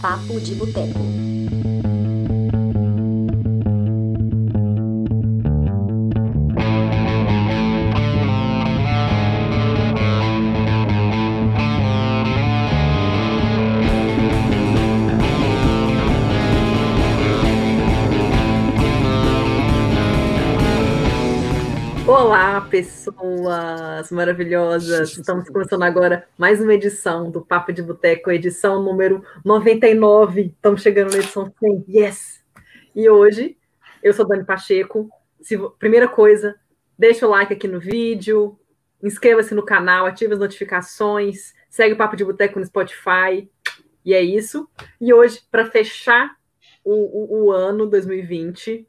Papo de Boteco. Pessoas maravilhosas! Estamos começando agora mais uma edição do Papo de Boteco, edição número 99. Estamos chegando na edição 100, yes! E hoje, eu sou Dani Pacheco. Se, primeira coisa, deixa o like aqui no vídeo, inscreva-se no canal, ative as notificações, segue o Papo de Boteco no Spotify. E é isso. E hoje, para fechar o, o, o ano 2020,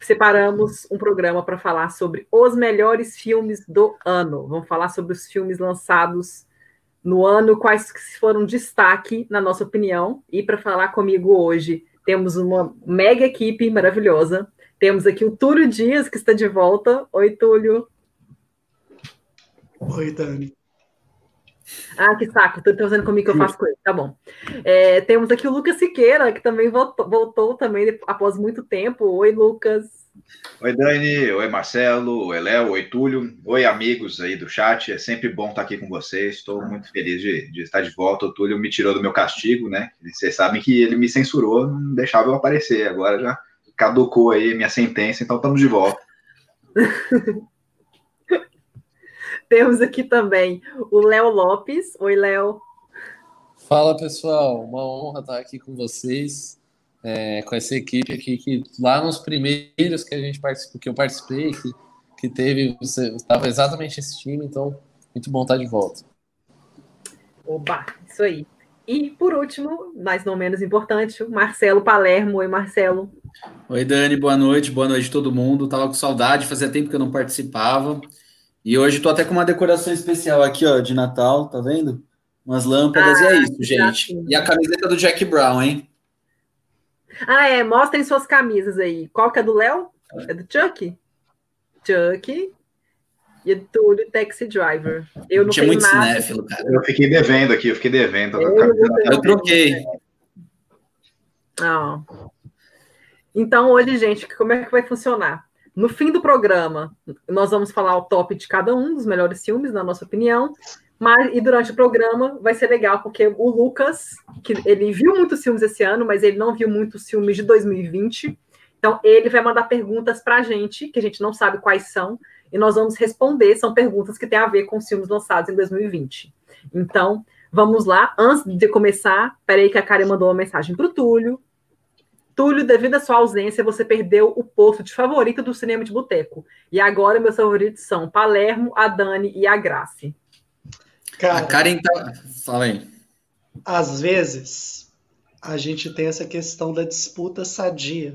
separamos um programa para falar sobre os melhores filmes do ano. Vamos falar sobre os filmes lançados no ano, quais foram destaque, na nossa opinião. E para falar comigo hoje, temos uma mega equipe maravilhosa. Temos aqui o Túlio Dias, que está de volta. Oi, Túlio. Oi, Dani. Ah, que saco, tô fazendo comigo que eu faço coisa, tá bom. É, temos aqui o Lucas Siqueira, que também voltou, voltou também após muito tempo. Oi, Lucas. Oi, Dani. Oi, Marcelo. Oi, Léo. Oi, Túlio. Oi, amigos aí do chat. É sempre bom estar aqui com vocês. Estou muito feliz de, de, estar de volta. O Túlio me tirou do meu castigo, né? Vocês sabem que ele me censurou, não deixava eu aparecer. Agora já caducou aí minha sentença, então estamos de volta. Temos aqui também o Léo Lopes. Oi, Léo. Fala, pessoal. Uma honra estar aqui com vocês, é, com essa equipe aqui, que lá nos primeiros que a gente participou, que eu participei, que, que teve, você estava exatamente esse time, então muito bom estar de volta. Oba, isso aí. E por último, mas não menos importante, o Marcelo Palermo. Oi, Marcelo. Oi, Dani, boa noite, boa noite todo mundo. Tava com saudade, fazia tempo que eu não participava. E hoje tô até com uma decoração especial aqui, ó, de Natal, tá vendo? Umas lâmpadas, ah, e é isso, gente. E a camiseta do Jack Brown, hein? Ah, é, mostrem suas camisas aí. Qual que é do Léo? É do Chuck? Chuck. E do Túlio Taxi Driver. Eu não Tinha muito nada. cinéfilo, cara. Eu fiquei devendo aqui, eu fiquei devendo. Eu, eu, eu troquei. Ah. Então, hoje, gente, como é que vai funcionar? No fim do programa, nós vamos falar o top de cada um dos melhores filmes, na nossa opinião. Mas, e durante o programa vai ser legal, porque o Lucas, que ele viu muitos filmes esse ano, mas ele não viu muitos filmes de 2020. Então, ele vai mandar perguntas para a gente, que a gente não sabe quais são, e nós vamos responder. São perguntas que têm a ver com os filmes lançados em 2020. Então, vamos lá. Antes de começar, peraí que a Karen mandou uma mensagem para o Túlio. Túlio, devido à sua ausência, você perdeu o posto de favorito do cinema de boteco. E agora meus favoritos são Palermo, a Dani e a Grace. Cara, a Karen tá. Fala aí. Às vezes, a gente tem essa questão da disputa sadia.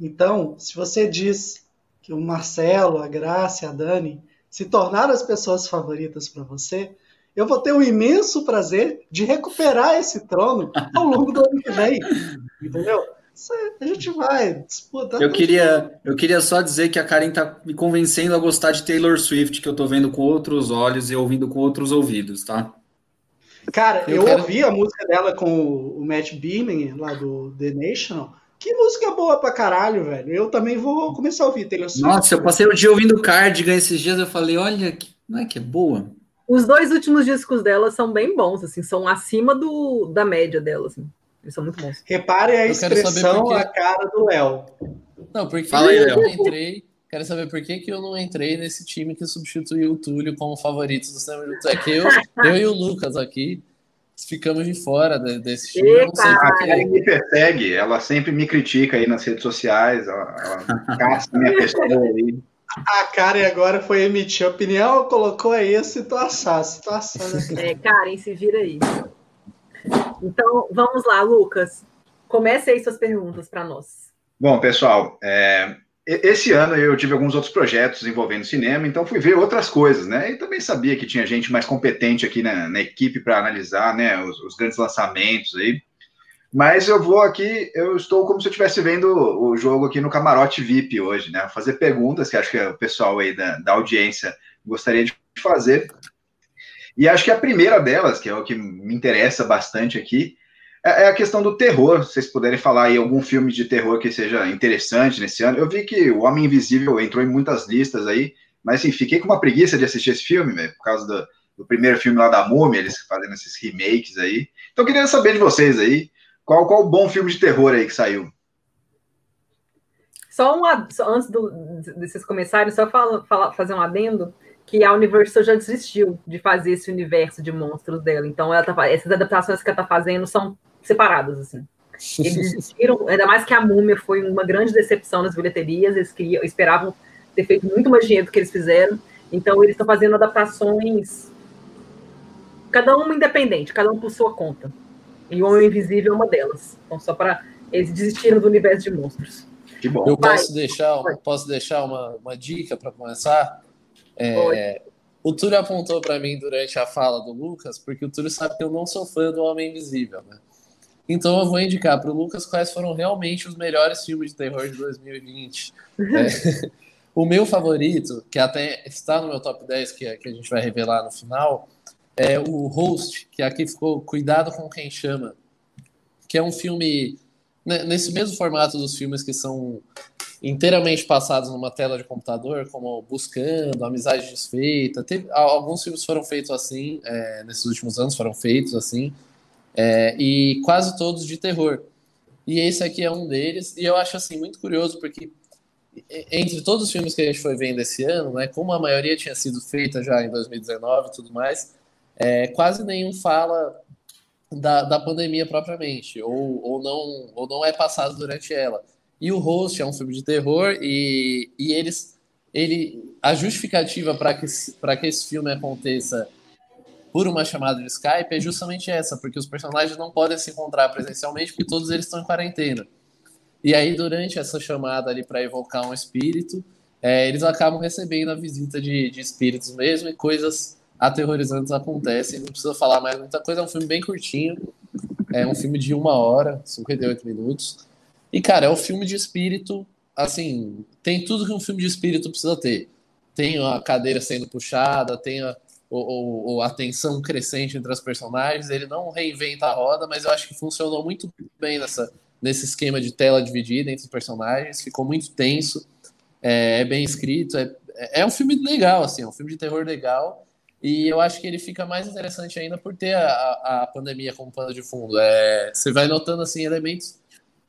Então, se você diz que o Marcelo, a Grace, a Dani se tornaram as pessoas favoritas para você, eu vou ter o imenso prazer de recuperar esse trono ao longo do ano que vem. Entendeu? A gente vai disputar. Eu queria, eu queria só dizer que a Karen tá me convencendo a gostar de Taylor Swift, que eu tô vendo com outros olhos e ouvindo com outros ouvidos, tá? Cara, eu, eu quero... ouvi a música dela com o Matt Beamen, lá do The National. Que música boa pra caralho, velho. Eu também vou começar a ouvir Taylor Swift. Nossa, eu passei o dia ouvindo Cardigan esses dias, eu falei, olha, não é que é boa? Os dois últimos discos dela são bem bons, assim, são acima do, da média dela, assim. Eles são muito bons. Repare a expressão, a cara do Léo. Não, porque Fala aí, eu entrei. Quero saber por que, que eu não entrei nesse time que substituiu o Túlio como favorito do cinema de É que eu, eu e o Lucas aqui ficamos de fora desse time. Eita, não sei a Karen me persegue, ela sempre me critica aí nas redes sociais, ela, ela caça minha pessoa aí. A Karen agora foi emitir opinião, colocou aí a situação. A situação né? É, Karen, se vira aí. Então, vamos lá, Lucas. Comece aí suas perguntas para nós. Bom, pessoal, é, esse ano eu tive alguns outros projetos envolvendo cinema, então fui ver outras coisas, né? E também sabia que tinha gente mais competente aqui na, na equipe para analisar, né, os, os, grandes lançamentos aí. Mas eu vou aqui, eu estou como se eu estivesse vendo o jogo aqui no camarote VIP hoje, né? Fazer perguntas que acho que o pessoal aí da, da audiência gostaria de fazer. E acho que a primeira delas, que é o que me interessa bastante aqui, é, é a questão do terror. Se vocês puderem falar aí algum filme de terror que seja interessante nesse ano. Eu vi que O Homem Invisível entrou em muitas listas aí, mas assim, fiquei com uma preguiça de assistir esse filme, velho, por causa do, do, primeiro filme lá da Múmia, eles fazendo esses remakes aí. Então eu queria saber de vocês aí, qual, qual o bom filme de terror aí que saiu? Só, um, só antes do, desses começarem, só fazer um adendo que a Universal já desistiu de fazer esse universo de monstros dela. Então, ela tá, essas adaptações que ela está fazendo são separadas, assim. Eles desistiram, ainda mais que a Múmia foi uma grande decepção nas bilheterias, eles queriam, esperavam ter feito muito mais dinheiro do que eles fizeram. Então, eles estão fazendo adaptações, cada uma independente, cada um por sua conta. E o Homem Invisível é uma delas. Então, só para. Eles desistiram do universo de monstros. Que bom. Eu posso deixar, posso deixar uma, uma dica para começar? É, o Túlio apontou para mim durante a fala do Lucas, porque o Túlio sabe que eu não sou fã do Homem Invisível, né? Então eu vou indicar para o Lucas quais foram realmente os melhores filmes de terror de 2020. é, o meu favorito, que até está no meu top 10, que, é, que a gente vai revelar no final, é o Host, que aqui ficou Cuidado com Quem Chama, que é um filme né, nesse mesmo formato dos filmes que são inteiramente passados numa tela de computador, como Buscando, Amizade Desfeita. Teve, alguns filmes foram feitos assim, é, nesses últimos anos foram feitos assim, é, e quase todos de terror. E esse aqui é um deles, e eu acho assim muito curioso porque entre todos os filmes que a gente foi vendo esse ano, né, como a maioria tinha sido feita já em 2019 e tudo mais, é, quase nenhum fala da, da pandemia propriamente, ou, ou, não, ou não é passado durante ela. E o Host é um filme de terror e, e eles, ele, a justificativa para que, que esse filme aconteça por uma chamada de Skype é justamente essa, porque os personagens não podem se encontrar presencialmente porque todos eles estão em quarentena. E aí, durante essa chamada ali para evocar um espírito, é, eles acabam recebendo a visita de, de espíritos mesmo e coisas aterrorizantes acontecem. Não precisa falar mais muita coisa, é um filme bem curtinho. É um filme de uma hora, 58 minutos. E, cara, é um filme de espírito, assim, tem tudo que um filme de espírito precisa ter. Tem a cadeira sendo puxada, tem a, o, o, a tensão crescente entre as personagens. Ele não reinventa a roda, mas eu acho que funcionou muito bem nessa, nesse esquema de tela dividida entre os personagens. Ficou muito tenso, é, é bem escrito. É, é um filme legal, assim, é um filme de terror legal. E eu acho que ele fica mais interessante ainda por ter a, a pandemia como pano de fundo. É, você vai notando assim elementos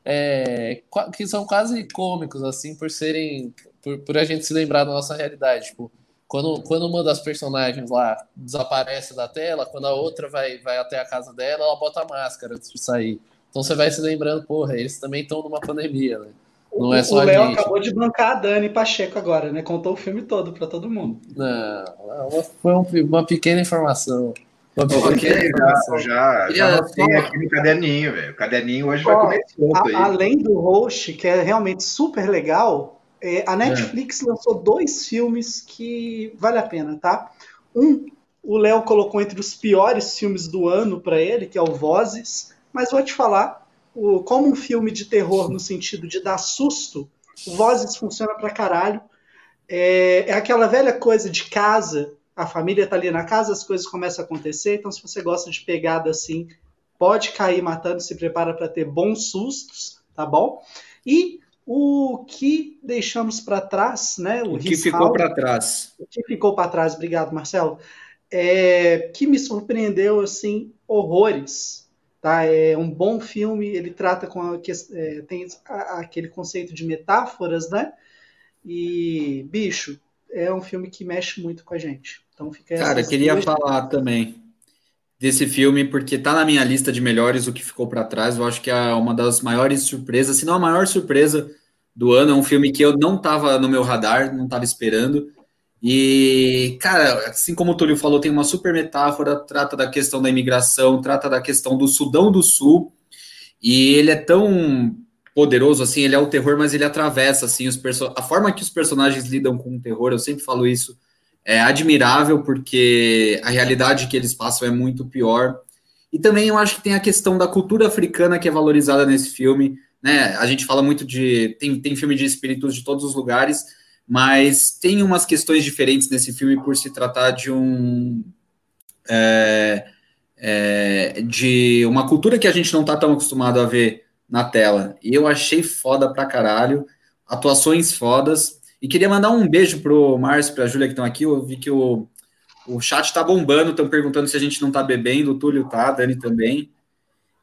é, que são quase cômicos assim por serem por, por, a gente se lembrar da nossa realidade. Tipo, quando, quando uma das personagens lá desaparece da tela, quando a outra vai, vai até a casa dela, ela bota a máscara antes de sair. Então você vai se lembrando, porra, eles também estão numa pandemia, né? Não é só o Léo acabou de bancar a Dani Pacheco agora, né? Contou o filme todo para todo mundo. Não, foi uma pequena informação. Uma pequena informação. Já, já, já aqui no caderninho, velho. O caderninho hoje Ó, vai comer solto aí. Além do host, que é realmente super legal, é, a Netflix é. lançou dois filmes que vale a pena, tá? Um, o Léo colocou entre os piores filmes do ano para ele, que é o Vozes, mas vou te falar, o, como um filme de terror no sentido de dar susto, Vozes funciona pra caralho. É, é, aquela velha coisa de casa, a família tá ali na casa, as coisas começam a acontecer, então se você gosta de pegada assim, pode cair matando, se prepara para ter bons sustos, tá bom? E o que deixamos para trás, né? O, o que ficou para trás. O que ficou para trás, obrigado, Marcelo. É, que me surpreendeu assim horrores Tá? É um bom filme, ele trata com a, é, tem a, aquele conceito de metáforas, né? E, bicho, é um filme que mexe muito com a gente. Então fica Cara, queria duas... falar também desse filme, porque tá na minha lista de melhores o que ficou para trás. Eu acho que é uma das maiores surpresas, se não a maior surpresa do ano. É um filme que eu não tava no meu radar, não tava esperando. E, cara, assim como o Túlio falou, tem uma super metáfora, trata da questão da imigração, trata da questão do Sudão do Sul, e ele é tão poderoso, assim, ele é o terror, mas ele atravessa, assim, os a forma que os personagens lidam com o terror, eu sempre falo isso, é admirável, porque a realidade que eles passam é muito pior. E também eu acho que tem a questão da cultura africana que é valorizada nesse filme, né, a gente fala muito de, tem, tem filme de espíritos de todos os lugares, mas tem umas questões diferentes nesse filme por se tratar de um é, é, de uma cultura que a gente não tá tão acostumado a ver na tela. E eu achei foda pra caralho, atuações fodas. E queria mandar um beijo pro Márcio, pra Júlia que estão aqui. Eu vi que o, o chat tá bombando, estão perguntando se a gente não tá bebendo. O Túlio tá, a Dani também.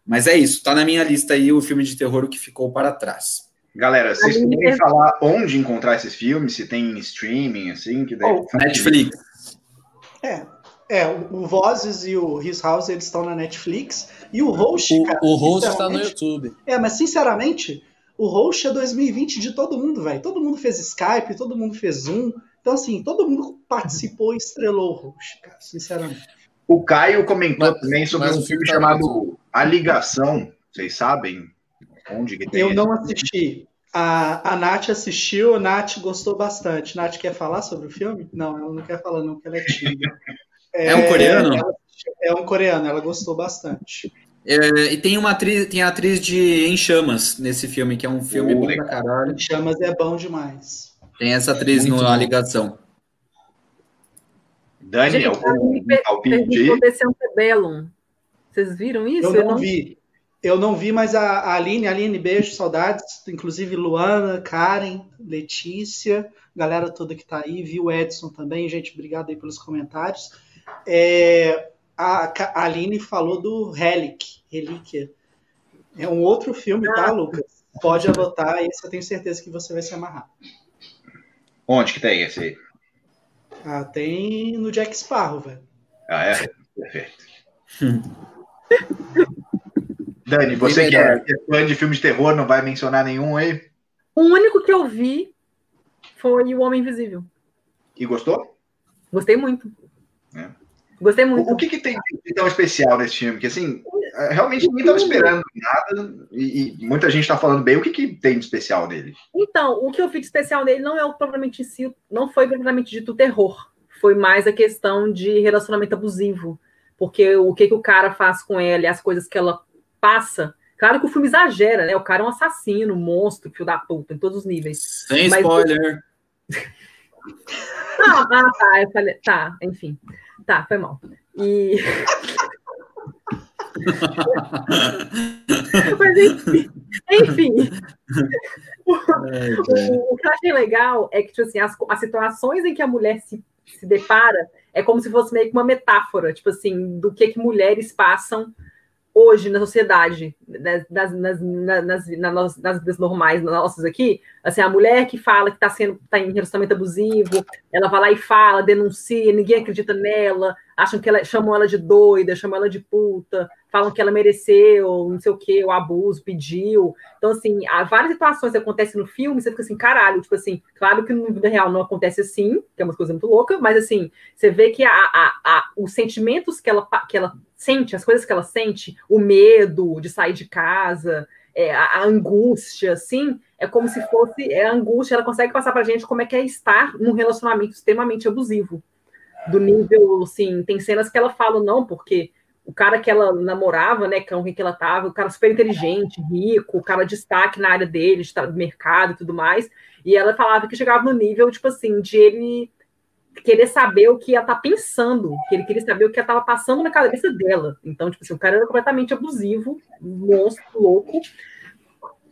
Mas é isso, tá na minha lista aí o filme de terror que ficou para trás. Galera, vocês podem falar onde encontrar esses filmes, se tem streaming, assim, que daí... Oh, Netflix. É, é, o Vozes e o His House, eles estão na Netflix, e o Host, o, cara... O Host está no YouTube. É, mas sinceramente, o Host é 2020 de todo mundo, velho. Todo mundo fez Skype, todo mundo fez Zoom, então assim, todo mundo participou e estrelou o Host, cara, sinceramente. O Caio comentou mas, também sobre um filme tá chamado A Ligação, vocês sabem onde que tem? Eu não assisti. A, a Nath assistiu, a Nath gostou bastante. Nath quer falar sobre o filme? Não, ela não quer falar, não, porque ela é tímida. É, é um coreano? é um coreano, ela gostou bastante. É, e tem uma atriz, tem a atriz de Em Chamas nesse filme, que é um filme bom pra caralho. Em Chamas é bom demais. Tem essa atriz Muito na ligação. Dani, Gente, algum palpite? Vocês viram isso? Eu não, eu não vi. Eu não vi, mas a, a Aline, Aline, beijo, saudades. Inclusive Luana, Karen, Letícia, galera toda que tá aí. Viu Edson também, gente, obrigado aí pelos comentários. É, a, a Aline falou do Relic, Relíquia. É um outro filme, tá, ah. Lucas? Pode anotar, esse eu tenho certeza que você vai se amarrar. Onde que tem esse aí? Ah, tem no Jack Sparrow, velho. Ah, é? Perfeito. Dani, você que é fã de filmes de terror, não vai mencionar nenhum aí? O único que eu vi foi O Homem Invisível. E gostou? Gostei muito. Gostei muito. O, o que, que, tem de tão especial nesse filme? Que assim, é, realmente ninguém estava esperando nada e, e, muita gente está falando bem. O que, que tem de especial nele? Então, o que eu vi de especial nele não é o propriamente em si, não foi propriamente dito terror. Foi mais a questão de relacionamento abusivo. Porque o que, que o cara faz com ela e as coisas que ela passa. Claro que o filme exagera, né? O cara é um assassino, um monstro, filho da puta, em todos os níveis. Sem Mas... spoiler. ah, ah, tá, eu falei, tá, enfim. Tá, foi mal. E. Mas enfim, enfim. o, que eu achei legal é que, tipo assim, as, as situações em que a mulher se, se depara é como se fosse meio que uma metáfora, tipo assim, do que, que mulheres passam hoje na sociedade, nas, nas, nas, nas, nas vidas normais, nas nossas aqui, assim, a mulher que fala que está sendo tá em relacionamento abusivo, ela vai lá e fala, denuncia, ninguém acredita nela, acham que ela chamam ela de doida, chamam ela de puta, falam que ela mereceu, não sei o que, o abuso, pediu. Então, assim, há várias situações que acontecem no filme, você fica assim, caralho, tipo assim, claro que na vida real não acontece assim, que é uma coisa muito louca, mas assim, você vê que a, a, a, os sentimentos que ela, que ela sente, as coisas que ela sente, o medo de sair de casa, é, a, a, angústia, assim, é como se fosse é a angústia, ela consegue passar pra gente como é que é estar num relacionamento extremamente abusivo. Do nível, assim, tem cenas que ela fala, não, porque o cara que ela namorava, né, com quem que ela tava, o cara super inteligente, rico, o cara destaque na área dele, de mercado e tudo mais, e ela falava que chegava no nível, tipo assim, de ele querer saber o que ela tá pensando, que ele queria saber o que ela tava passando na cabeça dela. Então, tipo assim, o cara era completamente abusivo, monstro, louco,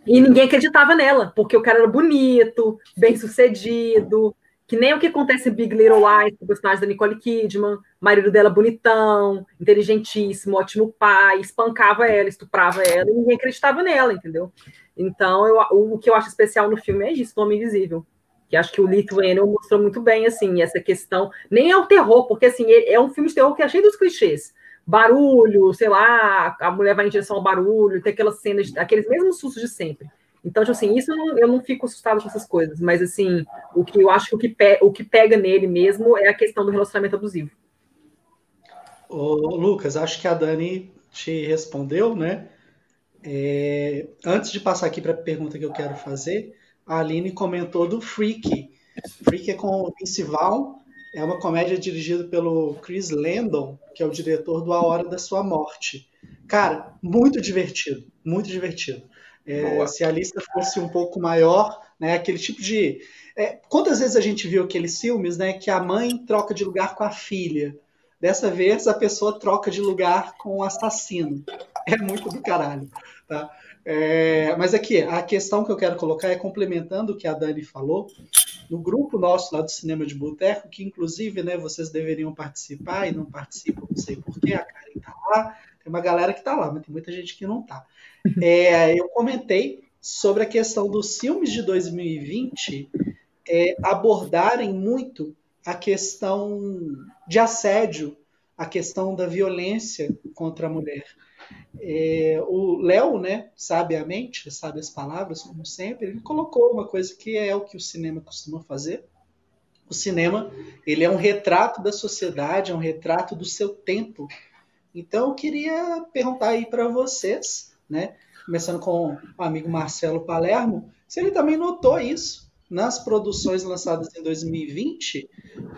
e ninguém acreditava nela, porque o cara era bonito, bem sucedido, que nem o que acontece em Big Little Lies, com o personagem da Nicole Kidman, marido dela bonitão, inteligentíssimo, ótimo pai, espancava ela, estuprava ela, e ninguém acreditava nela, entendeu? Então, eu, o, que eu acho especial no filme é isso, o Homem Invisível que acho que o Lithuanian mostrou muito bem, assim, essa questão. Nem é o terror, porque, assim, é um filme de terror que é cheio dos clichês. Barulho, sei lá, a mulher vai em direção ao barulho, tem aquelas cenas, aqueles mesmos sustos de sempre. Então, tipo assim, isso eu não, eu não fico assustado com essas coisas, mas, assim, o que eu acho que o que, pe, o que pega nele mesmo é a questão do relacionamento abusivo. Ô, Lucas, acho que a Dani te respondeu, né? É, antes de passar aqui para a pergunta que eu quero fazer, a Aline comentou do Freak. Freak é com o Vince Vaughn, é uma comédia dirigida pelo Chris Landon, que é o diretor do A Hora da Sua Morte. Cara, muito divertido, muito divertido. É, se a lista fosse um pouco maior, né, aquele tipo de. É, quantas vezes a gente viu aqueles filmes né, que a mãe troca de lugar com a filha? Dessa vez a pessoa troca de lugar com o assassino. É muito do caralho. Tá? É, mas aqui, a questão que eu quero colocar é complementando o que a Dani falou, no grupo nosso lá do Cinema de Boteco, que inclusive né, vocês deveriam participar e não participam, não sei porquê, a Karen está lá, tem uma galera que está lá, mas tem muita gente que não está. É, eu comentei sobre a questão dos filmes de 2020 é, abordarem muito a questão de assédio, a questão da violência contra a mulher. É, o Léo, né, sabiamente, sabe as palavras, como sempre, ele colocou uma coisa que é o que o cinema costuma fazer. O cinema, ele é um retrato da sociedade, é um retrato do seu tempo. Então, eu queria perguntar aí para vocês, né, começando com o amigo Marcelo Palermo, se ele também notou isso nas produções lançadas em 2020,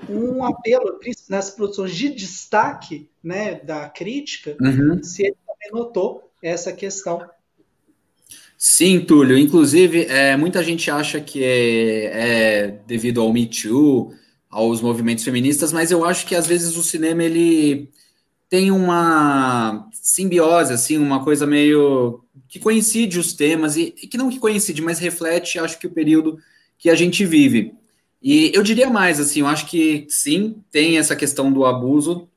um apelo nas produções de destaque né, da crítica, uhum. se ele também notou essa questão. Sim, Túlio. Inclusive, é, muita gente acha que é, é, devido ao Me Too, aos movimentos feministas, mas eu acho que às vezes o cinema ele tem uma simbiose, assim, uma coisa meio que coincide os temas e, e que não que coincide, mas reflete, acho que o período que a gente vive. E eu diria mais, assim, eu acho que sim, tem essa questão do abuso.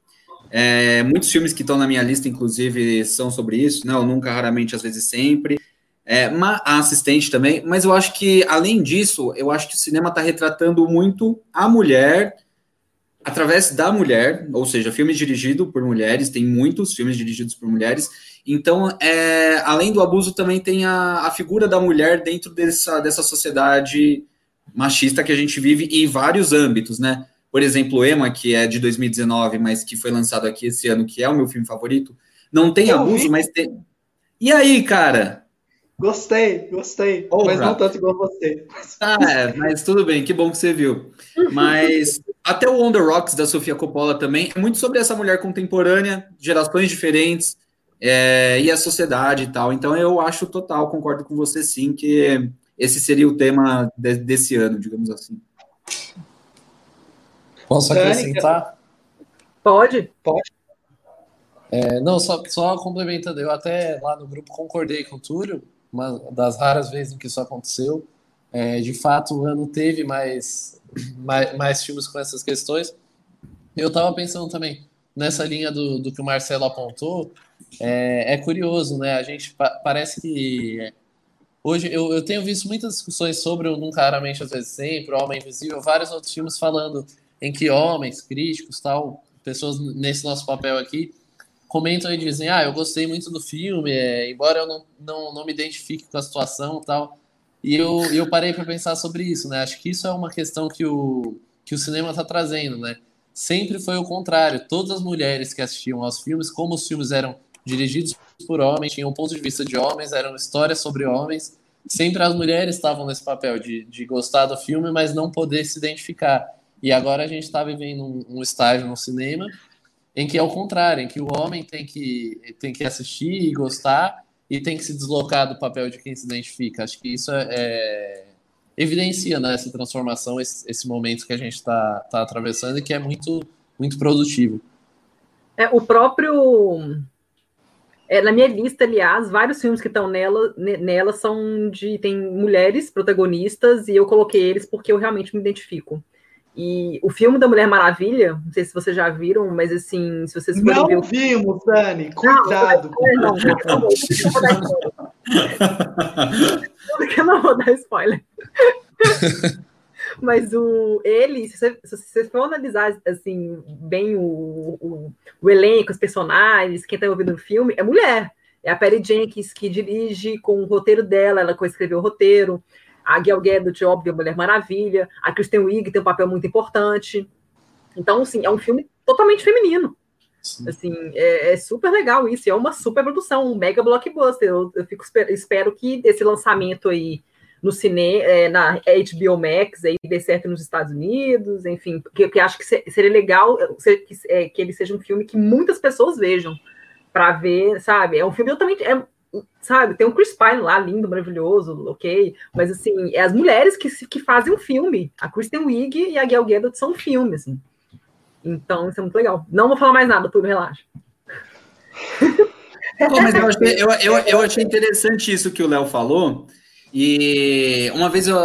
É, muitos filmes que estão na minha lista, inclusive, são sobre isso, né? Nunca, raramente, às vezes sempre. É, a assistente também, mas eu acho que, além disso, eu acho que o cinema está retratando muito a mulher através da mulher, ou seja, filmes dirigidos por mulheres, tem muitos filmes dirigidos por mulheres, então, é, além do abuso, também tem a, a figura da mulher dentro dessa, dessa sociedade machista que a gente vive em vários âmbitos, né? Por exemplo, Emma, que é de 2019, mas que foi lançado aqui esse ano, que é o meu filme favorito, não tem Eu abuso, vi. mas tem. E aí, cara? Gostei, gostei, mas não tanto igual você. Ah, é, mas tudo bem, que bom que você viu. Mas até o On the Rocks da Sofia Coppola também é muito sobre essa mulher contemporânea, gerações diferentes, é, e a sociedade e tal. Então eu acho total, concordo com você sim, que esse seria o tema de, desse ano, digamos assim. Posso acrescentar? Pode. Pode. É, não, só, só complementando, eu até lá no grupo concordei com o Túlio, uma das raras vezes em que isso aconteceu. É, de fato, o ano teve mais, mais, mais filmes com essas questões. Eu estava pensando também nessa linha do, do que o Marcelo apontou, é, é curioso, né? A gente pa parece que hoje eu, eu tenho visto muitas discussões sobre o Nunca Raramente às vezes sempre, o Homem Invisível, vários outros filmes falando em que homens, críticos, tal, pessoas nesse nosso papel aqui comentam e dizem, ah, eu gostei muito do filme, é, embora eu não, não, não me identifique com a situação, tal. E eu, eu parei para pensar sobre isso, né? Acho que isso é uma questão que o, que o cinema está trazendo, né? Sempre foi o contrário. Todas as mulheres que assistiam aos filmes, como os filmes eram dirigidos por homens, tinham um ponto de vista de homens, eram histórias sobre homens. Sempre as mulheres estavam nesse papel de, de gostar do filme, mas não poder se identificar. E agora a gente está vivendo um, um, estágio no cinema em que é o contrário, em que o homem tem que, tem que assistir e gostar e tem que se deslocar do papel de quem se identifica. Acho que isso é, é evidencia né, essa transformação, esse, esse momento que a gente está tá atravessando e que é muito, muito produtivo. É, o próprio é, na minha lista, aliás, vários filmes que estão nela, nela são de. tem mulheres protagonistas, e eu coloquei eles porque eu realmente me identifico. E o filme da Mulher Maravilha, não sei se vocês já viram, mas assim, se vocês forem não ver. Não vimos, Dani, cuidado. Não, não, não, não, eu não vou dar spoiler. Mas o, ele, se você, se você for analisar assim, bem o, o, o elenco, os personagens, quem está ouvindo o filme, é mulher. É a Perry Jenkins que dirige com o roteiro dela, ela coescreveu o roteiro. A Gal Gadot, óbvio, a Mulher Maravilha. A Kristen Wiig tem um papel muito importante. Então, assim, é um filme totalmente feminino. Sim. Assim, é, é, super legal isso. É uma super produção, um mega blockbuster. Eu, eu fico, espero que esse lançamento aí no cinema, é, na HBO Max, aí dê certo nos Estados Unidos, enfim, que, que acho que seria legal que, é, que ele seja um filme que muitas pessoas vejam para ver, sabe? É um filme totalmente. É, sabe, tem um Chris Pine lá, lindo, maravilhoso, ok, mas assim, é as mulheres que, que fazem um filme. A Kristen Wiig e a Gal Gadot são um filme, assim. Então, isso é muito legal. Não vou falar mais nada, tudo, relaxa. Mas eu achei, eu, eu, eu achei interessante isso que o Léo falou. E uma vez eu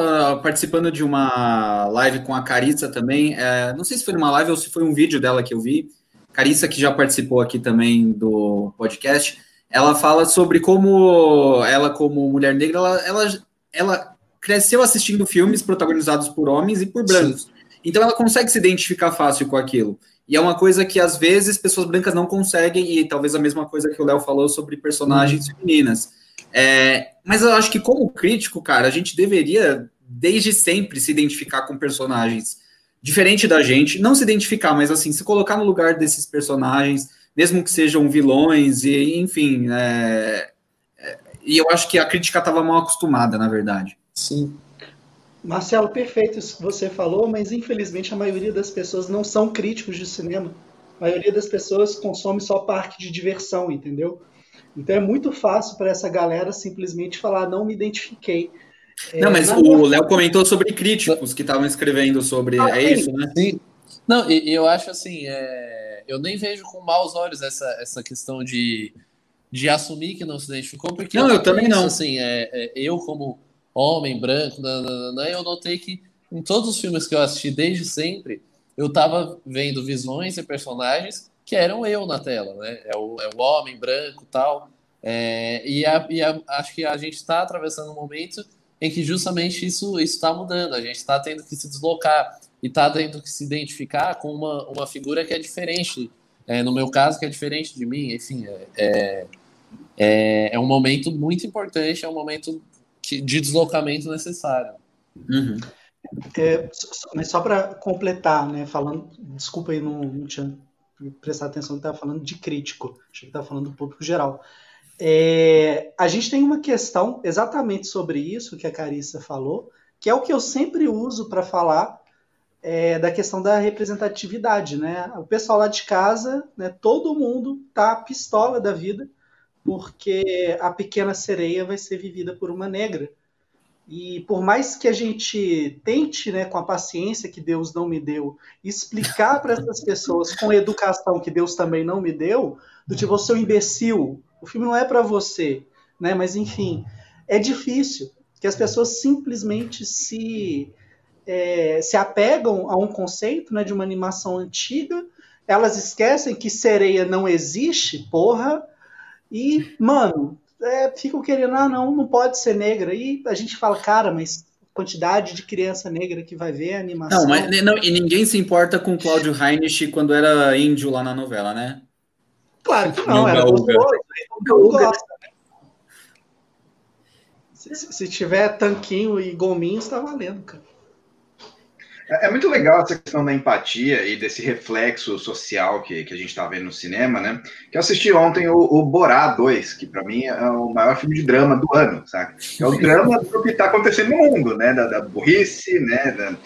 participando de uma live com a Carissa também, é, não sei se foi numa live ou se foi um vídeo dela que eu vi. Carissa, que já participou aqui também do podcast, ela fala sobre como ela, como mulher negra, ela, ela, ela cresceu assistindo filmes protagonizados por homens e por brancos. Sim. Então ela consegue se identificar fácil com aquilo. E é uma coisa que às vezes pessoas brancas não conseguem, e talvez a mesma coisa que o Léo falou sobre personagens uhum. femininas. É, mas eu acho que, como crítico, cara, a gente deveria, desde sempre, se identificar com personagens diferente da gente. Não se identificar, mas assim, se colocar no lugar desses personagens, mesmo que sejam vilões, e enfim. É, é, e eu acho que a crítica estava mal acostumada, na verdade. Sim. Marcelo, perfeito isso que você falou, mas infelizmente a maioria das pessoas não são críticos de cinema. A maioria das pessoas consome só parte de diversão, entendeu? Então é muito fácil para essa galera simplesmente falar, não me identifiquei. Não, é, mas o Léo comentou sobre críticos que estavam escrevendo sobre. Ah, é isso, né? Sim. Não, eu acho assim, é, eu nem vejo com maus olhos essa, essa questão de, de assumir que não se identificou, porque não, eu, eu também não. Assim, é, é, eu como homem branco, nananana, eu notei que em todos os filmes que eu assisti desde sempre, eu estava vendo visões e personagens que eram eu na tela, né? É o, é o homem branco tal. É, e, a, e a, acho que a gente está atravessando um momento em que justamente isso está mudando. A gente está tendo que se deslocar e está tendo que se identificar com uma, uma figura que é diferente. É, no meu caso, que é diferente de mim. Enfim, é, é, é um momento muito importante, é um momento que, de deslocamento necessário. Uhum. É, mas só para completar, né, falando, desculpa aí, não, não tinha prestado atenção que estava falando de crítico, achei que estava falando do público geral. É, a gente tem uma questão exatamente sobre isso que a Carissa falou, que é o que eu sempre uso para falar é, da questão da representatividade, né? O pessoal lá de casa, né, todo mundo tá pistola da vida, porque a pequena sereia vai ser vivida por uma negra. E por mais que a gente tente, né, com a paciência que Deus não me deu, explicar para essas pessoas com a educação que Deus também não me deu, do tipo, você é um imbecil, o filme não é para você, né? Mas enfim, é difícil que as pessoas simplesmente se é, se apegam a um conceito, né, de uma animação antiga, elas esquecem que sereia não existe, porra, e, mano, é, ficam querendo, ah, não, não pode ser negra. E a gente fala, cara, mas quantidade de criança negra que vai ver a animação. Não, mas não, e ninguém se importa com Cláudio Heinrich quando era índio lá na novela, né? Claro que não, era gostoso, gosta, né? Se, se tiver tanquinho e gominho, está valendo, cara. É, é muito legal essa questão da empatia e desse reflexo social que, que a gente está vendo no cinema, né? Que eu assisti ontem o, o Borá 2, que para mim é o maior filme de drama do ano, sabe? É o drama do que está acontecendo no mundo, né? Da, da burrice, né? Da,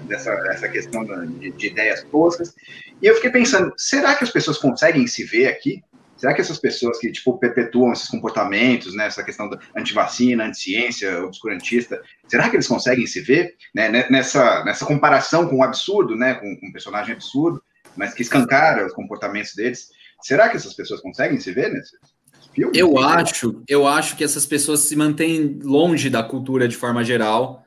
dessa, dessa questão de, de ideias toscas. E eu fiquei pensando, será que as pessoas conseguem se ver aqui? Será que essas pessoas que, tipo, perpetuam esses comportamentos, né, essa questão da antivacina, anticiência, obscurantista, será que eles conseguem se ver né, nessa, nessa comparação com o absurdo, né, com, com um personagem absurdo, mas que escancara os comportamentos deles? Será que essas pessoas conseguem se ver nesse filme? Eu acho, eu acho que essas pessoas se mantêm longe da cultura de forma geral.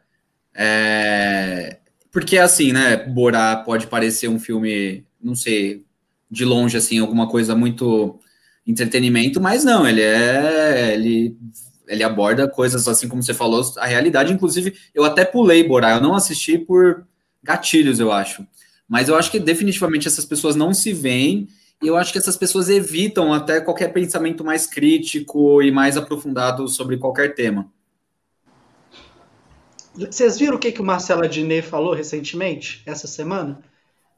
É... Porque, assim, né, Borá pode parecer um filme, não sei, de longe, assim, alguma coisa muito entretenimento, mas não, ele é. Ele, ele aborda coisas assim como você falou, a realidade. Inclusive, eu até pulei Borá, eu não assisti por gatilhos, eu acho. Mas eu acho que definitivamente essas pessoas não se veem, e eu acho que essas pessoas evitam até qualquer pensamento mais crítico e mais aprofundado sobre qualquer tema. Vocês viram o que, que o Marcelo Adnet falou recentemente, essa semana?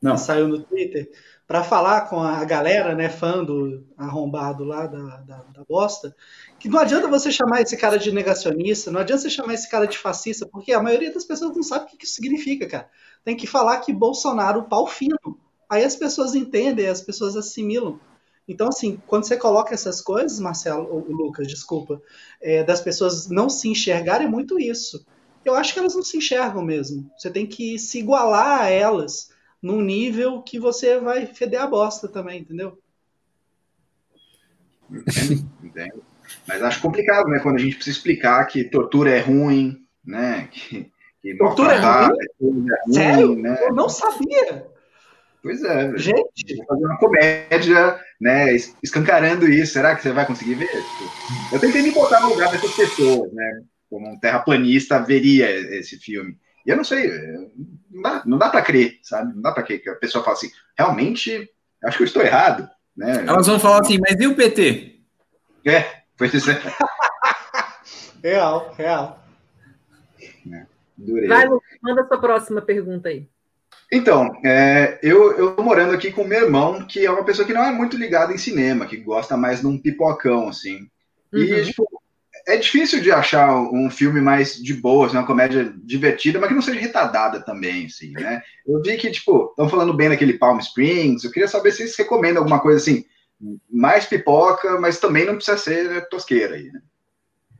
Não. Saiu no Twitter para falar com a galera, né, fã do arrombado lá da, da, da, bosta, que não adianta você chamar esse cara de negacionista, não adianta você chamar esse cara de fascista, porque a maioria das pessoas não sabe o que isso significa, cara. Tem que falar que Bolsonaro pau fino. Aí as pessoas entendem, as pessoas assimilam. Então, assim, quando você coloca essas coisas, Marcelo, ou Lucas, desculpa, é, das pessoas não se enxergarem, é muito isso. Eu acho que elas não se enxergam mesmo. Você tem que se igualar a elas num nível que você vai feder a bosta também, entendeu? Entendo, entendo. Mas acho complicado, né? Quando a gente precisa explicar que tortura é ruim, né? Que, que Tortura é ruim? é ruim, Sério? né? Eu não sabia. Pois é. Gente, fazer uma comédia, né, es- escancarando isso. Será que você vai conseguir ver? Eu tentei me botar no lugar dessas pessoas, né? Como um terraplanista veria esse filme. E eu não sei, é, não dá, não dá para crer, sabe? Não dá para crer que a pessoa fala assim, realmente, acho que eu estou errado, né? Elas vão falar assim, mas e o PT? É, pois é. real, real. Durei. Vai, Lu, manda sua próxima pergunta aí. Então, é, eu, eu tô morando aqui com meu irmão, que é uma pessoa que não é muito ligada em cinema, que gosta mais de um pipocão, assim. E, Uhum. tipo, é difícil de achar um filme mais de boa, assim, uma comédia divertida, mas que não seja retardada também, assim, né? Eu vi que, tipo, estão falando bem daquele Palm Springs, eu queria saber se vocês recomendam alguma coisa, assim, mais pipoca, mas também não precisa ser tosqueira aí, né?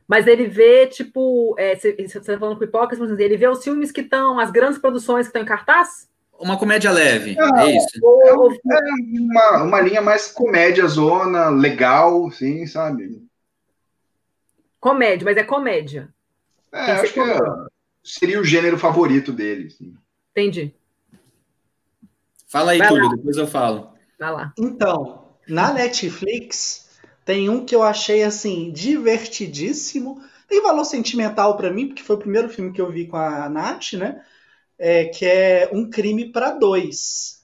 Mas ele vê, tipo, é, você você tá falando mas ele vê os filmes que estão, as grandes produções que estão em cartaz? Uma comédia leve, Ah, é isso. Ou- É uma, uma linha mais comédia zona, legal, assim, sabe? Comédia, mas é comédia. É, acho que é- seria o gênero favorito dele. assim. Entendi. Fala aí, Túlio, depois eu falo. Vai lá. Então, na Netflix tem um que eu achei assim divertidíssimo. Tem valor sentimental pra mim, porque foi o primeiro filme que eu vi com a Nath, né? É, que é Um Crime pra Dois.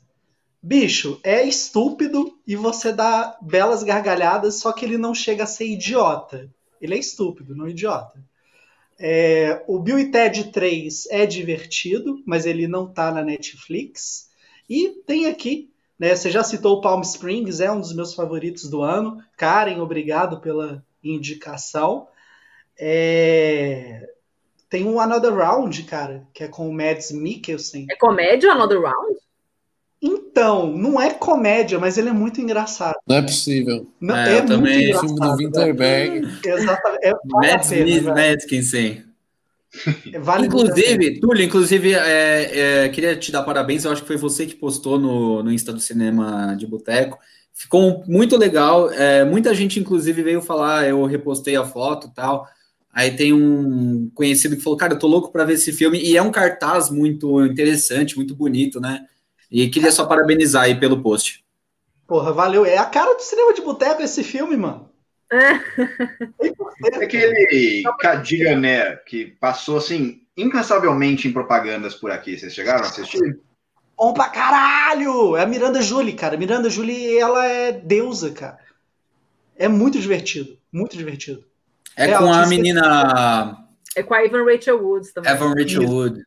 Bicho, é estúpido e você dá belas gargalhadas, só que ele não chega a ser idiota. Ele é estúpido, não idiota. É, o Bill e Ted 3 é divertido, mas ele não tá na Netflix. E tem aqui né? Você já citou o Palm Springs, é um dos meus favoritos do ano. Karen, obrigado pela indicação. É, Tem um Another Round, cara, que é com o Mads Mikkelsen. É comédia Another Round? Então, não é comédia, mas ele é muito engraçado. Não é possível. Não, É, é, eu muito também- O engraçado. filme do Winterberg. né? Exatamente. É, vale Smith. Madkinson. Vale muito a pena. Inclusive, Túlio, inclusive, é, é, queria te dar parabéns. Eu acho que foi você que postou no, no Insta do Cinema de Boteco. Ficou muito legal. É, muita gente, inclusive, veio falar. Eu repostei a foto e tal. Aí tem um conhecido que falou: Cara, eu tô louco para ver esse filme. E é um cartaz muito interessante, muito bonito, né? E queria só parabenizar aí pelo post. Porra, valeu. É a cara do cinema de boteco esse filme, mano. É aquele Cadilhané que passou assim incansavelmente em propagandas por aqui. Vocês chegaram a assistir? Bom pra caralho! É a Miranda Julie, cara. Miranda Julie, ela é deusa, cara. É muito divertido. Muito divertido. É, É, com a menina É com a Evan Rachel Woods também. Evan Rachel Wood.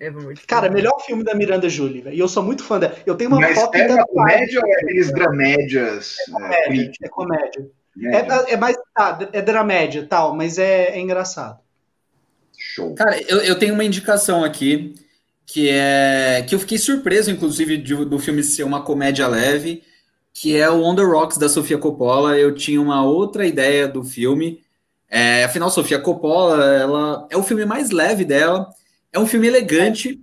Rachel Cara, Wood. melhor filme da Miranda Julie, velho. E eu sou muito fã dela. Eu tenho uma Mas foto é tatuada. comédia ou é aqueles dramédias? É, comédia. críticos? É comédia. Comédia? É, é mais. Tá, é dramédia e tal, mas é, é engraçado. Show. Cara, eu, eu tenho uma indicação aqui que é que eu fiquei surpreso, inclusive, de- do filme ser uma comédia leve, que é o On the Rocks da Sofia Coppola. Eu tinha uma outra ideia do filme. É, afinal, Sofia Coppola, ela é o filme mais leve dela. É um filme elegante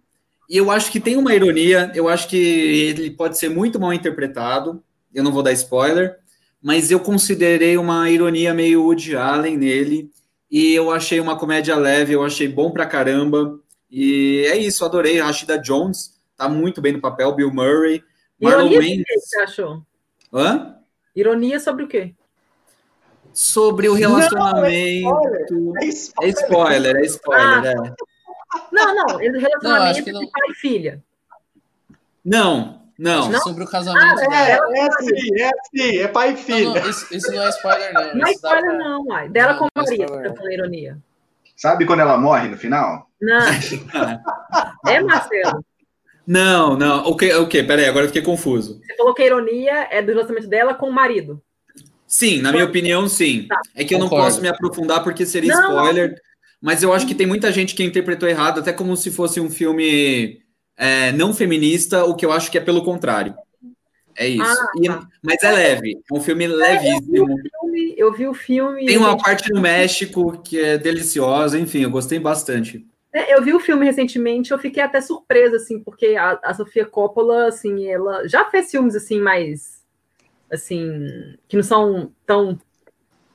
e eu acho que tem uma ironia. Eu acho que ele pode ser muito mal interpretado. Eu não vou dar spoiler, mas eu considerei uma ironia meio Woody Allen nele. E eu achei uma comédia leve, eu achei bom pra caramba. E é isso, adorei. Rashida Jones tá muito bem no papel, Bill Murray, Marlon Ironia sobre o que Wayans. você achou? Hã? Ironia sobre o quê? Sobre o Não, é relacionamento. É É spoiler. spoiler, é spoiler. é. Não, não, ele- Não, relacionamento não. de pai e filha. Não, não. Não? Sobre o casamento É, dela. é assim, é assim, é pai e Não, filho. não, isso, isso não é spoiler, não. Não é spoiler, pra- não, uai. Dela Não, com não é Maria, pra falar ironia. Sabe quando ela morre no final? Não. é, Marcelo. Não, não. O que? O que? Peraí, agora eu fiquei confuso. Você falou que a ironia é do relacionamento dela com o marido. Sim, na minha opinião, sim. Tá. É que eu não Concordo. posso me aprofundar porque seria Não, spoiler, mas eu acho que tem muita gente que interpretou errado, até como se fosse um filme é, não feminista, o que eu acho que é pelo contrário. É isso. Ah, E- tá. mas é leve, é um filme Eu vi levíssimo. o filme, eu vi o filme. Tem uma parte no México que é deliciosa, enfim, eu gostei bastante. É, eu vi o filme recentemente, eu fiquei até surpresa, assim, porque a, a Sofia Coppola, assim, ela já fez filmes, assim, mais, assim, que não são tão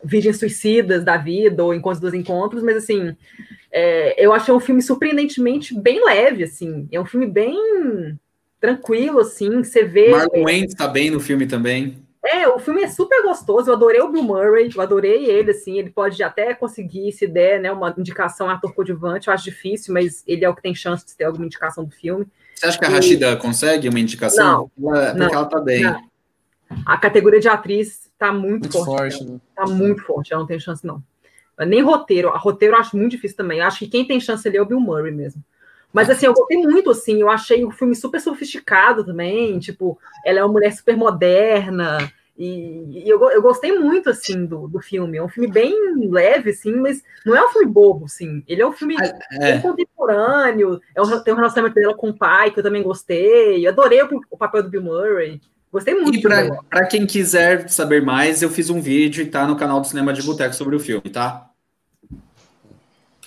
virgens suicidas da vida ou encontros dos encontros, mas, assim, é, eu achei um filme surpreendentemente bem leve, assim, é um filme bem tranquilo, assim, você vê... Marlon Wayne está bem no filme também. É, o filme é super gostoso. Eu adorei o Bill Murray, eu adorei ele, assim. Ele pode até conseguir, se der, né, uma indicação ator coadjuvante. Eu acho difícil, mas ele é o que tem chance de ter alguma indicação do filme. Você acha que a Rashida e... consegue uma indicação? Não, ela, porque não, ela tá bem. Não. A categoria de atriz tá muito, muito forte. forte né? Tá muito forte, ela não tem chance, não. Nem roteiro. A roteiro eu acho muito difícil também. Eu acho que quem tem chance ali é o Bill Murray mesmo. Mas assim, eu gostei muito, assim, eu achei o filme super sofisticado também, tipo, ela é uma mulher super moderna, e, e eu, eu gostei muito, assim, do, do filme. É um filme bem leve, assim, mas não é um filme bobo, assim. Ele é um filme é. contemporâneo, é um, tem um relacionamento dela com o pai, que eu também gostei. Eu adorei o, o papel do Bill Murray. Gostei muito. E para quem quiser saber mais, eu fiz um vídeo e tá no canal do Cinema de Boteco sobre o filme, tá?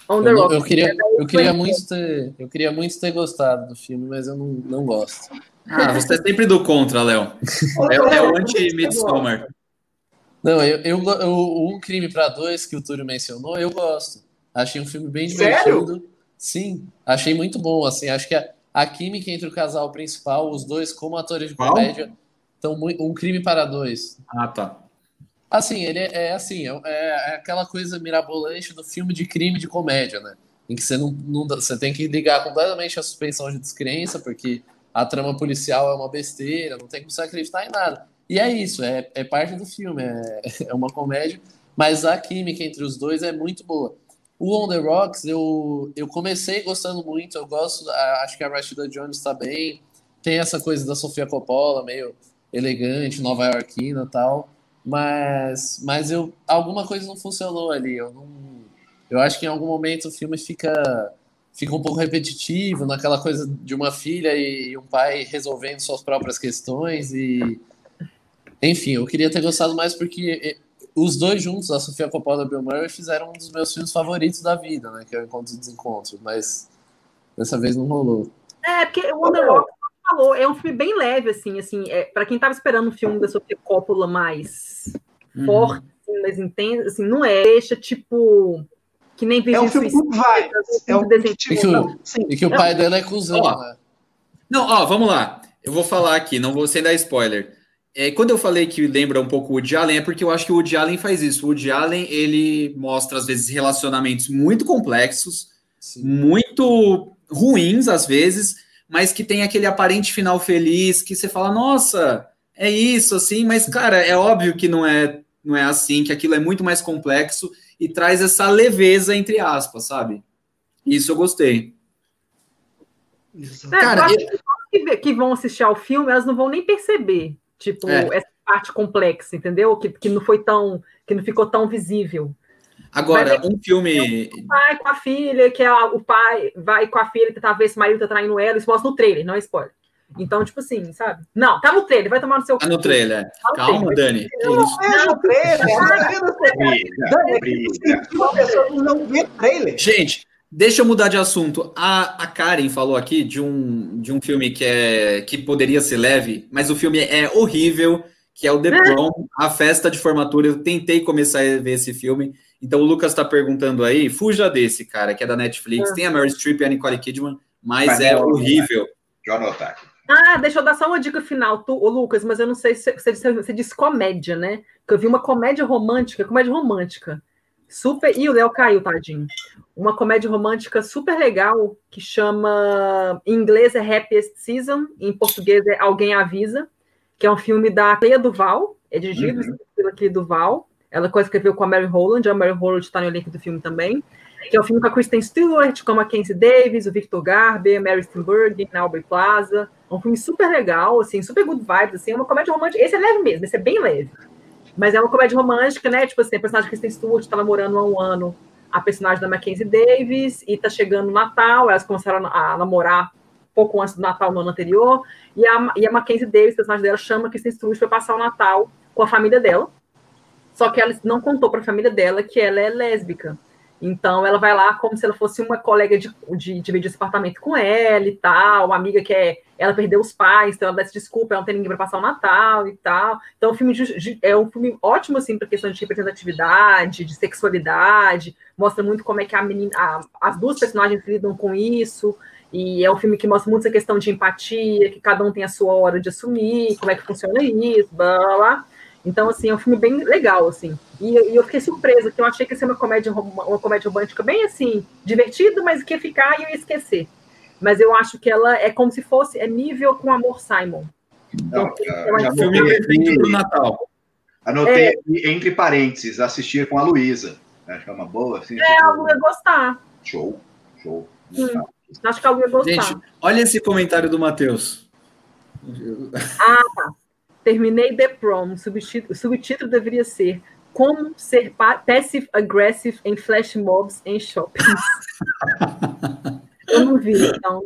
On the eu, Rock. Eu queria, eu queria muito ter, eu queria muito ter gostado do filme, mas eu não, não gosto. Ah, você é sempre do contra, Léo. É, é o anti-Midsommar. Não, eu, eu, eu, Um Crime para Dois, que o Túlio mencionou, eu gosto. Achei um filme bem divertido. Sério? Sim, achei muito bom. Assim, acho que a, a química entre o casal principal, os dois como atores de comédia, muito. Um Crime para Dois. Ah, tá. Assim, ele é, é assim, é, é, aquela coisa mirabolante do filme de crime de comédia, né? Em que você não, não você tem que ligar completamente a suspensão de descrença, porque a trama policial é uma besteira, não tem como você acreditar em nada. E é isso, é, é parte do filme, é, é uma comédia, mas a química entre os dois é muito boa. O On The Rocks, eu, eu comecei gostando muito, eu gosto, acho que a Rashida Jones está bem, tem essa coisa da Sofia Coppola, meio elegante, nova iorquina e tal, mas, mas eu, alguma coisa não funcionou ali. Eu, não, eu acho que em algum momento o filme fica, fica um pouco repetitivo naquela coisa de uma filha e, e um pai resolvendo suas próprias questões. e Enfim, eu queria ter gostado mais porque os dois juntos, a Sofia Coppola e o Bill Murray, fizeram um dos meus filmes favoritos da vida, né? Que é o Encontro e Desencontro, mas dessa vez não rolou. É, porque o Wonder falou, é um filme bem leve, assim, assim, é, para quem tava esperando um filme da Sofia Coppola mais uhum. forte, assim, mais intenso, assim, não é, deixa, tipo, que nem É um filme com vai, é um desenho. E que, o, e que o pai dela é cuzão, ó, né? Não, ó, vamos lá, eu vou falar aqui, não vou sem dar spoiler. É, quando eu falei que lembra um pouco o Woody Allen, é porque eu acho que o Woody Allen faz isso. O Woody Allen, ele mostra, às vezes, relacionamentos muito complexos, Sim. muito ruins, às vezes, mas que tem aquele aparente final feliz, que você fala, nossa, é isso, assim, mas, cara, é óbvio que não é, não é assim, que aquilo é muito mais complexo e traz essa leveza, entre aspas, sabe? Isso eu gostei. É, cara, eu... que vão assistir ao filme, elas não vão nem perceber, tipo, é. essa parte complexa, entendeu? Que, que não foi tão, que não ficou tão visível. Agora, é um filme. O pai com a filha, que é o pai vai com a filha tentar ver se o marido tá traindo ela, isso mostra no trailer, não é spoiler. Então, tipo assim, sabe? Não, tá no trailer, vai tomar no seu. Tá no trailer. Tá no Calma, trailer. Dani. Eu não vejo o trailer. Dani, não vê trailer. Gente, deixa eu mudar de assunto. A, a Karen falou aqui de um, de um filme que, é, que poderia ser leve, mas o filme é horrível, que é o The Prom, a festa de formatura. Eu tentei começar a ver esse filme então o Lucas está perguntando aí, fuja desse, cara, que é da Netflix. Ah. Tem a Mary Streep e a Nicole Kidman, mas, mas é horrível. Deixa eu anotar aqui. Ah, deixa eu dar só uma dica final, tu, o Lucas, mas eu não sei se você, você disse comédia, né? Porque eu vi uma comédia romântica, comédia romântica. Super. Ih, o Léo caiu, tadinho. Uma comédia romântica super legal que chama. Em inglês é Happiest Season, em português é Alguém Avisa, que é um filme da Cleia Duval, é dirigido uhum. pela Cleia Duval. Ela co-escreveu com a Mary Holland, a Mary Holland está no elenco do filme também, que é o um filme com a Kristen Stewart, com a Mackenzie Davis, o Victor Garber, Mary Steenburgen, a Aubrey Plaza. É um filme super legal, assim, super good vibes, assim, é uma comédia romântica. Esse é leve mesmo, esse é bem leve. Mas é uma comédia romântica, né? Tipo assim, a personagem Kristen Stewart está namorando há um ano a personagem da Mackenzie Davis e tá chegando o Natal, elas começaram a namorar pouco antes do Natal no ano anterior, e a, e a Mackenzie Davis, a personagem dela, chama Kristen Stewart para passar o Natal com a família dela, só que ela não contou para a família dela que ela é lésbica. Então ela vai lá como se ela fosse uma colega de, de dividir esse apartamento com ela e tal, uma amiga que é, ela perdeu os pais, então ela dá desculpa, ela não tem ninguém para passar o Natal e tal. Então o filme é um filme ótimo assim para questão de representatividade, de sexualidade, mostra muito como é que a menina, a, as duas personagens lidam com isso. E é um filme que mostra muito essa questão de empatia, que cada um tem a sua hora de assumir, como é que funciona isso, blá blá blá. Então, assim, é um filme bem legal, assim. E, e, eu fiquei surpresa, que eu achei que ia ser uma comédia, uma comédia romântica bem, assim, divertida, mas que ia ficar e eu ia esquecer. Mas eu acho que ela é como se fosse, é nível com Amor Simon. Então, Não, já filme perfeito pro Natal. Anotei é, entre parênteses, assistir com a Luísa. Acho que é uma boa. Assim, é, a Lu ia gostar. Show, show. Hum, acho que a Lu ia gostar. Gente, olha esse comentário do Matheus. Ah, tá. Terminei The Prom. O subtítulo, o subtítulo deveria ser Como ser passive aggressive em flash mobs em shoppings. Eu não vi, então.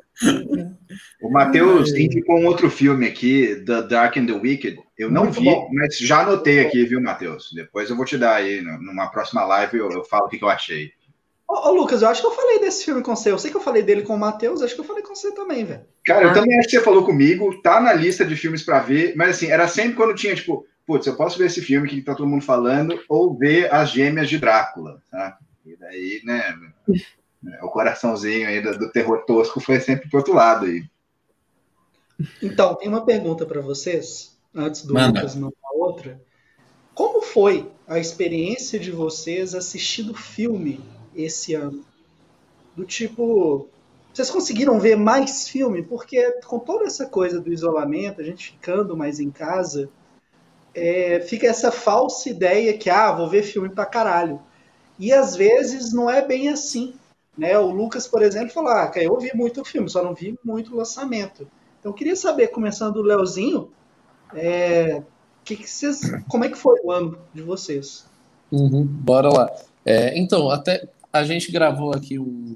O Matheus indicou um outro filme aqui, The Dark and the Wicked. Eu não Muito vi, bom. mas já anotei aqui, viu, Matheus? Depois eu vou te dar aí, numa próxima live, eu, eu falo o que, que eu achei. Ô, ô, Lucas, eu acho que eu falei desse filme com você. Eu sei que eu falei dele com o Matheus, acho que eu falei com você também, velho. Cara, ah. eu também acho que você falou comigo, tá na lista de filmes para ver, mas assim, era sempre quando tinha, tipo, putz, eu posso ver esse filme que tá todo mundo falando, ou ver As Gêmeas de Drácula, tá? E daí, né, o coraçãozinho aí do, do terror tosco foi sempre pro outro lado aí. Então, tem uma pergunta para vocês, antes do Manda. Lucas mandar outra. Como foi a experiência de vocês assistindo o filme esse ano. Do tipo, vocês conseguiram ver mais filme? Porque com toda essa coisa do isolamento, a gente ficando mais em casa, é, fica essa falsa ideia que, ah, vou ver filme pra caralho. E às vezes não é bem assim. Né? O Lucas, por exemplo, falou: ah, eu vi muito filme, só não vi muito lançamento. Então eu queria saber, começando do Leozinho, é, que que vocês, como é que foi o ano de vocês? Uhum, bora lá. É, então, até a gente gravou aqui um,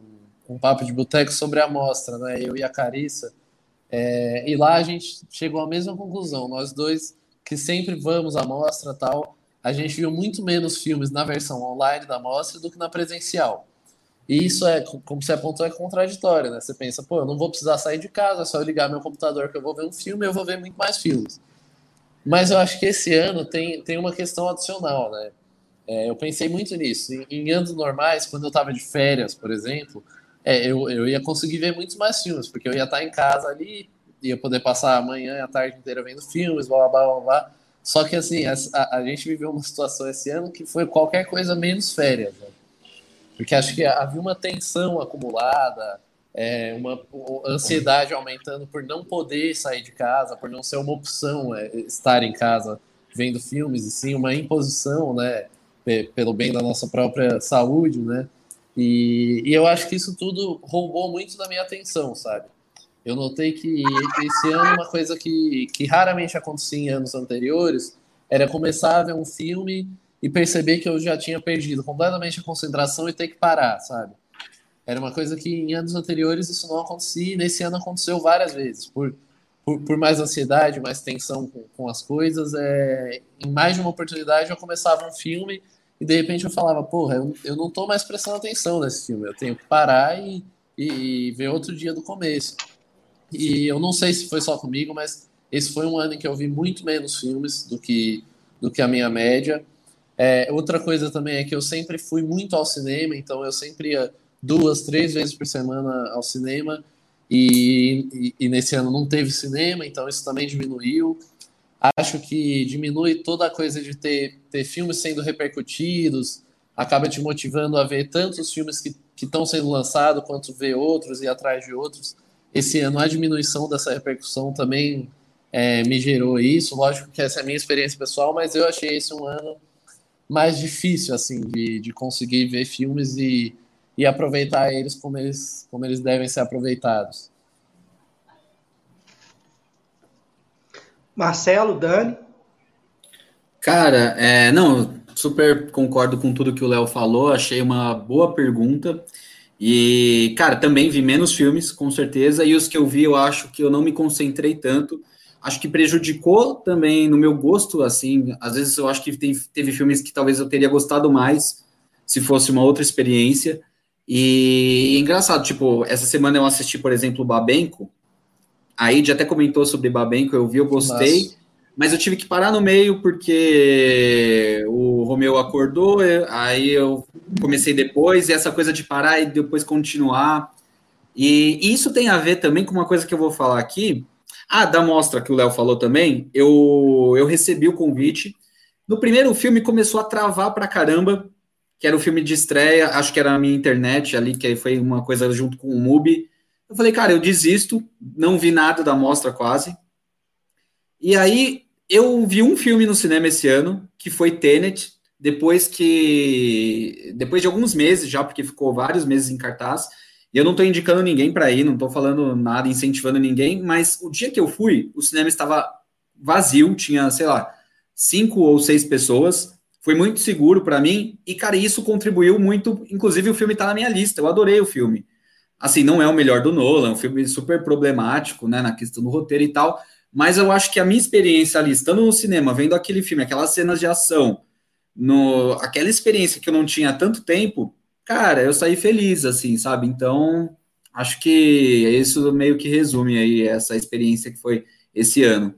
um papo de boteco sobre a amostra, né? Eu e a Carissa. É, e lá a gente chegou à mesma conclusão. Nós dois, que sempre vamos à mostra tal, a gente viu muito menos filmes na versão online da mostra do que na presencial. E isso é, como você apontou, é contraditório, né? Você pensa, pô, eu não vou precisar sair de casa, é só eu ligar meu computador que eu vou ver um filme eu vou ver muito mais filmes. Mas eu acho que esse ano tem, tem uma questão adicional, né? É, eu pensei muito nisso. Em, em, anos normais, quando eu estava de férias, por exemplo, é, eu, eu ia conseguir ver muitos mais filmes, porque eu ia estar em casa ali, ia poder passar a manhã e a tarde inteira vendo filmes, blá blá blá. blá. Só que assim, a, a, gente viveu uma situação esse ano que foi qualquer coisa menos férias. Né? Porque acho que havia uma tensão acumulada, é, uma ansiedade aumentando por não poder sair de casa, por não ser uma opção é, estar em casa vendo filmes, e sim uma imposição, né? Pelo bem da nossa própria saúde, né? E, e, eu acho que isso tudo roubou muito da minha atenção, sabe? Eu notei que esse ano uma coisa que, que raramente acontecia em anos anteriores era começar a ver um filme e perceber que eu já tinha perdido completamente a concentração e ter que parar, sabe? Era uma coisa que em anos anteriores isso não acontecia e nesse ano aconteceu várias vezes, por, por, por mais ansiedade, mais tensão com, com as coisas. É, em mais de uma oportunidade eu começava um filme e de repente eu falava, porra, eu, eu não tô mais prestando atenção nesse filme, eu tenho que parar e, e, ver outro dia do começo. E eu não sei se foi só comigo, mas esse foi um ano em que eu vi muito menos filmes do que, do que a minha média. É, outra coisa também é que eu sempre fui muito ao cinema, então eu sempre ia duas, três vezes por semana ao cinema, e, e, e nesse ano não teve cinema, então isso também diminuiu. Acho que diminui toda a coisa de ter, ter filmes sendo repercutidos, acaba te motivando a ver tantos filmes que estão sendo lançados, quanto ver outros e atrás de outros. Esse ano, a diminuição dessa repercussão também é, me gerou isso. Lógico que essa é a minha experiência pessoal, mas eu achei esse um ano mais difícil, assim, de, de conseguir ver filmes e, e aproveitar eles como, eles como eles devem ser aproveitados. Marcelo, Dani? Cara, é, não, super concordo com tudo que o Léo falou, achei uma boa pergunta. E, cara, também vi menos filmes, com certeza, e os que eu vi, eu acho que eu não me concentrei tanto. Acho que prejudicou também no meu gosto, assim, às vezes eu acho que tem, teve filmes que talvez eu teria gostado mais, se fosse uma outra experiência. E é engraçado, tipo, essa semana eu assisti, por exemplo, o Babenco. A Id até comentou sobre Babenco, eu vi, eu gostei. Nossa. Mas eu tive que parar no meio porque o Romeu acordou, aí eu comecei depois, e essa coisa de parar e depois continuar. E isso tem a ver também com uma coisa que eu vou falar aqui. Ah, da mostra que o Léo falou também, eu, eu recebi o convite. No primeiro filme começou a travar pra caramba, que era o filme de estreia, acho que era a minha internet ali, que foi uma coisa junto com o MUBI. Eu falei, cara, eu desisto, não vi nada da mostra quase. E aí eu vi um filme no cinema esse ano, que foi Tenet, depois que. Depois de alguns meses já, porque ficou vários meses em cartaz. E eu não estou indicando ninguém para ir, não estou falando nada, incentivando ninguém, mas o dia que eu fui, o cinema estava vazio, tinha, sei lá, cinco ou seis pessoas foi muito seguro para mim e, cara, isso contribuiu muito. Inclusive, o filme está na minha lista, eu adorei o filme. Assim, não é o melhor do Nolan, é um filme super problemático, né, na questão do roteiro e tal, mas eu acho que a minha experiência ali, estando no cinema, vendo aquele filme, aquelas cenas de ação, no, aquela experiência que eu não tinha há tanto tempo, cara, eu saí feliz, assim, sabe? Então, acho que isso meio que resume aí essa experiência que foi esse ano.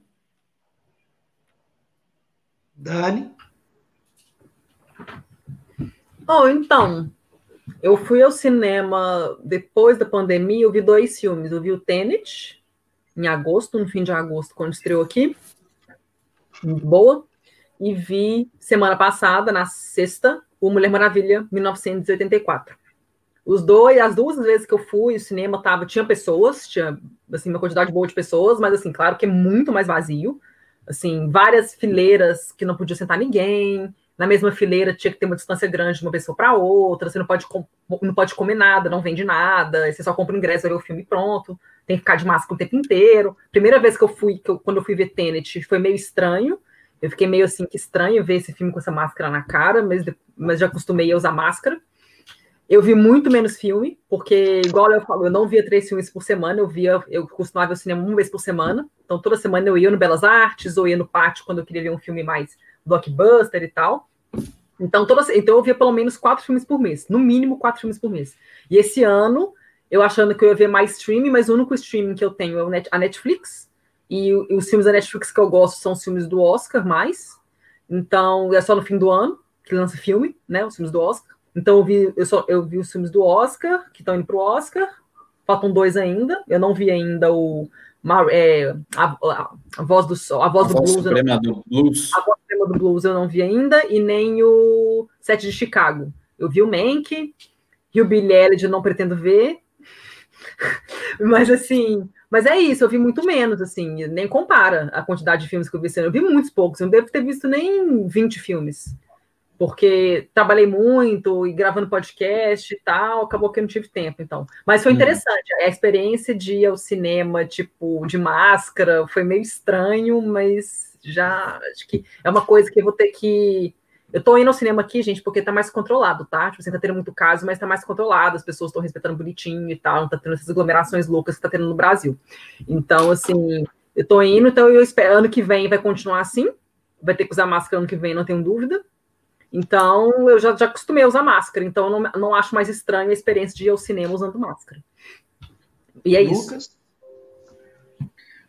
Dani? Oh, então, eu fui ao cinema depois da pandemia, eu vi dois filmes. Eu vi o Tenet, em agosto, no fim de agosto, quando estreou aqui. Muito boa. E vi semana passada, na sexta, o Mulher Maravilha, 1984. Os dois, as duas vezes que eu fui, o cinema tava, tinha pessoas, tinha assim, uma quantidade boa de pessoas, mas assim, claro que é muito mais vazio. Assim, várias fileiras que não podia sentar ninguém, na mesma fileira tinha que ter uma distância grande de uma pessoa para outra, você não pode, não pode comer nada, não vende nada, você só compra o ingresso, ver o filme pronto, tem que ficar de máscara o tempo inteiro. Primeira vez que eu fui, que eu, quando eu fui ver Tenet, foi meio estranho, eu fiquei meio assim, que estranho ver esse filme com essa máscara na cara, mas, mas já acostumei a usar máscara. Eu vi muito menos filme, porque, igual eu falo, eu não via três filmes por semana, eu via, eu costumava ver o cinema uma vez por semana. Então, toda semana eu ia no Belas Artes ou ia no pátio quando eu queria ver um filme mais blockbuster e tal. Então, toda, então eu via pelo menos quatro filmes por mês, no mínimo quatro filmes por mês. E esse ano, eu achando que eu ia ver mais streaming, mas o único streaming que eu tenho é a Netflix. E os filmes da Netflix que eu gosto são os filmes do Oscar mais. Então, é só no fim do ano que lança filme, né? Os filmes do Oscar. Então, eu vi, eu só, eu vi os filmes do Oscar, que estão indo para o Oscar. Faltam dois ainda. Eu não vi ainda o é, a, a, a, voz do sol, a voz a do voz blues, não, do blues. A voz do blues eu não vi ainda e nem o set de Chicago. Eu vi o Mank, e o Billy Elliot eu não pretendo ver. mas assim, mas é isso, eu vi muito menos, assim, nem compara a quantidade de filmes que eu vi esse ano. Eu vi muitos poucos, eu não devo ter visto nem 20 filmes porque trabalhei muito e gravando podcast e tal, acabou que eu não tive tempo, então. Mas foi uhum. interessante, a experiência de ir ao cinema, tipo, de máscara, foi meio estranho, mas já acho que é uma coisa que eu vou ter que. Eu tô indo ao cinema aqui, gente, porque tá mais controlado, tá? Tipo, assim, tá tendo muito caso, mas tá mais controlado, as pessoas estão respeitando bonitinho e tal, não tá tendo essas aglomerações loucas que tá tendo no Brasil. Então, assim, eu tô indo, então eu espero, ano que vem vai continuar assim, vai ter que usar máscara ano que vem, não tenho dúvida. Então, eu já, já acostumei a usar máscara, então não, não acho mais estranho a experiência de ir ao cinema usando máscara. E é Lucas? isso.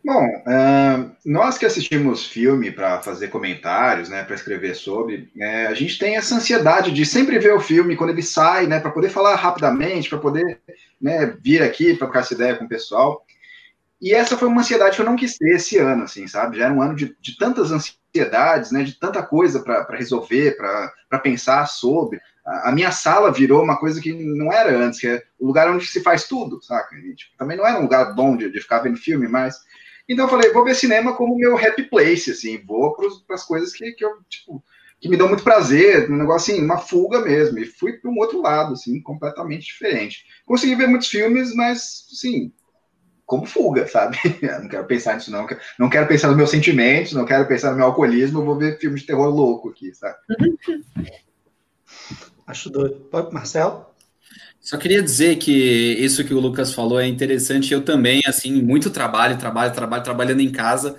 Bom, uh, nós que assistimos filme para fazer comentários, né, para escrever sobre, é, a gente tem essa ansiedade de sempre ver o filme quando ele sai, né, para poder falar rapidamente, para poder né, vir aqui para ficar essa ideia com o pessoal. E essa foi uma ansiedade que eu não quis ter esse ano, assim, sabe? Já era um ano de, de tantas ansiedades, né? De tanta coisa para resolver, para pensar sobre. A, a, minha sala virou uma coisa que não era antes, que é o lugar onde se faz tudo, saca? E, tipo, também não era um lugar bom de, de, ficar vendo filme, mas. Então eu falei, vou ver cinema como meu happy place, assim, vou para as coisas que, que eu, tipo, que me dão muito prazer, um negócio assim, uma fuga mesmo. E fui para um outro lado, assim, completamente diferente. Consegui ver muitos filmes, mas, sim, como fuga, sabe? Eu não quero pensar nisso, não. Não quero pensar nos meus sentimentos, não quero pensar no meu alcoolismo, vou ver filme de terror louco aqui, sabe? Acho doido. Marcelo? Só queria dizer que isso que o Lucas falou é interessante. Eu também, assim, muito trabalho, trabalho, trabalho, trabalhando em casa.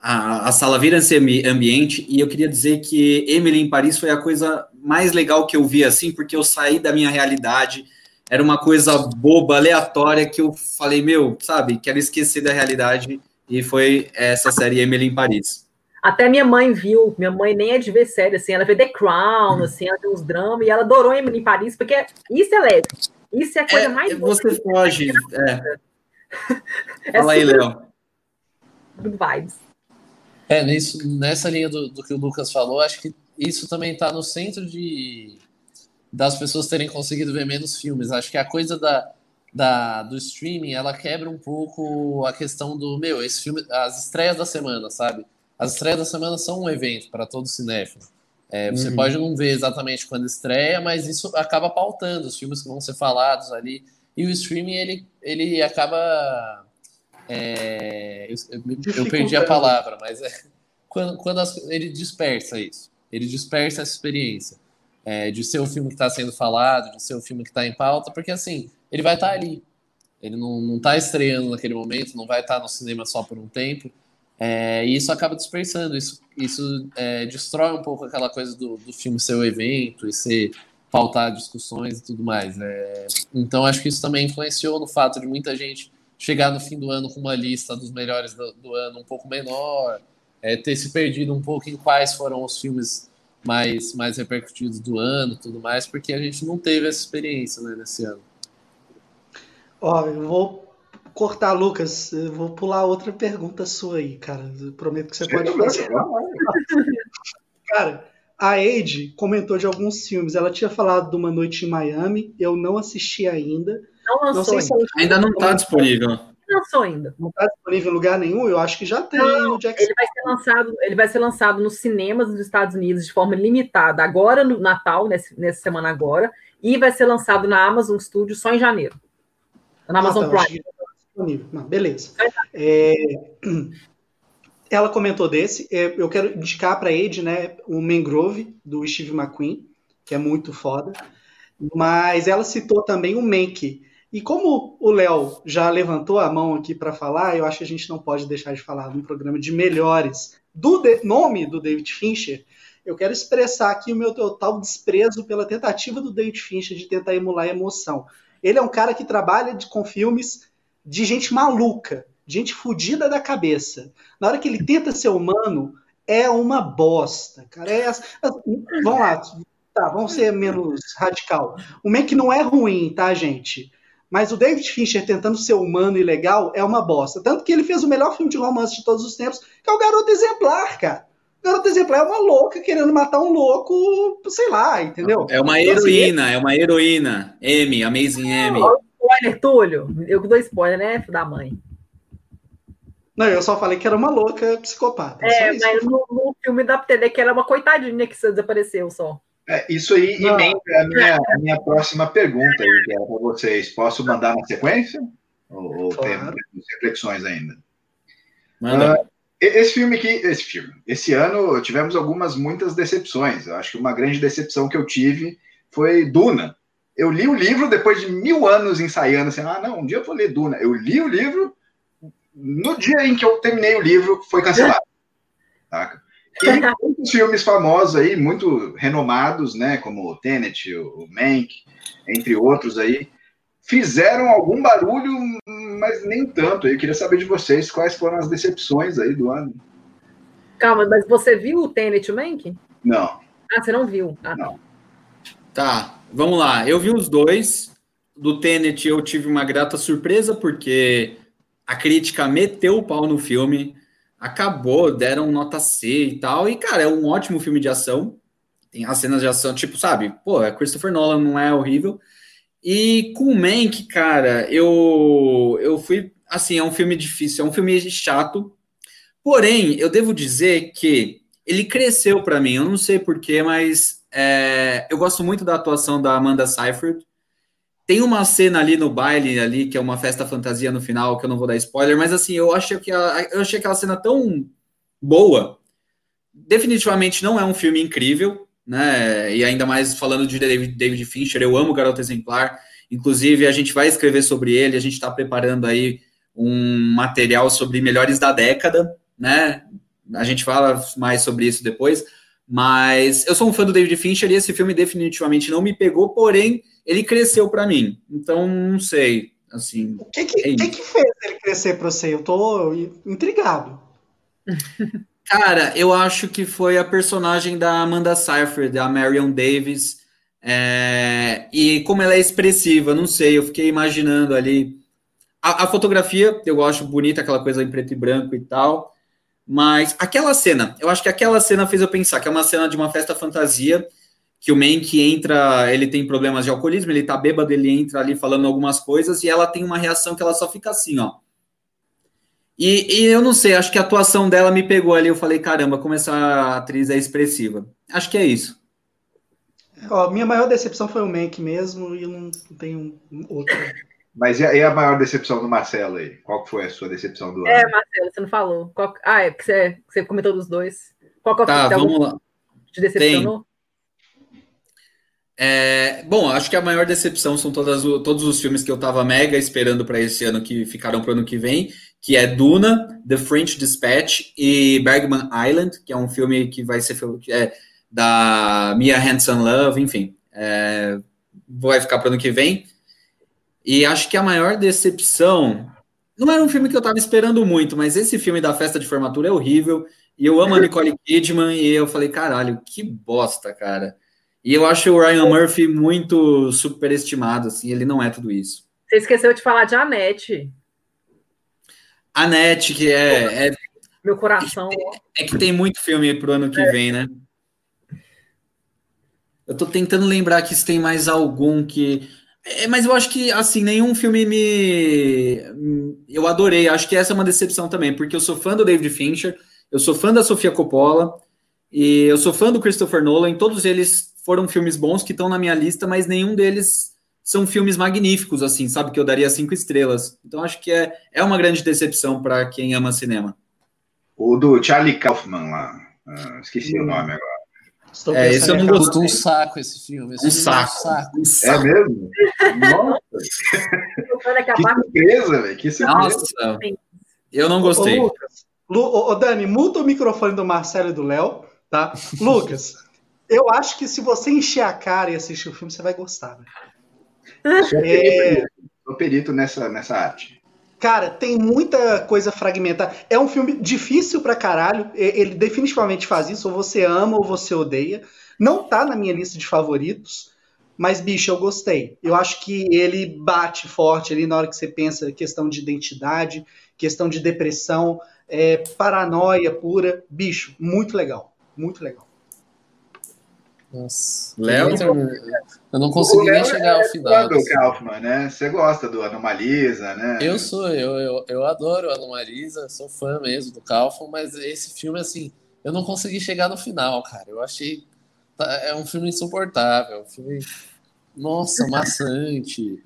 a, a sala vira esse ambiente, e eu queria dizer que Emily em Paris foi a coisa mais legal que eu vi, assim, porque eu saí da minha realidade, era uma coisa boba, aleatória, que eu falei, meu, sabe, quero esquecer da realidade, e foi essa série Emily em Paris. Até minha mãe viu, minha mãe nem é de ver série, assim, ela vê The Crown, assim, ela tem uns dramas, e ela adorou Emily em Paris, porque isso é leve, isso é a coisa é, mais... Você foge, é. é Fala aí, Léo. Good vibes. É, nisso, nessa linha do, do que o Lucas falou, acho que isso também está no centro de das pessoas terem conseguido ver menos filmes. Acho que a coisa da, da, do streaming, ela quebra um pouco a questão do, meu, esse filme, as estreias da semana, sabe? As estreias da semana são um evento para todo cinéfilo. É, você uhum. pode não ver exatamente quando estreia, mas isso acaba pautando os filmes que vão ser falados ali. E o streaming, ele, ele acaba é, eu, eu, perdi a palavra, mas é, quando, quando as, ele dispersa isso, ele dispersa essa experiência é, de ser o filme que está sendo falado, de ser o filme que está em pauta, porque assim, ele vai estar tá ali. Ele não está estreando naquele momento, não vai estar tá no cinema só por um tempo. É, e isso acaba dispersando, isso, isso é, destrói um pouco aquela coisa do, do filme ser o evento e ser pautar discussões e tudo mais. Né? Então acho que isso também influenciou no fato de muita gente chegar no fim do ano com uma lista dos melhores do, do ano um pouco menor, é, ter se perdido um pouco em quais foram os filmes mais, mais repercutidos do ano tudo mais, porque a gente não teve essa experiência né, nesse ano. Ó, eu vou cortar, Lucas, eu vou pular outra pergunta sua aí, cara. Eu prometo que você pode fazer. cara, a Eide comentou de alguns filmes. Ela tinha falado de Uma Noite em Miami, eu não assisti ainda. Não não ainda. ainda não está disponível. Lançou ainda. Não está disponível em lugar nenhum? Eu acho que já tem não, no Jackson. Ele vai ser lançado, ele vai ser lançado nos cinemas dos Estados Unidos de forma limitada, agora no Natal, nesse, nessa semana agora, e vai ser lançado na Amazon Studio só em janeiro. Na Amazon ah, tá, Prime. Disponível. Não, beleza. É, ela comentou desse. É, eu quero indicar para a Ed, né, o Mangrove, do Steve McQueen, que é muito foda. Mas ela citou também o Mank, e como o Léo já levantou a mão aqui para falar, eu acho que a gente não pode deixar de falar de um programa de melhores do de nome do David Fincher. Eu quero expressar aqui o meu total desprezo pela tentativa do David Fincher de tentar emular a emoção. Ele é um cara que trabalha de, com filmes de gente maluca, gente fodida da cabeça. Na hora que ele tenta ser humano, é uma bosta, cara. É, vamos lá, tá, vamos ser menos radical. O Mac não é ruim, tá, gente? Mas o David Fincher tentando ser humano e legal é uma bosta. Tanto que ele fez o melhor filme de romance de todos os tempos, que é o Garoto Exemplar, cara. O Garoto Exemplar é uma louca querendo matar um louco, sei lá, entendeu? É uma então, assim, heroína, assim, é uma heroína. M, Amazing M. Spoiler, Túlio. Eu que dou spoiler, né, da mãe. Não, eu só falei que era uma louca psicopata. É, mas no, no, filme dá pra entender que ela é uma coitadinha que desapareceu só. É, isso aí emenda a minha, a minha próxima pergunta aí, que era para vocês. Posso mandar na sequência? Ou, ou claro. tem reflexões ainda? Manda. Uh, esse filme aqui, esse filme, esse ano tivemos algumas, muitas decepções. Eu acho que uma grande decepção que eu tive foi Duna. Eu li o livro depois de mil anos ensaiando, assim, ah, não, um dia eu vou ler Duna. Eu li o livro, no dia em que eu terminei o livro, foi cancelado. Tá? Muitos filmes famosos aí, muito renomados, né, como o Tenet, o Mank, entre outros aí, fizeram algum barulho, mas nem tanto. Eu queria saber de vocês quais foram as decepções aí do ano. Calma, mas você viu o Tenet e o Mank? Não. Ah, você não viu? Ah, não. Tá, vamos lá. Eu vi os dois. Do Tenet eu tive uma grata surpresa, porque a crítica meteu o pau no filme acabou, deram nota C e tal. E, cara, é um ótimo filme de ação. Tem as cenas de ação, tipo, sabe? Pô, é Christopher Nolan não é horrível. E com o Mank, cara, eu, eu fui. Assim, é um filme difícil, é um filme chato. Porém, eu devo dizer que ele cresceu para mim. Eu não sei porquê, mas é, eu gosto muito da atuação da Amanda Seyfried. Tem uma cena ali no baile ali, que é uma festa fantasia no final, que eu não vou dar spoiler, mas assim, eu achei que eu achei aquela cena tão boa. Definitivamente não é um filme incrível, né? E ainda mais falando de David, David Fincher, eu amo Garoto Exemplar. Inclusive, a gente vai escrever sobre ele, a gente está preparando aí um material sobre melhores da década, né? a gente fala mais sobre isso depois. Mas eu sou um fã do David Fincher e esse filme definitivamente não me pegou, porém ele cresceu para mim. Então não sei, assim. O que que, é que, que fez ele crescer para você? Eu tô intrigado. Cara, eu acho que foi a personagem da Amanda Seyfried, da Marion Davis, é... e como ela é expressiva, não sei, eu fiquei imaginando ali. A, a fotografia eu acho bonita, aquela coisa em preto e branco e tal. Mas aquela cena, eu acho que aquela cena fez eu pensar que é uma cena de uma festa fantasia, que o Mank entra, ele tem problemas de alcoolismo, ele tá bêbado, ele entra ali falando algumas coisas e ela tem uma reação que ela só fica assim, ó. E, e eu não sei, acho que a atuação dela me pegou ali, eu falei, caramba, como essa atriz é expressiva. Acho que é isso. Ó, minha maior decepção foi o Mank mesmo e eu não tenho outra. Mas e a, maior decepção do Marcelo aí? Qual foi a sua decepção do é, ano? É, Marcelo, você não falou. Qual... Ah, é porque você, você comentou dos dois. Qual que é tá, vamos lá. Te decepcionou? É, bom, acho que a maior decepção são todas, todos os filmes que eu tava mega esperando para esse ano que ficaram para o ano que vem, que é Duna, The French Dispatch e Bergman Island, que é um filme que vai ser é, da Mia Hansen Love, enfim, é, vai ficar para o ano que vem. E acho que a maior decepção. Não era um filme que eu estava esperando muito, mas esse filme da festa de formatura é horrível. E eu amo a Nicole Kidman. E eu falei, caralho, que bosta, cara. E eu acho o Ryan Murphy muito superestimado, assim. Ele não é tudo isso. Você esqueceu de falar de Anete. Anete, que é, é. Meu coração. É que tem muito filme pro ano que é. vem, né? Eu tô tentando lembrar que se tem mais algum que. É, mas eu acho que, assim, nenhum filme me. Eu adorei. Acho que essa é uma decepção também, porque eu sou fã do David Fincher, eu sou fã da Sofia Coppola, e eu sou fã do Christopher Nolan. Todos eles foram filmes bons que estão na minha lista, mas nenhum deles são filmes magníficos, assim, sabe? Que eu daria cinco estrelas. Então acho que é, é uma grande decepção para quem ama cinema. O do Charlie Kaufman lá. Uh, esqueci hum. o nome agora. Estou é, esse eu não gostei. Um saco esse filme. Esse um, filme saco. É um saco. Um saco. É mesmo? Nossa. que surpresa, velho. Que surpresa. Nossa. Eu não gostei. Ô, Lucas, Lu, ô, Dani, muda o microfone do Marcelo e do Léo, tá? Lucas, eu acho que se você encher a cara e assistir o filme, você vai gostar, né? É... Sou perito nessa, nessa arte. Cara, tem muita coisa fragmentada. É um filme difícil pra caralho. Ele definitivamente faz isso. Ou você ama ou você odeia. Não tá na minha lista de favoritos. Mas, bicho, eu gostei. Eu acho que ele bate forte ali na hora que você pensa questão de identidade, questão de depressão, é, paranoia pura. Bicho, muito legal. Muito legal. Nossa. Léo? Eu não consegui nem chegar ao é final. do Kaufman, né? Você gosta do Anomalisa, né? Eu sou, eu, eu, eu adoro o Anomalisa, sou fã mesmo do Kaufman, mas esse filme, assim, eu não consegui chegar no final, cara. Eu achei. Tá, é um filme insuportável. Um filme. Nossa, maçante.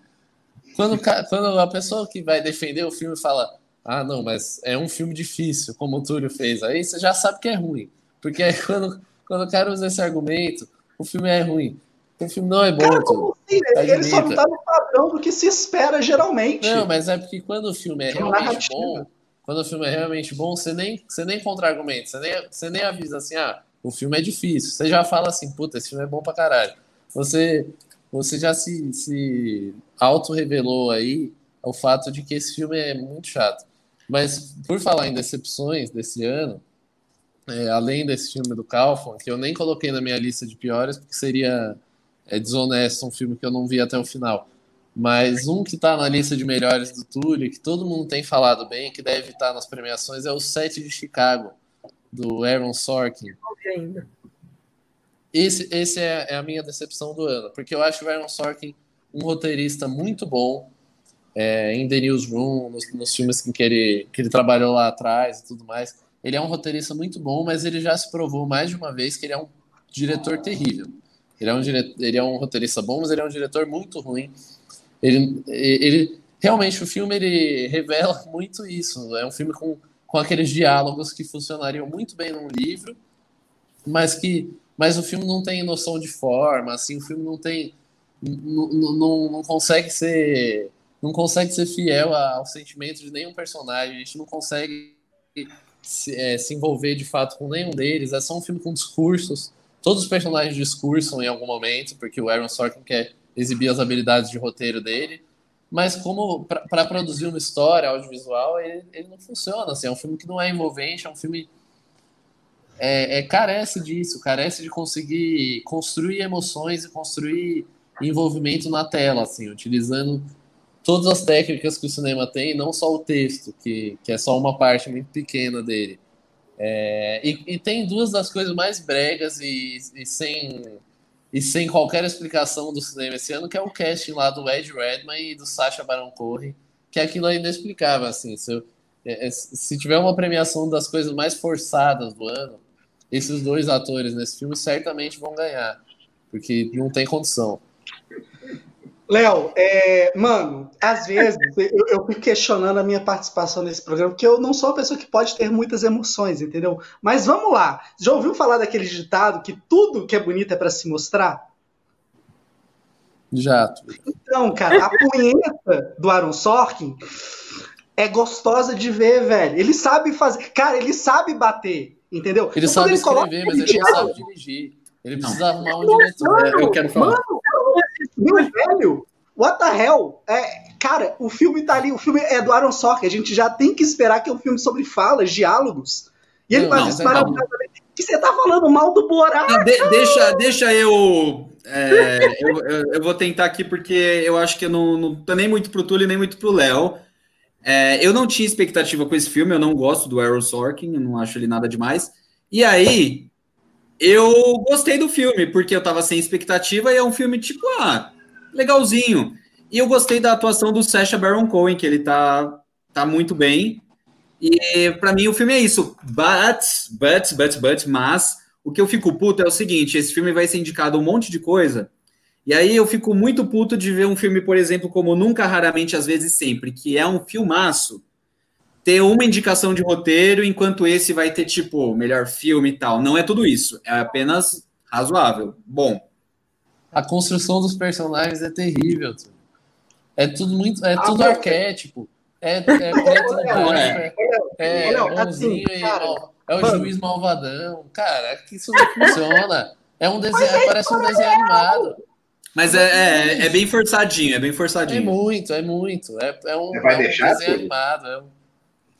Quando, quando a pessoa que vai defender o filme fala. Ah, não, mas é um filme difícil, como o Túlio fez. Aí você já sabe que é ruim. Porque aí quando, quando o cara usa esse argumento, o filme é ruim. O filme não é bom. Cara, como assim? Tá ele só não tá no padrão do que se espera geralmente. Não, mas é porque quando o filme é, é realmente bom, quando o filme é realmente bom, você nem, você nem contra-argumenta, você nem, você nem avisa assim, ah, o filme é difícil. Você já fala assim, puta, esse filme é bom pra caralho. Você, você já se, se auto-revelou aí o fato de que esse filme é muito chato. Mas por falar em decepções desse ano, é, além desse filme do Kaufman, que eu nem coloquei na minha lista de piores, porque seria é, desonesto um filme que eu não vi até o final. Mas um que está na lista de melhores do Túlio, que todo mundo tem falado bem, que deve estar tá nas premiações, é o Sete de Chicago, do Aaron Sorkin. Esse, esse é, é, a minha decepção do ano, porque eu acho o Aaron Sorkin um roteirista muito bom é, em The Newsroom, nos, nos filmes que ele, que ele trabalhou lá atrás e tudo mais. Ele é um roteirista muito bom, mas ele já se provou mais de uma vez que ele é um diretor terrível. Ele é um, diretor, ele é um roteirista bom, mas ele é um diretor muito ruim. Ele, ele realmente o filme ele revela muito isso. É um filme com, com aqueles diálogos que funcionariam muito bem num livro, mas que mas o filme não tem noção de forma, assim, o filme não tem não, não consegue ser não consegue ser fiel ao sentimento de nenhum personagem. A gente não consegue se, é, se envolver de fato com nenhum deles. É só um filme com discursos. Todos os personagens discursam em algum momento, porque o Aaron Sorkin quer exibir as habilidades de roteiro dele. Mas como para produzir uma história audiovisual, ele, ele não funciona. Assim, é um filme que não é envolvente, é um filme é, é, carece disso, carece de conseguir construir emoções e construir envolvimento na tela, assim, utilizando todas as técnicas que o cinema tem, não só o texto, que, que é só uma parte muito pequena dele. É, e, e, tem duas das coisas mais bregas e, e, sem, e sem qualquer explicação do cinema esse ano, que é o casting lá do Ed Redman e do Sacha Baron Cohen, que aquilo é inexplicável, assim, se, eu, é, é, se tiver uma premiação das coisas mais forçadas do ano, esses dois atores nesse filme certamente vão ganhar, porque não tem condição. Léo, é, mano, às vezes eu, eu fico questionando a minha participação nesse programa, porque eu não sou uma pessoa que pode ter muitas emoções, entendeu? Mas vamos lá. Já ouviu falar daquele ditado que tudo que é bonito é para se mostrar? Já. Então, cara, a punheta do Aaron Sorkin é gostosa de ver, velho. Ele sabe fazer. Cara, ele sabe bater, entendeu? Ele então, sabe ele escrever, mas ele não sabe dirigir. Ele precisa arrumar um diretor. É, eu quero falar. Mano, meu velho, what the hell? É, cara, o filme tá ali, o filme é do Aaron Sorkin, a gente já tem que esperar que é um filme sobre falas, diálogos. E ele faz isso para que você tá falando mal do Borá? De, deixa, deixa eu, é, eu, eu, eu. vou tentar aqui porque eu acho que eu não, não tô nem muito pro Túlio nem muito pro Léo. É, eu não tinha expectativa com esse filme, eu não gosto do Aaron Sorkin, eu não acho ele nada demais. E aí, eu gostei do filme, porque eu tava sem expectativa e é um filme tipo, ah, legalzinho. E eu gostei da atuação do Sacha Baron Cohen, que ele tá, tá muito bem. E para mim o filme é isso. But, but, but, but, mas o que eu fico puto é o seguinte: esse filme vai ser indicado um monte de coisa. E aí eu fico muito puto de ver um filme, por exemplo, como Nunca, Raramente, Às vezes Sempre, que é um filmaço ter uma indicação de roteiro, enquanto esse vai ter, tipo, melhor filme e tal. Não é tudo isso. É apenas razoável. Bom. A construção dos personagens é terrível. É tudo muito. É tudo arquétipo. É, é preto no é, é, é e é o juiz malvadão. Cara, que isso não funciona. É um desenho, parece um desenho animado. Mas é, é, é, bem forçadinho, é bem forçadinho. É muito, é muito. É, é um, é um desenho animado. É um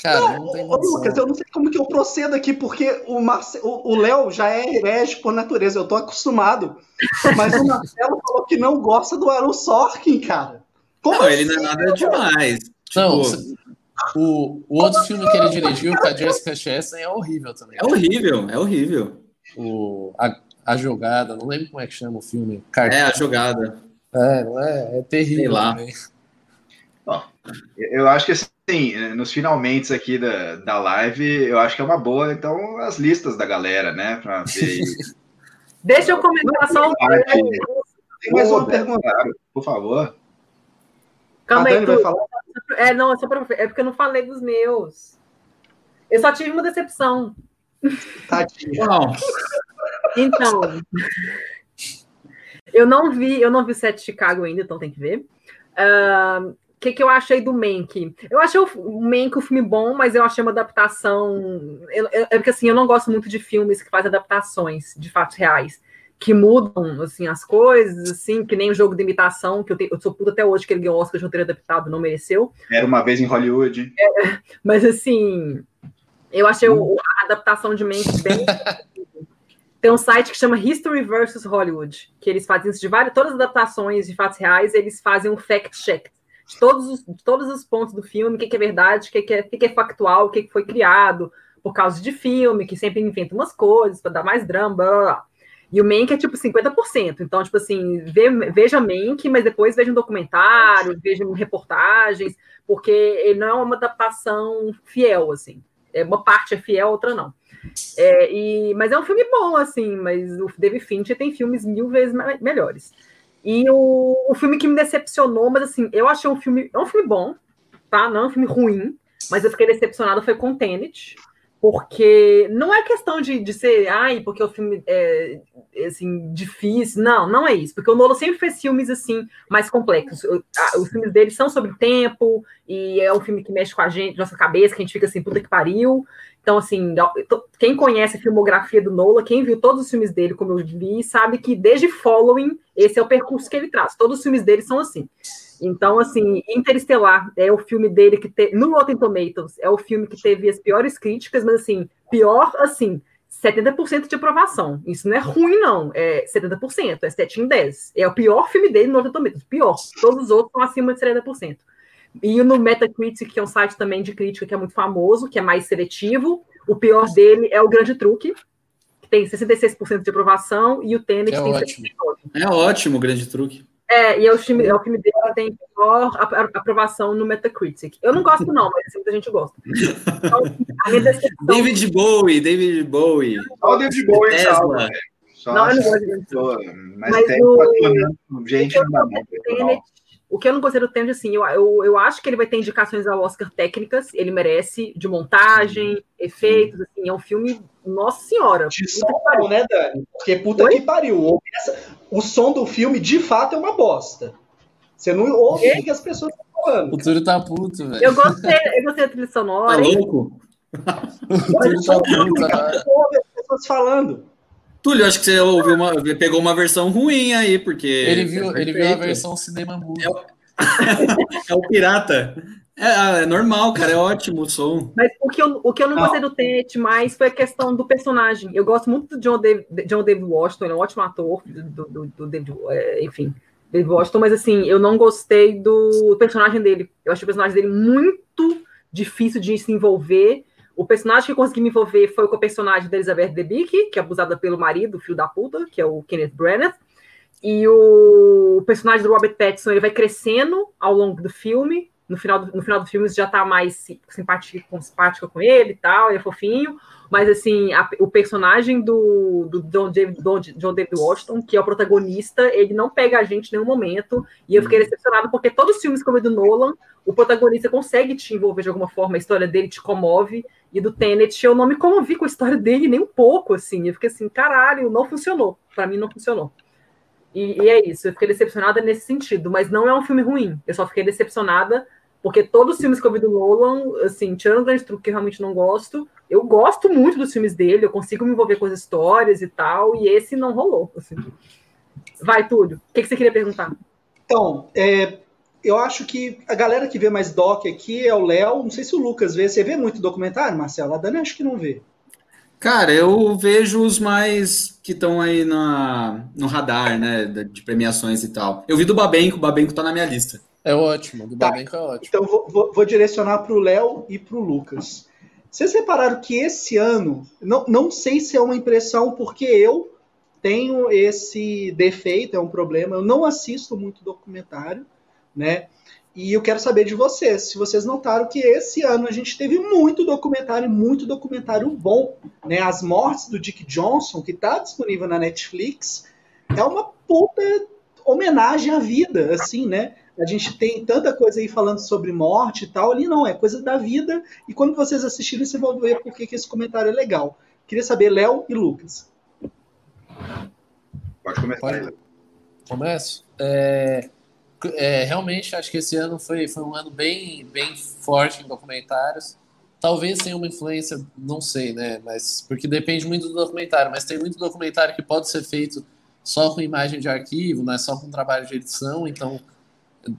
Cara, não, não tem ô, Lucas, eu não sei como que eu procedo aqui, porque o Marce... o Léo já é herege por natureza, eu tô acostumado. Mas o Marcelo falou que não gosta do Aaron Sorkin, cara. Como não, assim, ele não é nada demais. Não, tipo... o, o outro filme que ele dirigiu, com a Jessica Chastain, é horrível também. É horrível, é horrível. O, a, a Jogada, não lembro como é que chama o filme. Cartão. É, A Jogada. É, não é, é terrível. Sei lá. Bom, eu acho que Sim, nos finalmente aqui da, da live, eu acho que é uma boa, então, as listas da galera, né? Para ver. Deixa eu comentar só um Tem mais uma pergunta. por favor. Calma aí, tu... É, não, é, só pra... é porque eu não falei dos meus. Eu só tive uma decepção. Tadinho. Então, eu não vi, eu não vi o set de Chicago ainda, então tem que ver. Uh, que, que eu achei do Mank? Eu achei o Mank um filme bom, mas eu achei uma adaptação. Eu, eu, é porque assim, eu não gosto muito de filmes que fazem adaptações de fatos reais, que mudam assim as coisas, assim, que nem o jogo de imitação, que eu, te, eu sou puta até hoje que ele ganhou Oscar de roteiro adaptado, não mereceu. Era uma vez em Hollywood. É, mas assim, eu achei o, a adaptação de Mank bem. Tem um site que chama History versus Hollywood, que eles fazem isso de várias, todas as adaptações de fatos reais, eles fazem um fact check de todos os, de todos os pontos do filme, o que, que é verdade, o que, que, é, que, que é factual, o que, que foi criado por causa de filme, que sempre inventa umas coisas para dar mais drama, blá, blá, blá. E o Mank é tipo 50%. Então, tipo assim, vê, veja Mank, mas depois veja um documentário, veja reportagens, porque ele não é uma adaptação fiel, assim. É, uma parte é fiel, outra não. É, e, mas é um filme bom, assim, mas o David Fincher tem filmes mil vezes melhores. E o, o filme que me decepcionou, mas assim, eu achei um filme. É um filme bom, tá? Não é um filme ruim, mas eu fiquei decepcionada foi com Tenet, porque não é questão de, de ser, ai, porque o filme é assim, difícil. Não, não é isso. Porque o Nolan sempre fez filmes assim, mais complexos. Os filmes dele são sobre tempo, e é um filme que mexe com a gente, nossa cabeça, que a gente fica assim, puta que pariu. Então, assim, quem conhece a filmografia do Nolan, quem viu todos os filmes dele, como eu vi, sabe que desde Following, esse é o percurso que ele traz. Todos os filmes dele são assim. Então, assim, Interestelar é o filme dele que teve. No Rotten Tomatoes, é o filme que teve as piores críticas, mas, assim, pior, assim, 70% de aprovação. Isso não é ruim, não. É 70%, é 7 em 10. É o pior filme dele no Rotten Tomatoes. Pior. Todos os outros estão acima de 70%. E no Metacritic, que é um site também de crítica que é muito famoso, que é mais seletivo, o pior dele é o Grande Truque, que tem 66% de aprovação, e o Tenet é tem ótimo. 79%. É ótimo o Grande Truque. É, e é o filme, é o filme dele que tem maior aprovação no Metacritic. Eu não gosto, não, mas muita gente gosta. Então, David Bowie, David Bowie. Só o David Bowie Tesla. Só não, eu não gosto de David Mas, mas tem o... gente no Tenet, o que eu não gostei do Tenet, assim, eu, eu, eu acho que ele vai ter indicações ao Oscar técnicas, ele merece, de montagem, Sim. efeitos, assim, é um filme, nossa senhora. De som, né, Dani? Porque puta Oi? que pariu. O som do filme, de fato, é uma bosta. Você não ouve o que as pessoas estão falando. O Túlio tá puto, velho. Eu gostei, eu gostei da trilha sonora. Tá louco? o Túlio tá puto, cara. as pessoas falando. Túlio, acho que você ouviu uma, pegou uma versão ruim aí, porque. Ele viu, é ele viu a versão cinema é o, é o pirata. É, é, normal, cara, é ótimo o som. Mas o que eu, o que eu não, gostei do Tenet mais foi a questão do personagem. Eu gosto muito do John David, John David Washington, ele é um ótimo ator, do, do, do David, é, enfim, David Washington, mas assim, eu não gostei do personagem dele. Eu achei o personagem dele muito difícil de se envolver o personagem que eu consegui me envolver foi com o personagem da Elizabeth Debicki, que é abusada pelo marido, filho da puta, que é o Kenneth Branagh. E o personagem do Robert Pattinson ele vai crescendo ao longo do filme. No final do, no final do filme você já tá mais simpática, simpática com ele e tal, ele é fofinho. Mas assim, a, o personagem do, do John, David, John David Washington, que é o protagonista, ele não pega a gente em nenhum momento. E eu fiquei hum. decepcionado porque todos os filmes como o do Nolan, o protagonista consegue te envolver de alguma forma, a história dele te comove. E do Tenet, eu não me comovi com a história dele nem um pouco, assim. Eu fiquei assim, caralho, não funcionou. Para mim, não funcionou. E, e, é isso, eu fiquei decepcionada nesse sentido, mas não é um filme ruim. Eu só fiquei decepcionada porque todos os filmes que eu vi do Nolan, assim, tirando o grande truque que eu realmente não gosto, eu gosto muito dos filmes dele, eu consigo me envolver com as histórias e tal, e esse não rolou. Assim. Vai, Túlio, o que, que você queria perguntar? Então, é, eu acho que a galera que vê mais doc aqui é o Léo. Não sei se o Lucas vê. Você vê muito documentário, Marcelo? A Dani acho que não vê. Cara, eu vejo os mais que estão aí na, no radar, né? De premiações e tal. Eu vi do Babenco, o Babenco tá na minha lista. É ótimo, do tá. Babenco é ótimo. Então vou, vou, vou direcionar para o Léo e para o Lucas. Vocês repararam que esse ano, não, não sei se é uma impressão, porque eu tenho esse defeito, é um problema, eu não assisto muito documentário né? E eu quero saber de vocês, se vocês notaram que esse ano a gente teve muito documentário, muito documentário bom, né? As mortes do Dick Johnson, que está disponível na Netflix, é uma puta homenagem à vida, assim, né? A gente tem tanta coisa aí falando sobre morte e tal, ali não, é coisa da vida, e quando vocês assistirem, vocês vão ver por que esse comentário é legal. Queria saber, Léo e Lucas. Pode começar. Pode. Começo? É é, realmente acho que esse ano foi, foi um ano bem, bem forte em documentários. Talvez tenha uma influência, não sei, né? Mas porque depende muito do documentário. Mas tem muito documentário que pode ser feito só com imagem de arquivo, não é só com trabalho de edição. Então,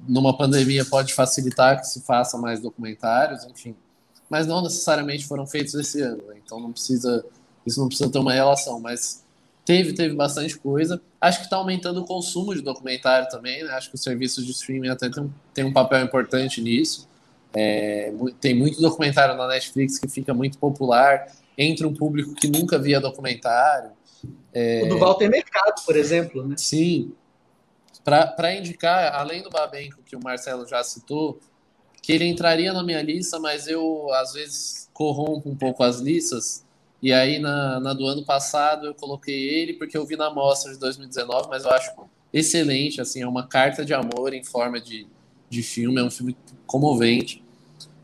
numa pandemia pode facilitar que se faça mais documentários, enfim. Mas não necessariamente foram feitos esse ano. Né? Então não precisa, isso não precisa ter uma relação. Mas Teve, teve bastante coisa. Acho que está aumentando o consumo de documentário também, né? Acho que os serviços de streaming até tem, tem um papel importante nisso. É, tem muito documentário na Netflix que fica muito popular entre um público que nunca via documentário. É, o do Walter Mercado, por exemplo, né? Sim. Para indicar, além do Babenco, que o Marcelo já citou, que ele entraria na minha lista, mas eu, às vezes, corrompo um pouco as listas, e aí, na, na, do ano passado, eu coloquei ele porque eu vi na mostra de 2019, mas eu acho excelente, assim, é uma carta de amor em forma de, de filme, é um filme comovente,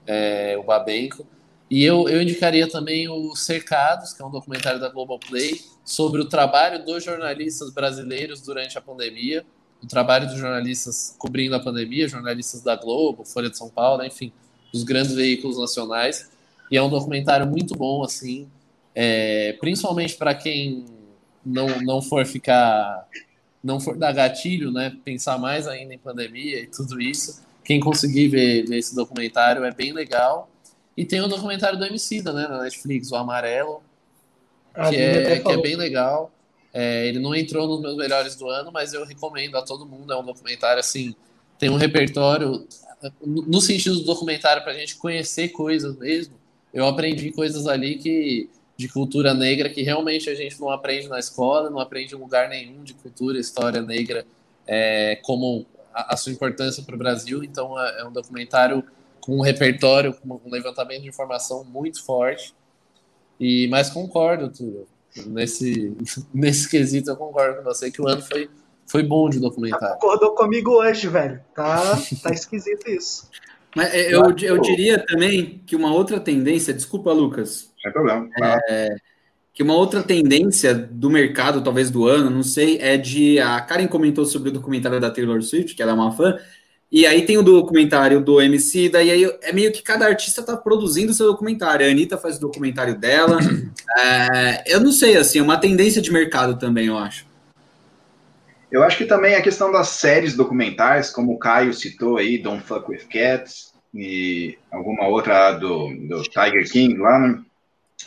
é, o Babenco. E eu, eu indicaria também o Cercados, que é um documentário da Globoplay, sobre o trabalho dos jornalistas brasileiros durante a pandemia, o trabalho dos jornalistas cobrindo a pandemia, jornalistas da Globo, Folha de São Paulo, enfim, os grandes veículos nacionais. E é um documentário muito bom, assim, é, principalmente para quem não, não for ficar, não for dar gatilho, né, pensar mais ainda em pandemia e tudo isso. Quem conseguir ver, ver esse documentário é bem legal. E tem o documentário do Emicida, né, na Netflix, o Amarelo, que, é, que é bem legal. É, ele não entrou nos meus melhores do ano, mas eu recomendo a todo mundo. É um documentário assim, tem um repertório no sentido do documentário para a gente conhecer coisas mesmo. Eu aprendi coisas ali que de cultura negra que realmente a gente não aprende na escola, não aprende em lugar nenhum de cultura, história negra, é, como a, a, sua importância para o Brasil. Então é, é um documentário com um repertório, com um levantamento de informação muito forte. E mas concordo, Túlio. Nesse, nesse quesito eu concordo com você que o ano foi, foi bom de documentário. Concordou comigo hoje, velho. Tá, tá esquisito isso. Mas é, eu, eu diria também que uma outra tendência, desculpa, Lucas. Sem problema. É, que uma outra tendência do mercado, talvez do ano, não sei, é de. A Karen comentou sobre o documentário da Taylor Swift, que ela é uma fã, e aí tem o documentário do MC, daí aí é meio que cada artista tá produzindo seu documentário. A Anitta faz o documentário dela. É, eu não sei, assim, é uma tendência de mercado também, eu acho. Eu acho que também a questão das séries documentais, como o Caio citou aí, Don't Fuck With Cats, e alguma outra do, do Tiger King lá, né?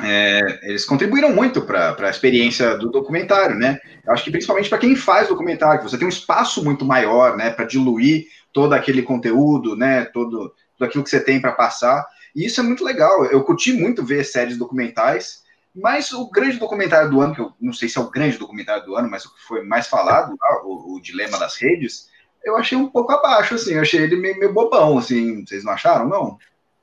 É, eles contribuíram muito para a experiência do documentário, né? Eu acho que principalmente para quem faz documentário, você tem um espaço muito maior, né, para diluir todo aquele conteúdo, né, todo, tudo aquilo que você tem para passar. E isso é muito legal. Eu curti muito ver séries documentais, mas o grande documentário do ano, que eu não sei se é o grande documentário do ano, mas o que foi mais falado, o, o Dilema das Redes, eu achei um pouco abaixo, assim, eu achei ele meio, meio bobão, assim, vocês não acharam, não?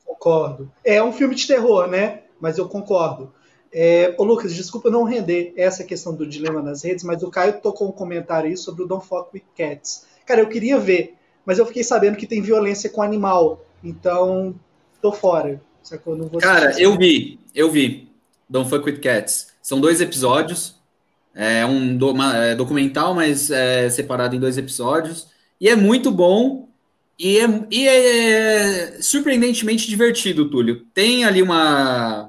Concordo. É um filme de terror, né? Mas eu concordo. É, ô Lucas, desculpa não render essa questão do dilema nas redes, mas o Caio tocou um comentário aí sobre o Don't Fuck With Cats. Cara, eu queria ver, mas eu fiquei sabendo que tem violência com animal. Então, tô fora. Sacou? Não vou Cara, eu vi, eu vi. Don't Fuck With Cats. São dois episódios. É um do, uma, é documental, mas é separado em dois episódios. E é muito bom. E é, e é surpreendentemente divertido, Túlio. Tem ali uma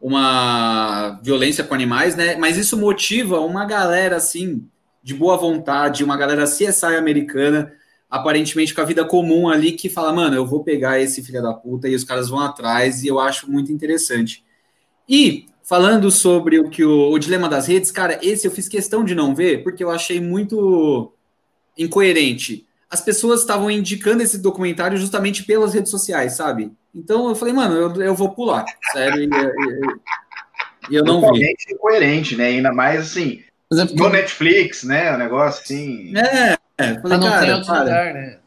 uma violência com animais, né? Mas isso motiva uma galera assim de boa vontade, uma galera CSI americana aparentemente com a vida comum ali, que fala, mano, eu vou pegar esse filho da puta e os caras vão atrás, e eu acho muito interessante. E, falando sobre o que o, o dilema das redes, cara, esse eu fiz questão de não ver, porque eu achei muito incoerente. As pessoas estavam indicando esse documentário justamente pelas redes sociais, sabe? Então eu falei, mano, eu, eu vou pular, sério, e, e, e eu não vi. incoerente, né? Ainda mais assim, é no Netflix, né? O negócio assim. É, é, falei, não cara, tem outro para. lugar, né?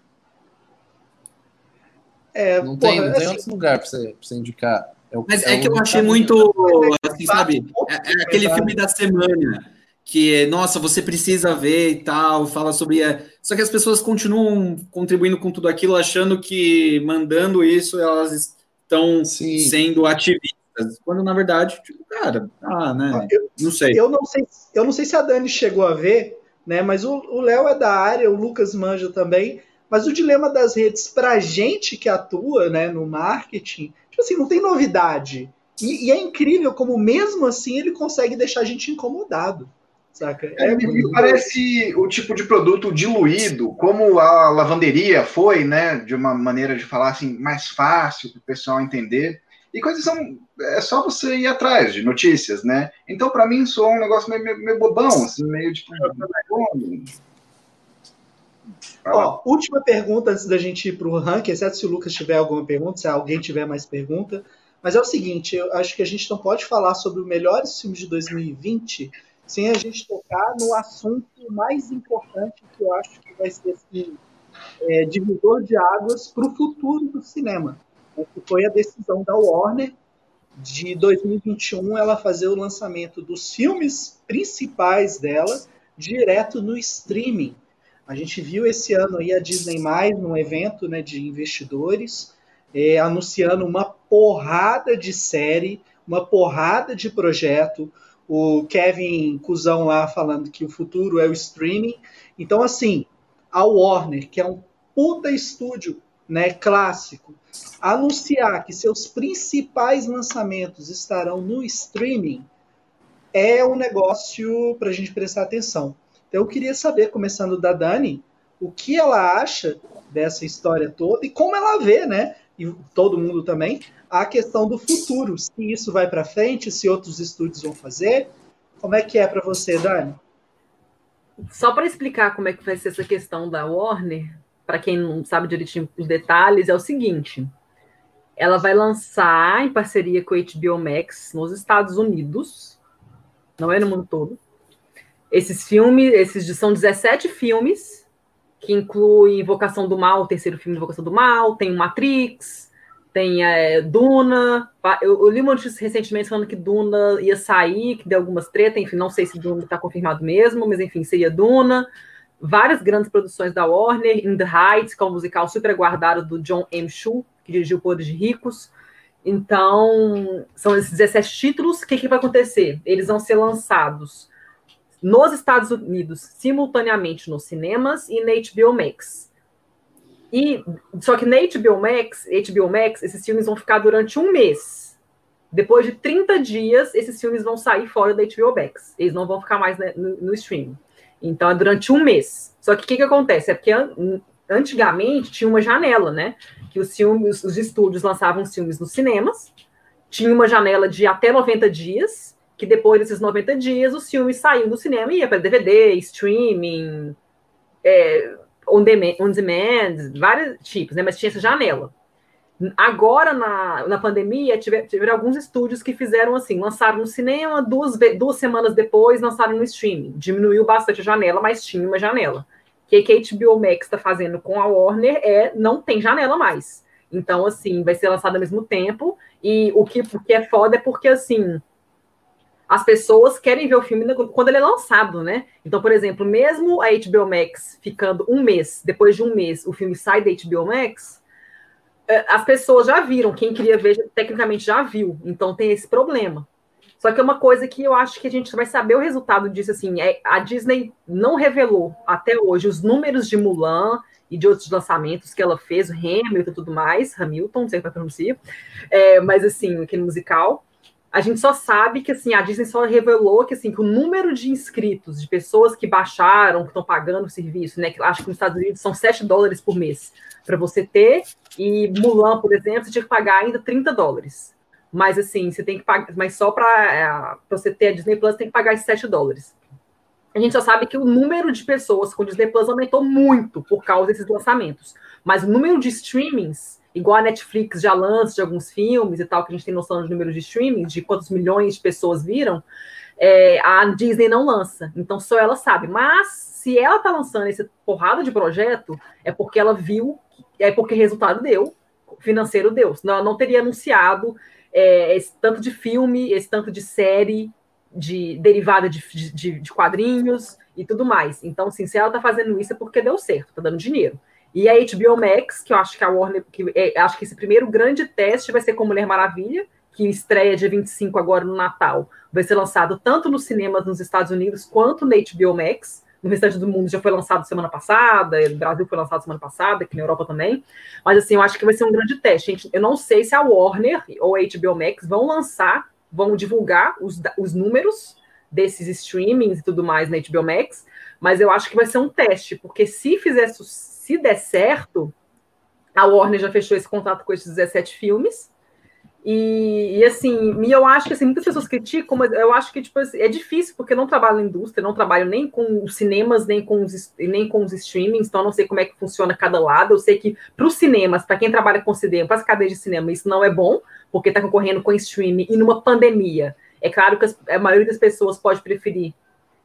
É, não, porra, tem, não tem assim, outro lugar para você, pra você indicar. É o, mas é, é que eu achei muito, assim, sabe? É, é aquele filme da semana que, nossa, você precisa ver e tal, fala sobre. Só que as pessoas continuam contribuindo com tudo aquilo, achando que mandando isso elas estão sendo ativistas. Quando na verdade, tipo, cara, ah, né? Eu, não sei. Eu não sei, eu não sei se a Dani chegou a ver, né? Mas o Léo é da área, o Lucas manja também. Mas o dilema das redes, para gente que atua né, no marketing, tipo assim, não tem novidade. E, e, é incrível como, mesmo assim, ele consegue deixar a gente incomodado. Saca? É, é me parece o tipo de produto diluído, como a lavanderia foi, né? De uma maneira de falar assim, mais fácil para o pessoal entender. E coisas são. É só você ir atrás de notícias, né? Então, para mim, soa um negócio meio, meio, meio, bobão, assim, meio tipo. Ó, última pergunta antes da gente ir para o ranking, exceto se o Lucas tiver alguma pergunta, se alguém tiver mais pergunta. Mas é o seguinte, eu acho que a gente não pode falar sobre os melhores filmes de 2020 sem a gente tocar no assunto mais importante que eu acho que vai ser esse é, divisor de águas para o futuro do cinema que foi a decisão da Warner de 2021 ela fazer o lançamento dos filmes principais dela direto no streaming. A gente viu esse ano aí a Disney mais num evento né, de investidores é, anunciando uma porrada de série, uma porrada de projeto. O Kevin Cusão lá falando que o futuro é o streaming. Então, assim, a Warner, que é um puta estúdio né, clássico, anunciar que seus principais lançamentos estarão no streaming é um negócio para a gente prestar atenção. Então, eu queria saber, começando da Dani, o que ela acha dessa história toda e como ela vê, né? E todo mundo também, a questão do futuro. Se isso vai para frente, se outros estúdios vão fazer. Como é que é para você, Dani? Só para explicar como é que vai ser essa questão da Warner, para quem não sabe direitinho os detalhes, é o seguinte: ela vai lançar em parceria com a HBO Max nos Estados Unidos, não é no mundo todo. Esses filmes, esses são 17 filmes que incluem Invocação do Mal, o terceiro filme Invocação do Mal, tem o Matrix, tem é, Duna. Eu, eu, li uma notícia recentemente falando que Duna ia sair, que deu algumas tretas, enfim, não sei se Duna está confirmado mesmo, mas enfim, seria Duna. Várias grandes produções da Warner, In the Heights, que é um musical super aguardado do John M. Chu, que dirigiu Poderes de Ricos. Então, são esses 17 títulos. O que, que vai acontecer? Eles vão ser lançados nos Estados Unidos simultaneamente nos cinemas e na HBO Max. E só que na HBO Max, HBO Max, esses filmes vão ficar durante um mês. Depois de 30 dias, esses filmes vão sair fora da HBO Max. Eles não vão ficar mais né, no, no streaming. Então é durante um mês. Só que o que, que acontece? É porque an antigamente tinha uma janela, né? Que os filmes, os estúdios lançavam filmes nos cinemas, tinha uma janela de até 90 dias, que depois desses 90 dias os filmes saíam do cinema e ia para DVD, streaming, é, on, demand, on demand, vários tipos, né? Mas tinha essa janela. Agora, na, na pandemia, tiver, tiveram alguns estúdios que fizeram assim, lançaram no cinema, duas, duas semanas depois lançaram no streaming. Diminuiu bastante a janela, mas tinha uma janela. O que, que a HBO Max está fazendo com a Warner é não tem janela mais. Então, assim, vai ser lançado ao mesmo tempo. E o que, o que é foda é porque, assim, as pessoas querem ver o filme quando ele é lançado, né? Então, por exemplo, mesmo a HBO Max ficando um mês, depois de um mês, o filme sai da HBO Max, é, as pessoas já viram, quem queria ver, tecnicamente já viu. Então tem esse problema. Só que é uma coisa que eu acho que a gente vai saber o resultado disso, assim, é, a Disney não revelou até hoje os números de Mulan e de outros lançamentos que ela fez, o Hamilton e tudo mais, Hamilton, não sei como é pronuncia, é, mas assim, aquele musical, a gente só sabe que assim, a Disney só revelou que assim, que o número de inscritos, de pessoas que baixaram, que estão pagando o serviço, né? Que acho que nos Estados Unidos são 7 dólares por mês para você ter, e Mulan, por exemplo, você tinha que pagar ainda 30 dólares. Mas assim, você tem que pagar, mas só para é, você ter a Disney Plus tem que pagar esses 7 dólares. A gente já sabe que o número de pessoas com Disney Plus aumentou muito por causa desses lançamentos. Mas o número de streamings igual a Netflix já lança de alguns filmes e tal, que a gente tem noção de número de streaming, de quantos milhões de pessoas viram, é, a Disney não lança. Então só ela sabe. Mas se ela tá lançando esse porrada de projeto, é porque ela viu, é porque resultado deu, financeiro deu. Senão ela não teria anunciado é, esse tanto de filme, esse tanto de série, de derivada de, de, de quadrinhos e tudo mais. Então, assim, se ela tá fazendo isso é porque deu certo, tá dando dinheiro. E a HBO Max, que eu acho que a Warner, que é, acho que esse primeiro grande teste vai ser com Mulher Maravilha, que estreia dia 25 agora no Natal. Vai ser lançado tanto nos cinemas nos Estados Unidos quanto na HBO Max. No restante do mundo já foi lançado semana passada, no Brasil foi lançado semana passada, aqui na Europa também. Mas assim, eu acho que vai ser um grande teste. Gente, eu não sei se a Warner ou a HBO Max vão lançar, vão divulgar os, os números desses streamings e tudo mais na HBO Max, mas eu acho que vai ser um teste, porque se fizer sucesso se der certo, a Warner já fechou esse contrato com esses 17 filmes. E, e, assim, eu acho que assim, muitas pessoas criticam, mas eu acho que tipo, assim, é difícil, porque eu não trabalho na indústria, não trabalho nem com os cinemas, nem com os, nem com os streamings, então não sei como é que funciona cada lado. Eu sei que para os cinemas, para quem trabalha com cinema, para as cadeias de cinema, isso não é bom, porque está concorrendo com streaming e numa pandemia. É claro que a maioria das pessoas pode preferir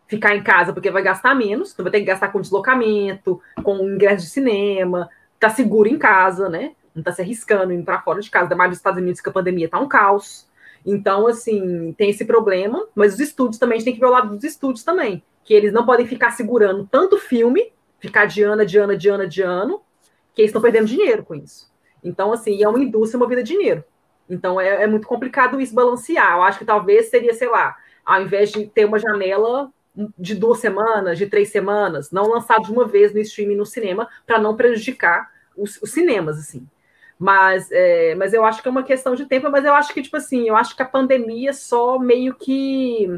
ficar em casa porque vai gastar menos, então vai ter que gastar com deslocamento, com ingresso de cinema, tá seguro em casa, né? Não tá se arriscando indo para fora de casa, ainda mais nos Estados Unidos que a pandemia tá um caos. Então, assim, tem esse problema, mas os estúdios também, a gente tem que ver o lado dos estúdios também, que eles não podem ficar segurando tanto filme, ficar de ano, de ano, de ano, de ano, que eles estão perdendo dinheiro com isso. Então, assim, é uma indústria movida a dinheiro. Então é, é muito complicado isso balancear. Eu acho que talvez seria, sei lá, ao invés de ter uma janela de duas semanas, de três semanas, não lançar de uma vez no streaming no cinema, para não prejudicar os, os, cinemas, assim. Mas, é, mas eu acho que é uma questão de tempo, mas eu acho que, tipo assim, eu acho que a pandemia só meio que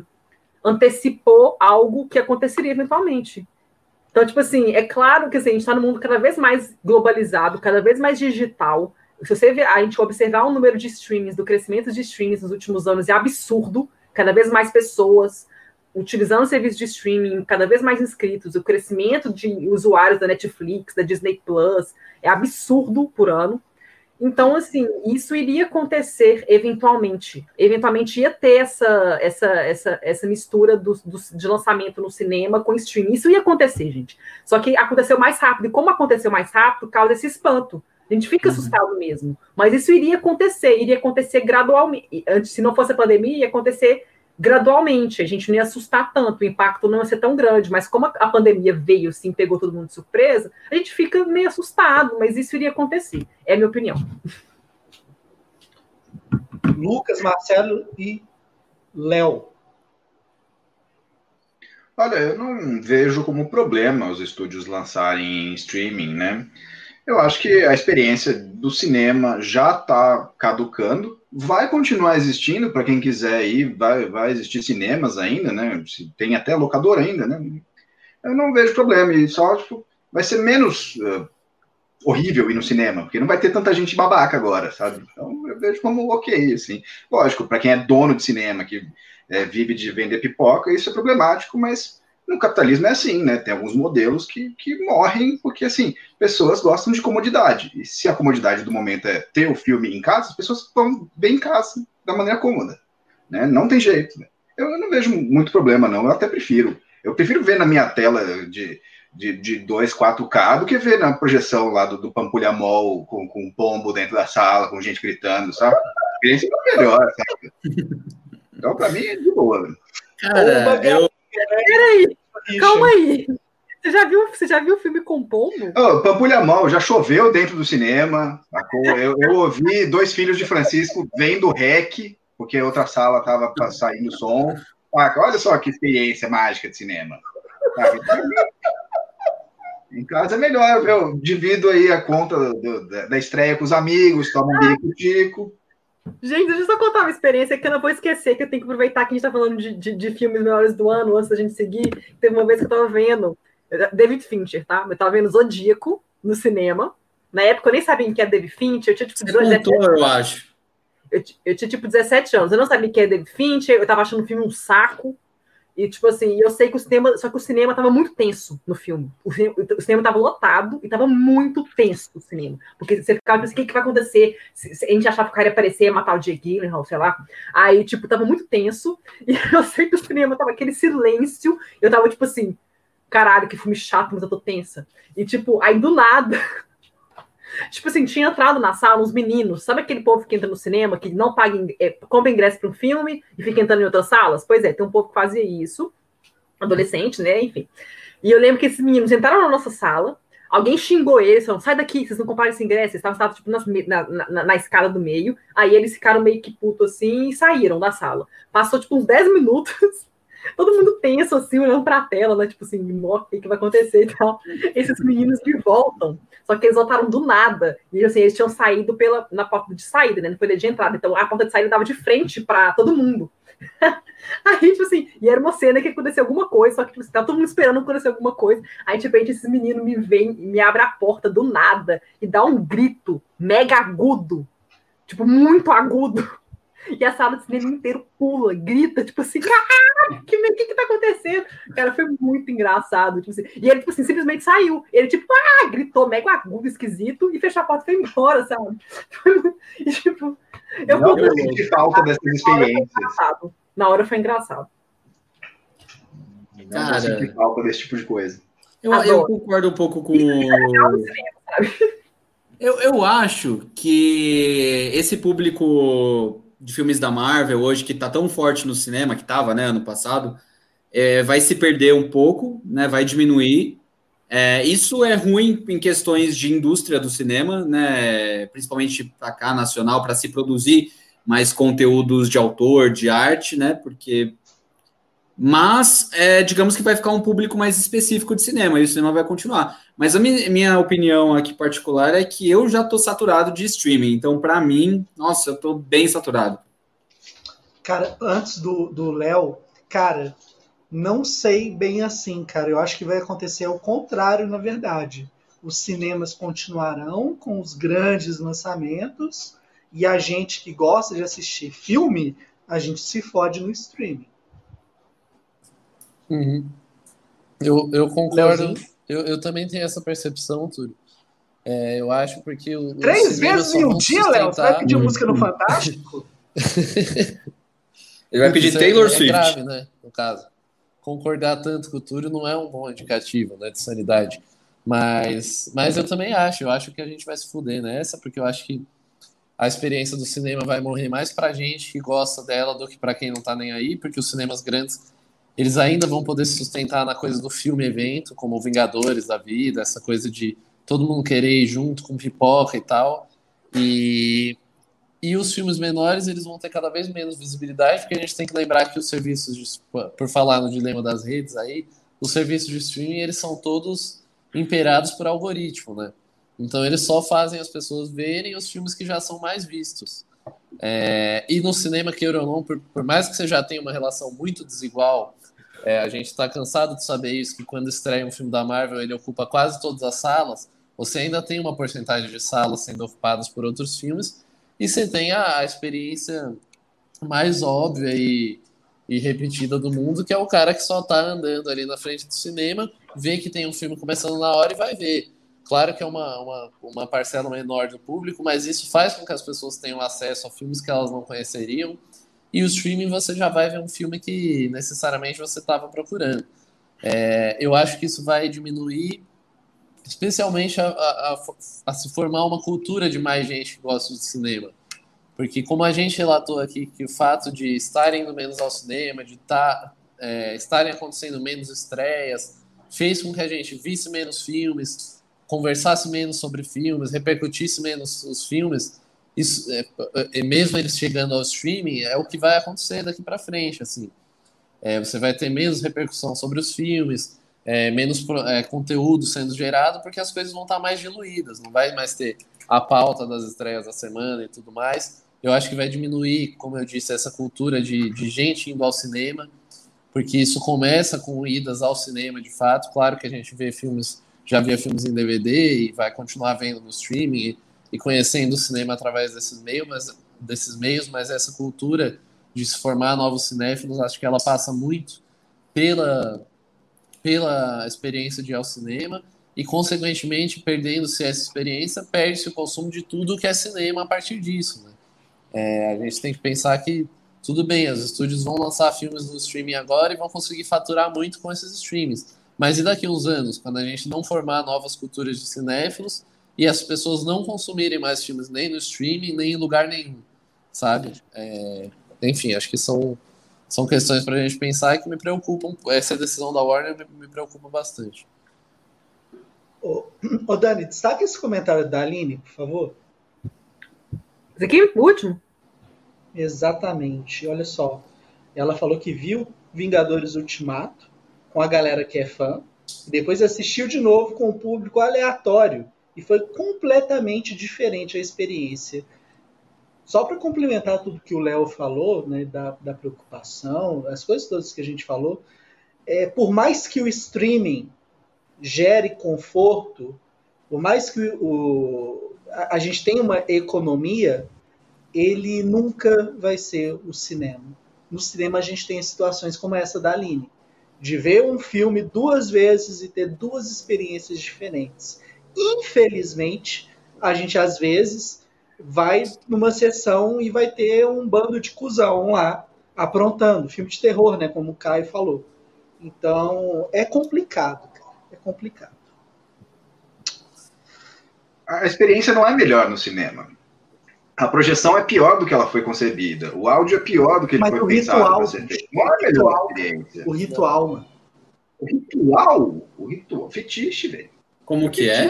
antecipou algo que aconteceria eventualmente. Então, tipo assim, é claro que assim, a gente está num mundo cada vez mais globalizado, cada vez mais digital. Se você ver, a gente observar o número de streamings, do crescimento de streamings nos últimos anos, é absurdo. Cada vez mais pessoas utilizando serviços de streaming, cada vez mais inscritos, o crescimento de usuários da Netflix, da Disney Plus, é absurdo por ano. Então, assim, isso iria acontecer eventualmente. Eventualmente ia ter essa, essa, essa, essa mistura do, do, de lançamento no cinema com streaming. Isso ia acontecer, gente. Só que aconteceu mais rápido. E como aconteceu mais rápido, causa esse espanto. A gente fica uhum. assustado mesmo. Mas isso iria acontecer, iria acontecer gradualmente. Antes, se não fosse a pandemia, ia acontecer gradualmente. A gente não ia assustar tanto, o impacto não ia ser tão grande, mas como a pandemia veio, assim, pegou todo mundo de surpresa, a gente fica meio assustado, mas isso iria acontecer. É a minha opinião. Lucas, Marcelo e Léo. Olha, eu não vejo como problema os estúdios lançarem em streaming, né? Eu acho que a experiência do cinema já está caducando, vai continuar existindo para quem quiser ir, vai, vai existir cinemas ainda, né? Tem até locador ainda, né? Eu não vejo problema, e só tipo, vai ser menos uh, horrível ir no cinema, porque não vai ter tanta gente babaca agora, sabe? Então eu vejo como ok, assim. Lógico, para quem é dono de cinema, que é, vive de vender pipoca, isso é problemático, mas no capitalismo é assim, né? Tem alguns modelos que, que morrem porque, assim, pessoas gostam de comodidade. E se a comodidade do momento é ter o filme em casa, as pessoas vão bem em casa da maneira cômoda, né? Não tem jeito, né? Eu, eu não vejo muito problema, não. Eu até prefiro. Eu prefiro ver na minha tela de, de, de 2, 4K do que ver na projeção lá do, do Pampulha Mall com, com um pombo dentro da sala, com gente gritando, sabe? A experiência é melhor, sabe? Então, pra mim, é de boa. Cara, eu, Peraí, calma aí. Você já viu, você já viu o filme com pombo? Oh, Pampulha Mal, já choveu dentro do cinema. Eu, eu ouvi dois filhos de Francisco vendo rec, porque outra sala estava saindo som. Ah, olha só que experiência mágica de cinema. Em casa é melhor, eu divido aí a conta do, da, da, estreia com os amigos, tomo um bico tico. Gente, deixa eu só contar uma experiência que eu não vou esquecer, que eu tenho que aproveitar que a gente está falando de, de, de, filmes melhores do ano, antes da gente seguir. Teve uma vez que eu estava vendo David Fincher, tá? Eu estava vendo Zodíaco no cinema. Na época eu nem sabia quem era David Fincher, eu tinha tipo. Você contou, eu acho. Eu, eu, tinha tipo 17 anos, eu não sabia quem era David Fincher, eu estava achando o filme um saco. E, tipo assim, eu sei que o cinema. Só que o cinema tava muito tenso no filme. O, cinema, o cinema tava lotado e tava muito tenso o cinema. Porque você ficava pensando, o que, que vai acontecer? Se, se a gente achava que o cara ia aparecer, matar o Jake Gyllenhaal, sei lá. Aí, tipo, tava muito tenso. E eu sei que o cinema tava aquele silêncio. Eu tava, tipo assim, caralho, que filme chato, mas eu tô tensa. E, tipo, aí do nada. Tipo assim, tinha entrado na sala uns meninos, sabe aquele povo que entra no cinema, que não paga, é, compra ingresso para um filme e fica entrando em outras salas? Pois é, tem um povo que fazia isso, adolescente, né? Enfim. E eu lembro que esses meninos entraram na nossa sala, alguém xingou eles, falaram, sai daqui, vocês não compraram esse ingresso, eles estavam, tipo, na, na, na, na, escada do meio, aí eles ficaram meio que puto assim e saíram da sala. Passou, tipo, uns 10 minutos, todo mundo tenso, assim, olhando pra tela, né? Tipo assim, o que, vai acontecer e tal. Esses meninos que voltam. Só que eles voltaram do nada. E assim, eles tinham saído pela, na porta de saída, né? Não foi de entrada. Então a porta de saída dava de frente para todo mundo. Aí, tipo assim, e era uma cena que aconteceu alguma coisa, só que tipo, tava todo mundo esperando acontecer alguma coisa. Aí, de repente, esse menino me vem, me abre a porta do nada e dá um grito mega agudo, tipo, muito agudo. E a sala de cinema inteiro pula, grita, tipo assim, caralho, que, que que tá acontecendo? Cara, foi muito engraçado. Tipo assim. E ele, tipo assim, simplesmente saiu. Ele, tipo, ah, gritou mega agudo, esquisito, e fechou a porta e foi embora, sabe? E, tipo, eu não, eu senti falta dessas experiências. Na hora foi engraçado. Não Cara, senti falta desse tipo de coisa. Eu, eu concordo um pouco com. Eu, eu acho que esse público de filmes da Marvel hoje, que está tão forte no cinema, que estava né, ano passado, é, vai se perder um pouco, né, vai diminuir. É, isso é ruim em questões de indústria do cinema, né? Principalmente para cá, nacional, para se produzir mais conteúdos de autor, de arte, né? Porque. Mas, é, digamos que vai ficar um público mais específico de cinema, e o cinema vai continuar. Mas a minha, opinião aqui particular é que eu já estou saturado de streaming. Então, para mim, nossa, eu estou bem saturado. Cara, antes do Léo, cara, não sei bem assim, cara. Eu acho que vai acontecer ao contrário, na verdade. Os cinemas continuarão com os grandes lançamentos e a gente que gosta de assistir filme, a gente se fode no streaming. Uhum. Eu, eu concordo. Eu, eu também tenho essa percepção, Túlio. É, eu acho porque. O, Três vezes em um dia, Léo? Você vai pedir música no Fantástico? Ele vai pedir Taylor é, Swift. É grave, né? No caso concordar tanto com o Túlio não é um bom indicativo né, de sanidade. Mas, mas eu também acho, eu acho que a gente vai se fuder nessa, porque eu acho que a experiência do cinema vai morrer mais pra gente que gosta dela do que para quem não tá nem aí, porque os cinemas grandes eles ainda vão poder se sustentar na coisa do filme evento, como Vingadores da vida, essa coisa de todo mundo querer ir junto com pipoca e tal. E e os filmes menores, eles vão ter cada vez menos visibilidade, porque a gente tem que lembrar que os serviços, de, por falar no dilema das redes aí, os serviços de streaming, eles são todos imperados por algoritmo, né? Então eles só fazem as pessoas verem os filmes que já são mais vistos. É, e no cinema, queira ou não, por, por, mais que você já tenha uma relação muito desigual, é, a gente está cansado de saber isso, que quando estreia um filme da Marvel, ele ocupa quase todas as salas, você ainda tem uma porcentagem de salas sendo ocupadas por outros filmes, e você tem a, a experiência mais óbvia e, e repetida do mundo, que é o cara que só tá andando ali na frente do cinema, vê que tem um filme começando na hora e vai ver. Claro que é uma, uma, uma parcela menor do público, mas isso faz com que as pessoas tenham acesso a filmes que elas não conheceriam. E o streaming você já vai ver um filme que necessariamente você estava procurando. É, eu acho que isso vai diminuir especialmente a, a, a, se formar uma cultura de mais gente que gosta de cinema. Porque como a gente relatou aqui que o fato de estarem indo menos ao cinema, de tá, é, estarem acontecendo menos estreias, fez com que a gente visse menos filmes, conversasse menos sobre filmes, repercutisse menos os filmes, isso, é, é, mesmo eles chegando ao streaming, é o que vai acontecer daqui para frente, assim. É, você vai ter menos repercussão sobre os filmes, é, menos é, conteúdo sendo gerado, porque as coisas vão estar mais diluídas, não vai mais ter a pauta das estreias da semana e tudo mais. Eu acho que vai diminuir, como eu disse, essa cultura de, de gente indo ao cinema, porque isso começa com idas ao cinema de fato. Claro que a gente vê filmes, já via filmes em DVD e vai continuar vendo no streaming e, conhecendo o cinema através desses meios, mas, desses meios, mas essa cultura de se formar novos cinéfilos, acho que ela passa muito pela pela experiência de ir ao cinema e, consequentemente, perdendo-se essa experiência, perde-se o consumo de tudo que é cinema a partir disso. Né? É, a gente tem que pensar que, tudo bem, os estúdios vão lançar filmes no streaming agora e vão conseguir faturar muito com esses streams. Mas e daqui a uns anos, quando a gente não formar novas culturas de cinéfilos e as pessoas não consumirem mais filmes nem no streaming, nem em lugar nenhum, sabe? É, enfim, acho que são são questões para a gente pensar e que me preocupam. Essa decisão da Warner me, me preocupa bastante. Ô, ô, Dani, destaque esse comentário da Aline, por favor. Esse aqui, o último? Exatamente. Olha só. Ela falou que viu Vingadores Ultimato com a galera que é fã, e depois assistiu de novo com o público aleatório. E foi completamente diferente a experiência. Só para complementar tudo que o Léo falou, né, da, da, preocupação, as coisas todas que a gente falou, é, por mais que o streaming gere conforto, por mais que o, a, a gente tenha uma economia, ele nunca vai ser o cinema. No cinema a gente tem situações como essa da Aline, de ver um filme duas vezes e ter duas experiências diferentes. Infelizmente, a gente às vezes vai numa sessão e vai ter um bando de cuzão lá aprontando. Filme de terror, né? Como o Caio falou. Então, é complicado, cara. É complicado. A experiência não é melhor no cinema. A projeção é pior do que ela foi concebida. O áudio é pior do que ele Mas foi pensado. Ritual, não é melhor ritual, experiência. O ritual, mano. O ritual, o ritual, fetiche, velho. Como que é?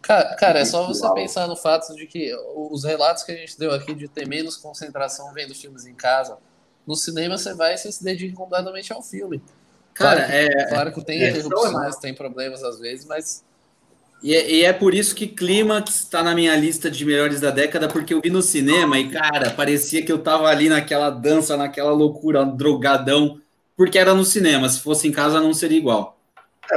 Cara, cara, é só você pensar no fato de que os relatos que a gente deu aqui de ter menos concentração vendo filmes em casa, no cinema você vai e você se dedica completamente ao filme. Cara, claro que, é. Claro que tem é, interrupções, tem problemas às vezes, mas. E é, e é por isso que Clímax está na minha lista de melhores da década, porque eu vi no cinema e, cara, parecia que eu tava ali naquela dança, naquela loucura, drogadão, porque era no cinema. Se fosse em casa, não seria igual.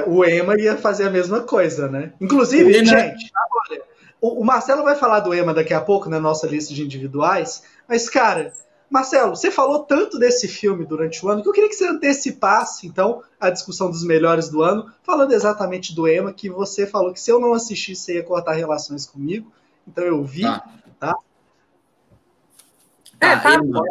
O Ema ia fazer a mesma coisa, né? Inclusive, Ema... gente, olha, o, o Marcelo vai falar do Ema daqui a pouco na nossa lista de individuais, mas, cara, Marcelo, você falou tanto desse filme durante o ano que eu queria que você antecipasse, então, a discussão dos melhores do ano, falando exatamente do Ema, que você falou que se eu não assistisse, você ia cortar relações comigo. Então eu vi, tá? tá? É, tá, Ema.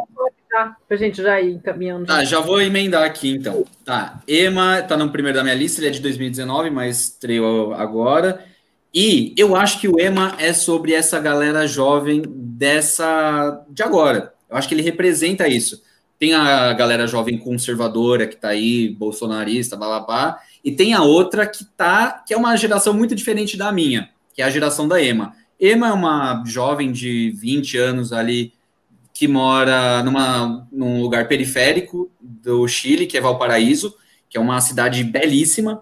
Tá, pra gente já ir encaminhando. Tá, já vou emendar aqui então. Tá, Ema tá no primeiro da minha lista, ele é de 2019, mas estreou agora. E eu acho que o Ema é sobre essa galera jovem dessa de agora eu acho que ele representa isso. Tem a galera jovem conservadora que está aí, bolsonarista, blá, e tem a outra que tá, que é uma geração muito diferente da minha, que é a geração da Ema. Ema é uma jovem de 20 anos ali que mora numa, num lugar periférico do Chile, que é Valparaíso, que é uma cidade belíssima.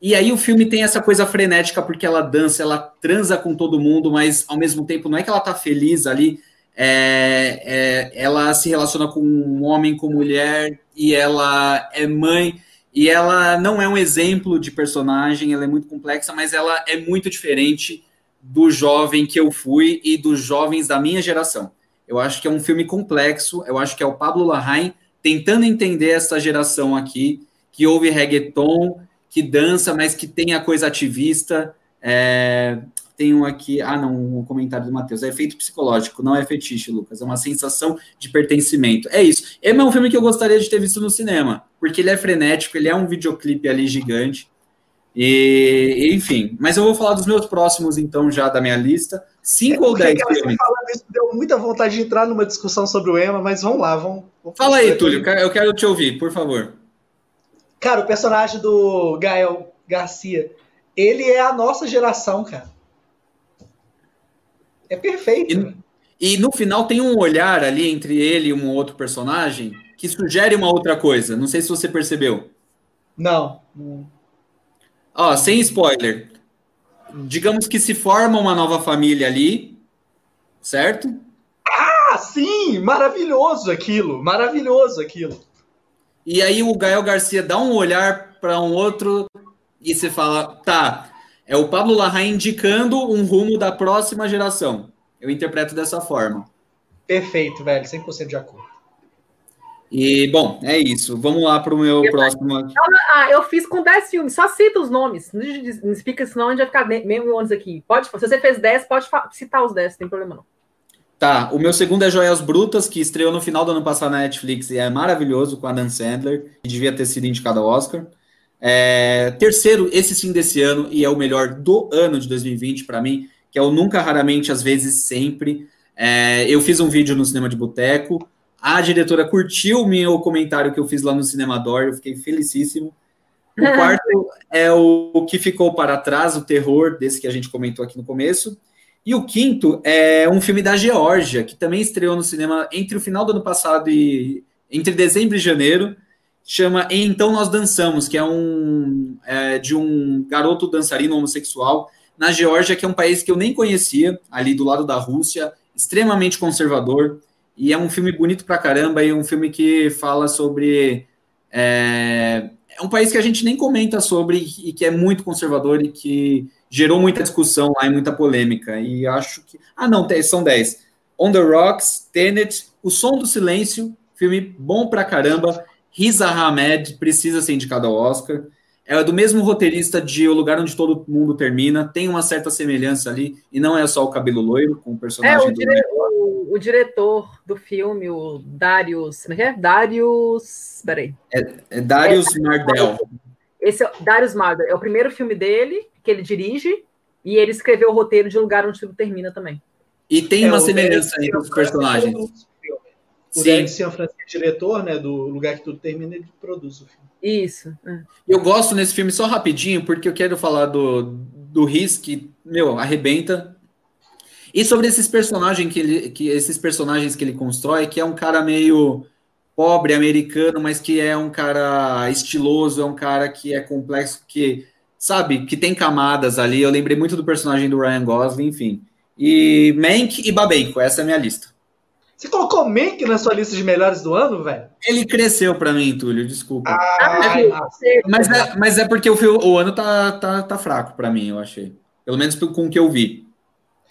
E aí o filme tem essa coisa frenética porque ela dança, ela transa com todo mundo, mas ao mesmo tempo não é que ela tá feliz ali, é, é, ela se relaciona com um homem, com mulher, e ela é mãe, e ela não é um exemplo de personagem, ela é muito complexa, mas ela é muito diferente do jovem que eu fui e dos jovens da minha geração. Eu acho que é um filme complexo, eu acho que é o Pablo Larraín tentando entender essa geração aqui, que ouve reggaeton, que dança, mas que tem a coisa ativista. É, tem um aqui, ah não, um comentário do Matheus, é efeito psicológico, não é fetiche, Lucas, é uma sensação de pertencimento. É isso. É um filme que eu gostaria de ter visto no cinema, porque ele é frenético, ele é um videoclipe ali gigante. E, enfim, mas eu vou falar dos meus próximos, então, já da minha lista. Cinco é, ou dez filmes. Falando isso, deu muita vontade de entrar numa discussão sobre o Emma, mas vamos lá, vamos. vamos Fala aí, Túlio, eu quero te ouvir, por favor. Cara, o personagem do Gael Garcia, ele é a nossa geração, cara. É perfeito. E, e, no final tem um olhar ali entre ele e um outro personagem que sugere uma outra coisa. Não sei se você percebeu. Não. Ó, sem spoiler. Digamos que se forma uma nova família ali, certo? Ah, sim! Maravilhoso aquilo! Maravilhoso aquilo. E aí o Gael Garcia dá um olhar para um outro e você fala, tá, é o Pablo Larraín indicando um rumo da próxima geração. Eu interpreto dessa forma. Perfeito, velho. 100% de acordo. E, bom, é isso. Vamos lá para o meu eu, próximo. Ah, eu fiz com 10 filmes. Só cita os nomes. Não explica, senão a gente vai ficar meio anos aqui. Pode, se você fez 10, pode citar os 10, não tem problema não. Tá, o meu segundo é Joias Brutas, que estreou no final do ano passado na Netflix e é maravilhoso com a Dan Sandler, que devia ter sido indicado ao Oscar. É, terceiro, esse sim desse ano, e é o melhor do ano de 2020 para mim, que é o Nunca, Raramente, Às vezes, Sempre. É, eu fiz um vídeo no Cinema de Boteco, a diretora curtiu o meu comentário que eu fiz lá no Cinemador, eu fiquei felicíssimo. O quarto é o, o que ficou para trás, o terror, desse que a gente comentou aqui no começo. E o quinto é um filme da Geórgia, que também estreou no cinema entre o final do ano passado e entre dezembro e janeiro chama Então Nós Dançamos, que é um é, de um garoto dançarino homossexual na Geórgia, que é um país que eu nem conhecia, ali do lado da Rússia, extremamente conservador, e é um filme bonito pra caramba, e um filme que fala sobre. É, é um país que a gente nem comenta sobre e que é muito conservador e que gerou muita discussão lá e muita polêmica. E acho que. Ah, não, são 10. On the Rocks, Tenet, O Som do Silêncio, filme bom pra caramba. Riza Ahmed precisa ser indicado ao Oscar. É do mesmo roteirista de O Lugar Onde Todo Mundo Termina. Tem uma certa semelhança ali, e não é só o cabelo loiro com o personagem é, o, dire o, o, diretor do filme, o Darius. Como é que é? Darius. Peraí. É, é Darius é, Mardell. Esse é Darius Mardell. É o primeiro filme dele, que ele dirige, e ele escreveu o roteiro de O Lugar Onde Tudo Termina também. E tem é, uma semelhança entre os personagens. O Derek é diretor, né? Do Lugar que Tudo Termina, ele produz o filme. Isso. É. Eu gosto nesse filme só rapidinho, porque eu quero falar do, do Riz, que, meu, arrebenta. E sobre esses personagens que ele, que esses personagens que ele constrói, que é um cara meio pobre americano, mas que é um cara estiloso, é um cara que é complexo, que sabe, que tem camadas ali. Eu lembrei muito do personagem do Ryan Gosling, enfim. E Mank e Babenco, essa é a minha lista. Você colocou Mank na sua lista de melhores do ano, velho? Ele cresceu para mim, Túlio, desculpa. Ah, é, mas, é, mas é porque o, o ano tá, tá, tá fraco para mim, eu achei. Pelo menos com o que eu vi.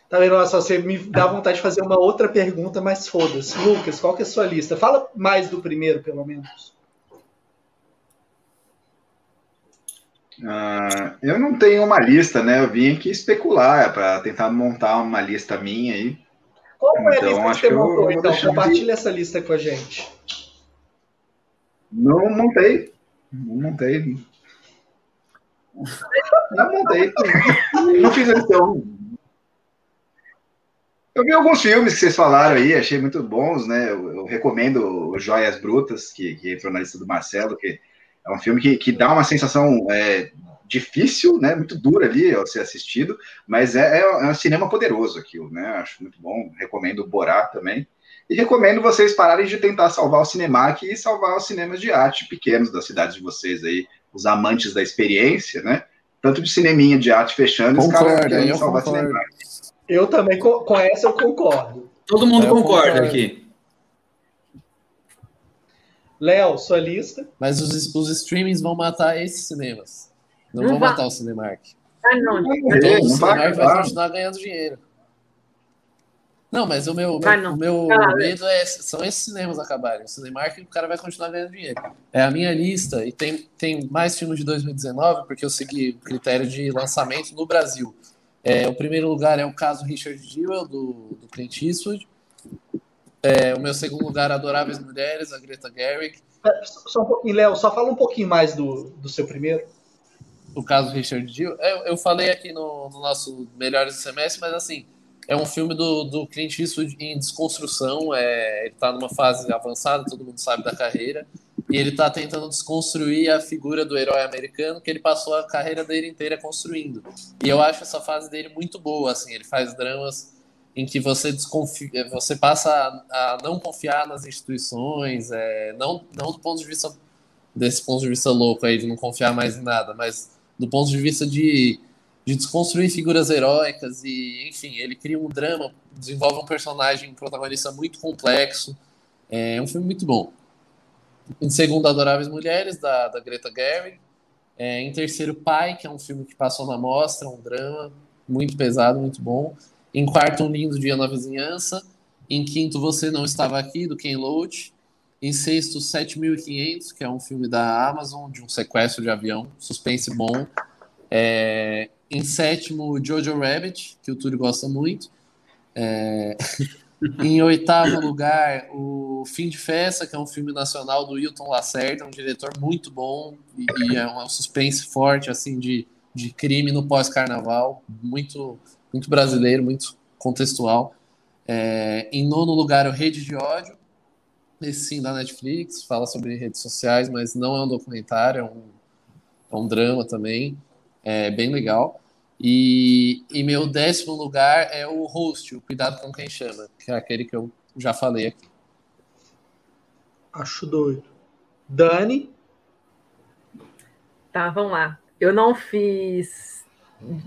Tá vendo? Nossa, você me dá vontade de fazer uma outra pergunta, mas foda-se. Lucas, qual que é a sua lista? Fala mais do primeiro, pelo menos. Uh, eu não tenho uma lista, né? Eu vim aqui especular para tentar montar uma lista minha aí. Qual então, a lista que você montou, então? Compartilha de... essa lista com a gente. Não montei. Não montei. Não montei. Não fiz então. Eu vi alguns filmes que vocês falaram aí, achei muito bons, né? Eu, eu recomendo Joias Brutas, que, que entrou na lista do Marcelo, que é um filme que, que dá uma sensação é, difícil, né? Muito dura ali ao ser assistido, mas é, é, é um cinema poderoso aquilo, né? Acho muito bom. Recomendo o Borá também. E recomendo vocês pararem de tentar salvar o Cinemark e salvar os cinemas de arte pequenos das cidades de vocês aí, os amantes da experiência, né? Tanto de cineminha de arte fechando, os caras querendo salvar concordo. Cinemark. Eu também, com essa eu concordo. Todo mundo concorda concordo. aqui. Léo, sua lista. Mas os, os streamings vão matar esses cinemas. Não, não vão vai. matar o Cinemark. Ah, não. não, então, o Cinemark vai continuar ganhando dinheiro. Não, mas o meu, meu o meu ah, medo é, são esses cinemas acabarem. O Cinemark, o cara vai continuar ganhando dinheiro. É a minha lista, e tem, tem mais filmes de 2019, porque eu segui o critério de lançamento no Brasil. É, o primeiro lugar é o caso Richard Jewell, do, do Clint Eastwood. É, o meu segundo lugar, Adoráveis Mulheres, a Greta Gerwig. É, só um pouquinho, Léo, só fala um pouquinho mais do, do seu primeiro. O caso Richard Gill. Eu, é, eu falei aqui no, no, nosso Melhores do Semestre, mas assim, é um filme do, do Clint Eastwood em desconstrução. É, ele está numa fase avançada, todo mundo sabe da carreira. E ele está tentando desconstruir a figura do herói americano que ele passou a carreira dele inteira construindo. E eu acho essa fase dele muito boa. Assim, ele faz dramas em que você desconfia, você passa a, não confiar nas instituições, é, não, não do ponto de vista desse ponto de vista louco aí de não confiar mais em nada, mas do ponto de vista de, de desconstruir figuras heróicas e, enfim, ele cria um drama, desenvolve um personagem um protagonista muito complexo. É um filme muito bom. Em segundo, Adoráveis Mulheres, da, da Greta Gerwig. É, em terceiro, Pai, que é um filme que passou na mostra, um drama muito pesado, muito bom. Em quarto, Um Lindo Dia na Vizinhança. Em quinto, Você Não Estava Aqui, do Ken Loach. Em sexto, 7500, que é um filme da Amazon, de um sequestro de avião, suspense bom. É... Em sétimo, Jojo Rabbit, que o Túlio gosta muito. É... em oitavo lugar, o Fim de Festa, que é um filme nacional do Hilton Lacerda, um diretor muito bom e, é um suspense forte, assim, de, de crime no pós-carnaval, muito muito brasileiro, muito contextual. É, em nono lugar, o Rede de Ódio, esse sim da Netflix, fala sobre redes sociais, mas não é um documentário, é um, é um drama também, é bem legal. E em meu décimo lugar é o Host, o Cuidado com Quem Chama, que é aquele que eu já falei aqui. Acho doido. Dani? Tá, vamos lá. Eu não fiz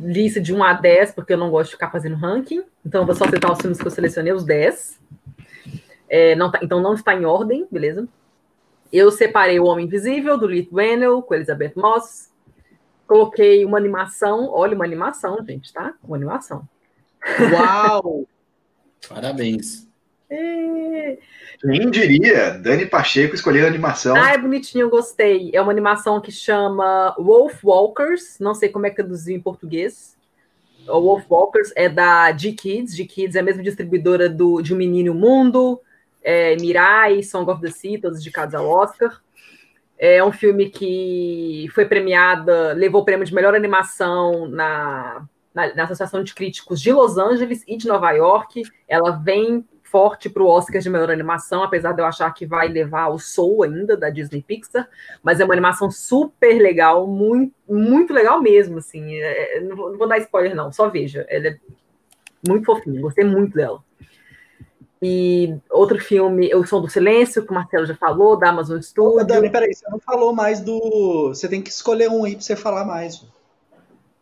lista de 1 a 10, porque eu não gosto de ficar fazendo ranking. Então, eu vou só citar os filmes que eu selecionei, os 10. É, não tá, então, não está em ordem, beleza? Eu separei O Homem Invisível, do Lee Wennell, com Elizabeth Moss. Coloquei uma animação. Olha, uma animação, gente, tá? Uma animação. Uau! Parabéns. É... Quem diria? Dani Pacheco escolhendo animação. Ah, é bonitinho, eu gostei. É uma animação que chama Wolf Walkers. Não sei como é que traduziu em português. O Wolf Walkers é da G-Kids. G-Kids é a mesma distribuidora do, de O Menino e o Mundo, é, Mirai, Song of the Sea, todos indicados ao Oscar. É um filme que foi premiada, levou o prêmio de melhor animação na, na, na Associação de Críticos de Los Angeles e de Nova York. Ela vem forte para o Oscar de melhor animação, apesar de eu achar que vai levar o Soul ainda da Disney Pixar, mas é uma animação super legal, muito, muito legal mesmo, assim. É, é não, vou, não, vou, dar spoiler não, só veja. Ela é muito fofinha, gostei muito dela. E outro filme, O Som do Silêncio, que o Marcelo já falou, da Amazon Studios. Ô, Dani, peraí, você não falou mais do. Você tem que escolher um aí para você falar mais.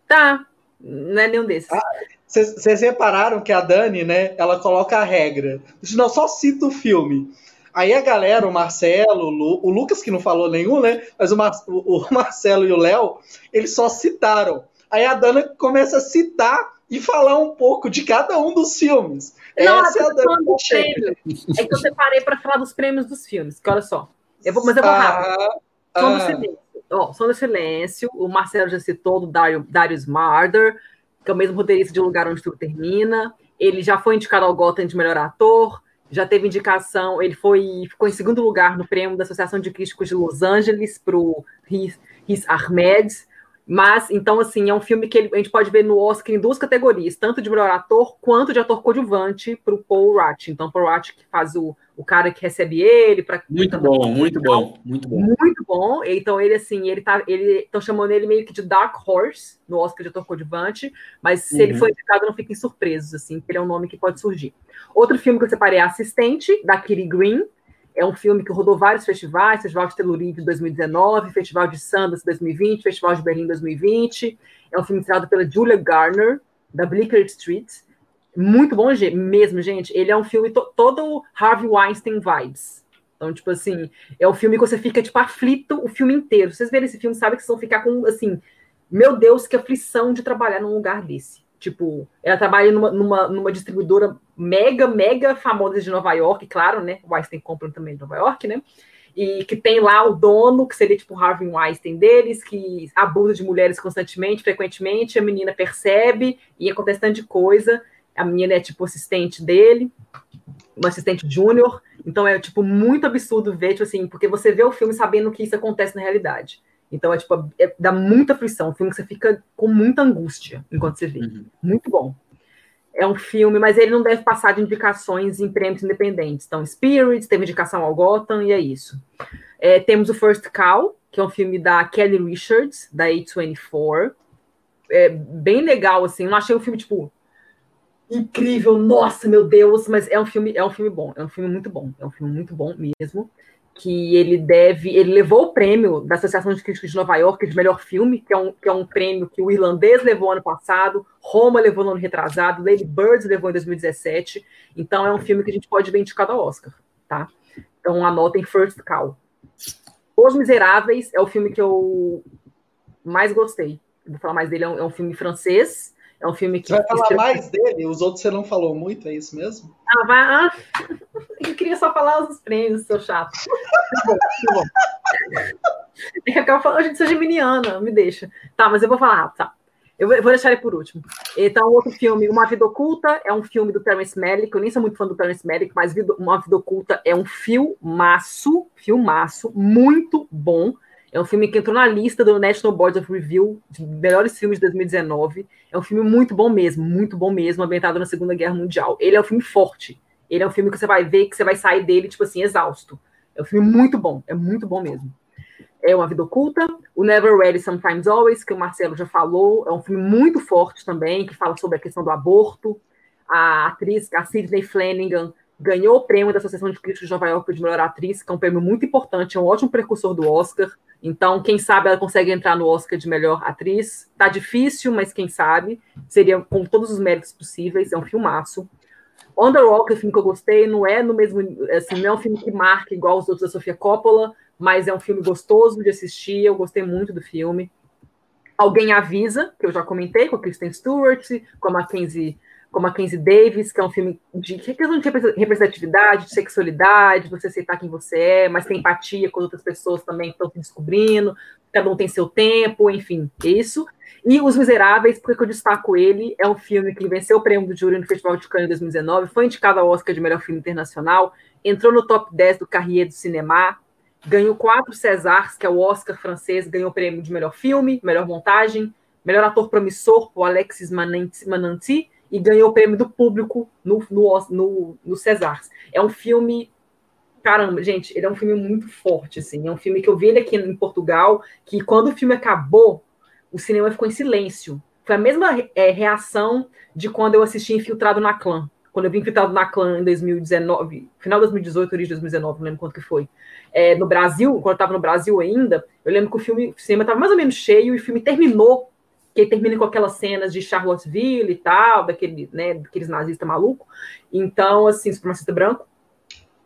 Tá, não é nenhum desses. Ah, vocês repararam que a Dani, né, ela coloca a regra. Não, só cita o filme. Aí a galera, o Marcelo, o Lucas, que não falou nenhum, né? Mas o, Mar o Marcelo e o Léo, eles só citaram. Aí a Dana começa a citar e falar um pouco de cada um dos filmes. Não, Essa é a Dana É que eu separei para falar dos prêmios dos filmes, que olha só. Eu vou, mas eu vou ah, rápido. Ah, Som do Silêncio. Oh, Som do Silêncio, o Marcelo já citou do Dario, Darius Marder que é o mesmo roteirista de Um Lugar Onde Tudo Termina. Ele já foi indicado ao Gotham de melhor ator, já teve indicação, ele foi ficou em segundo lugar no prêmio da Associação de Críticos de Los Angeles para o Riz, Riz Ahmed. Mas, então, assim, é um filme que ele, a gente pode ver no Oscar em duas categorias, tanto de melhor ator quanto de ator coadjuvante para o Paul Rudd. Então, Paul Rudd que faz o, o cara que recebe ele para muito bom, muito bom, muito bom, muito bom. Então ele assim, ele tá, ele estão chamando ele meio que de Dark Horse no Oscar de ator coadjuvante, mas se uhum. ele for indicado não fiquem surpresos assim, que ele é um nome que pode surgir. Outro filme que eu separei é Assistente da Kitty Green. É um filme que rodou vários festivais, Festival de Tel Aviv 2019, Festival de Sundance 2020, Festival de Berlim 2020. É um filme criado pela Julia Garner, da Bleecker Street muito bom mesmo, gente. Ele é um filme to todo Harvey Weinstein vibes. Então, tipo assim, é um filme que você fica, tipo, aflito o filme inteiro. Vocês verem esse filme, sabem que vocês vão ficar com, assim, meu Deus, que aflição de trabalhar num lugar desse. Tipo, ela trabalha numa, numa, numa distribuidora mega, mega famosa de Nova York, claro, né? O Weinstein compra também de Nova York, né? E que tem lá o dono, que seria tipo o Harvey Weinstein deles, que abusa de mulheres constantemente, frequentemente, a menina percebe e acontece tanto de coisa a menina é tipo assistente dele, uma assistente júnior. Então é tipo muito absurdo ver, tipo assim, porque você vê o filme sabendo que isso acontece na realidade. Então é tipo, é, dá muita aflição, um filme que você fica com muita angústia enquanto você vê. Uhum. Muito bom. É um filme, mas ele não deve passar de indicações em prêmios independentes. Então, Spirits, teve indicação ao Gotham, e é isso. É, temos o First Cow, que é um filme da Kelly Richards, da A24. É bem legal, assim. Eu não achei um filme, tipo, incrível, nossa, meu Deus, mas é um filme, é um filme bom, é um filme muito bom, é um filme muito bom mesmo, que ele deve, ele levou o prêmio da Associação de Críticos de Nova York de melhor filme, que é um, que é um prêmio que o irlandês levou ano passado, Roma levou no ano retrasado, Lady Birds levou em 2017, então é um filme que a gente pode ver indicado ao Oscar, tá? Então anotem First Call. Os Miseráveis é o filme que eu mais gostei. Vou falar mais dele, é um, é um filme francês, é um filme que. Você vai falar mais dele? Os outros você não falou muito, é isso mesmo? Ah, vai. Ah, eu queria só falar os prêmios, seu chato. Tá tá. É que eu falo, gente, sou geminiana, me deixa. Tá, mas eu vou falar, tá. Eu vou deixar ele por último. Então, outro filme, Uma Vida Oculta, é um filme do Terence Malick. Eu nem sou muito fã do Terence Malick, mas Uma Vida Oculta é um filmaço, filmaço, muito bom. É um filme que entrou na lista do National Board of Review de melhores filmes de 2019. É um filme muito bom mesmo, muito bom mesmo, ambientado na Segunda Guerra Mundial. Ele é um filme forte. Ele é um filme que você vai ver, que você vai sair dele, tipo assim, exausto. É um filme muito bom, é muito bom mesmo. É Uma Vida Oculta, o Never Ready Sometimes Always, que o Marcelo já falou, é um filme muito forte também, que fala sobre a questão do aborto. A atriz, a Sidney Flanagan, ganhou o prêmio da Associação de Críticos de Nova York de melhor atriz, que é um prêmio muito importante, é um ótimo precursor do Oscar. Então, quem sabe ela consegue entrar no Oscar de melhor atriz. Tá difícil, mas quem sabe. Seria com todos os méritos possíveis. É um filmaço. On the Rock é um filme que eu gostei. Não é no mesmo. Assim, não é um filme que marca igual os outros da Sofia Coppola, mas é um filme gostoso de assistir. Eu gostei muito do filme. Alguém Avisa, que eu já comentei, com a Kristen Stewart, com a Mackenzie como a Kenzie Davis, que é um filme de questão de representatividade, de sexualidade, você aceitar quem você é, mas tem empatia com outras pessoas também que estão se descobrindo, cada um tem seu tempo, enfim, isso. E Os Miseráveis, porque eu destaco ele, é um filme que venceu o prêmio do júri no Festival de Cannes em 2019, foi indicado ao Oscar de melhor filme internacional, entrou no top 10 do Carrier do Cinema, ganhou quatro Césars, que é o Oscar francês, ganhou o prêmio de melhor filme, melhor montagem, melhor ator promissor, o Alexis Mananti, e ganhou o prêmio do público no, no, no, no. É um filme caramba, gente, ele é um filme muito forte, assim. É um filme que eu vi ele aqui em Portugal, que quando o filme acabou, o cinema ficou em silêncio. Foi a mesma é, reação de quando eu assisti Infiltrado na Clã. Quando eu vi Infiltrado na Clã em 2019, final de 2018, origem de 2019, não lembro quanto que foi. É, no Brasil, quando eu estava no Brasil ainda, eu lembro que o filme, o cinema estava mais ou menos cheio e o filme terminou que termina com aquelas cenas de Charlottesville e tal, daquele, né, daqueles nazistas malucos. Então, assim, supremacista branco.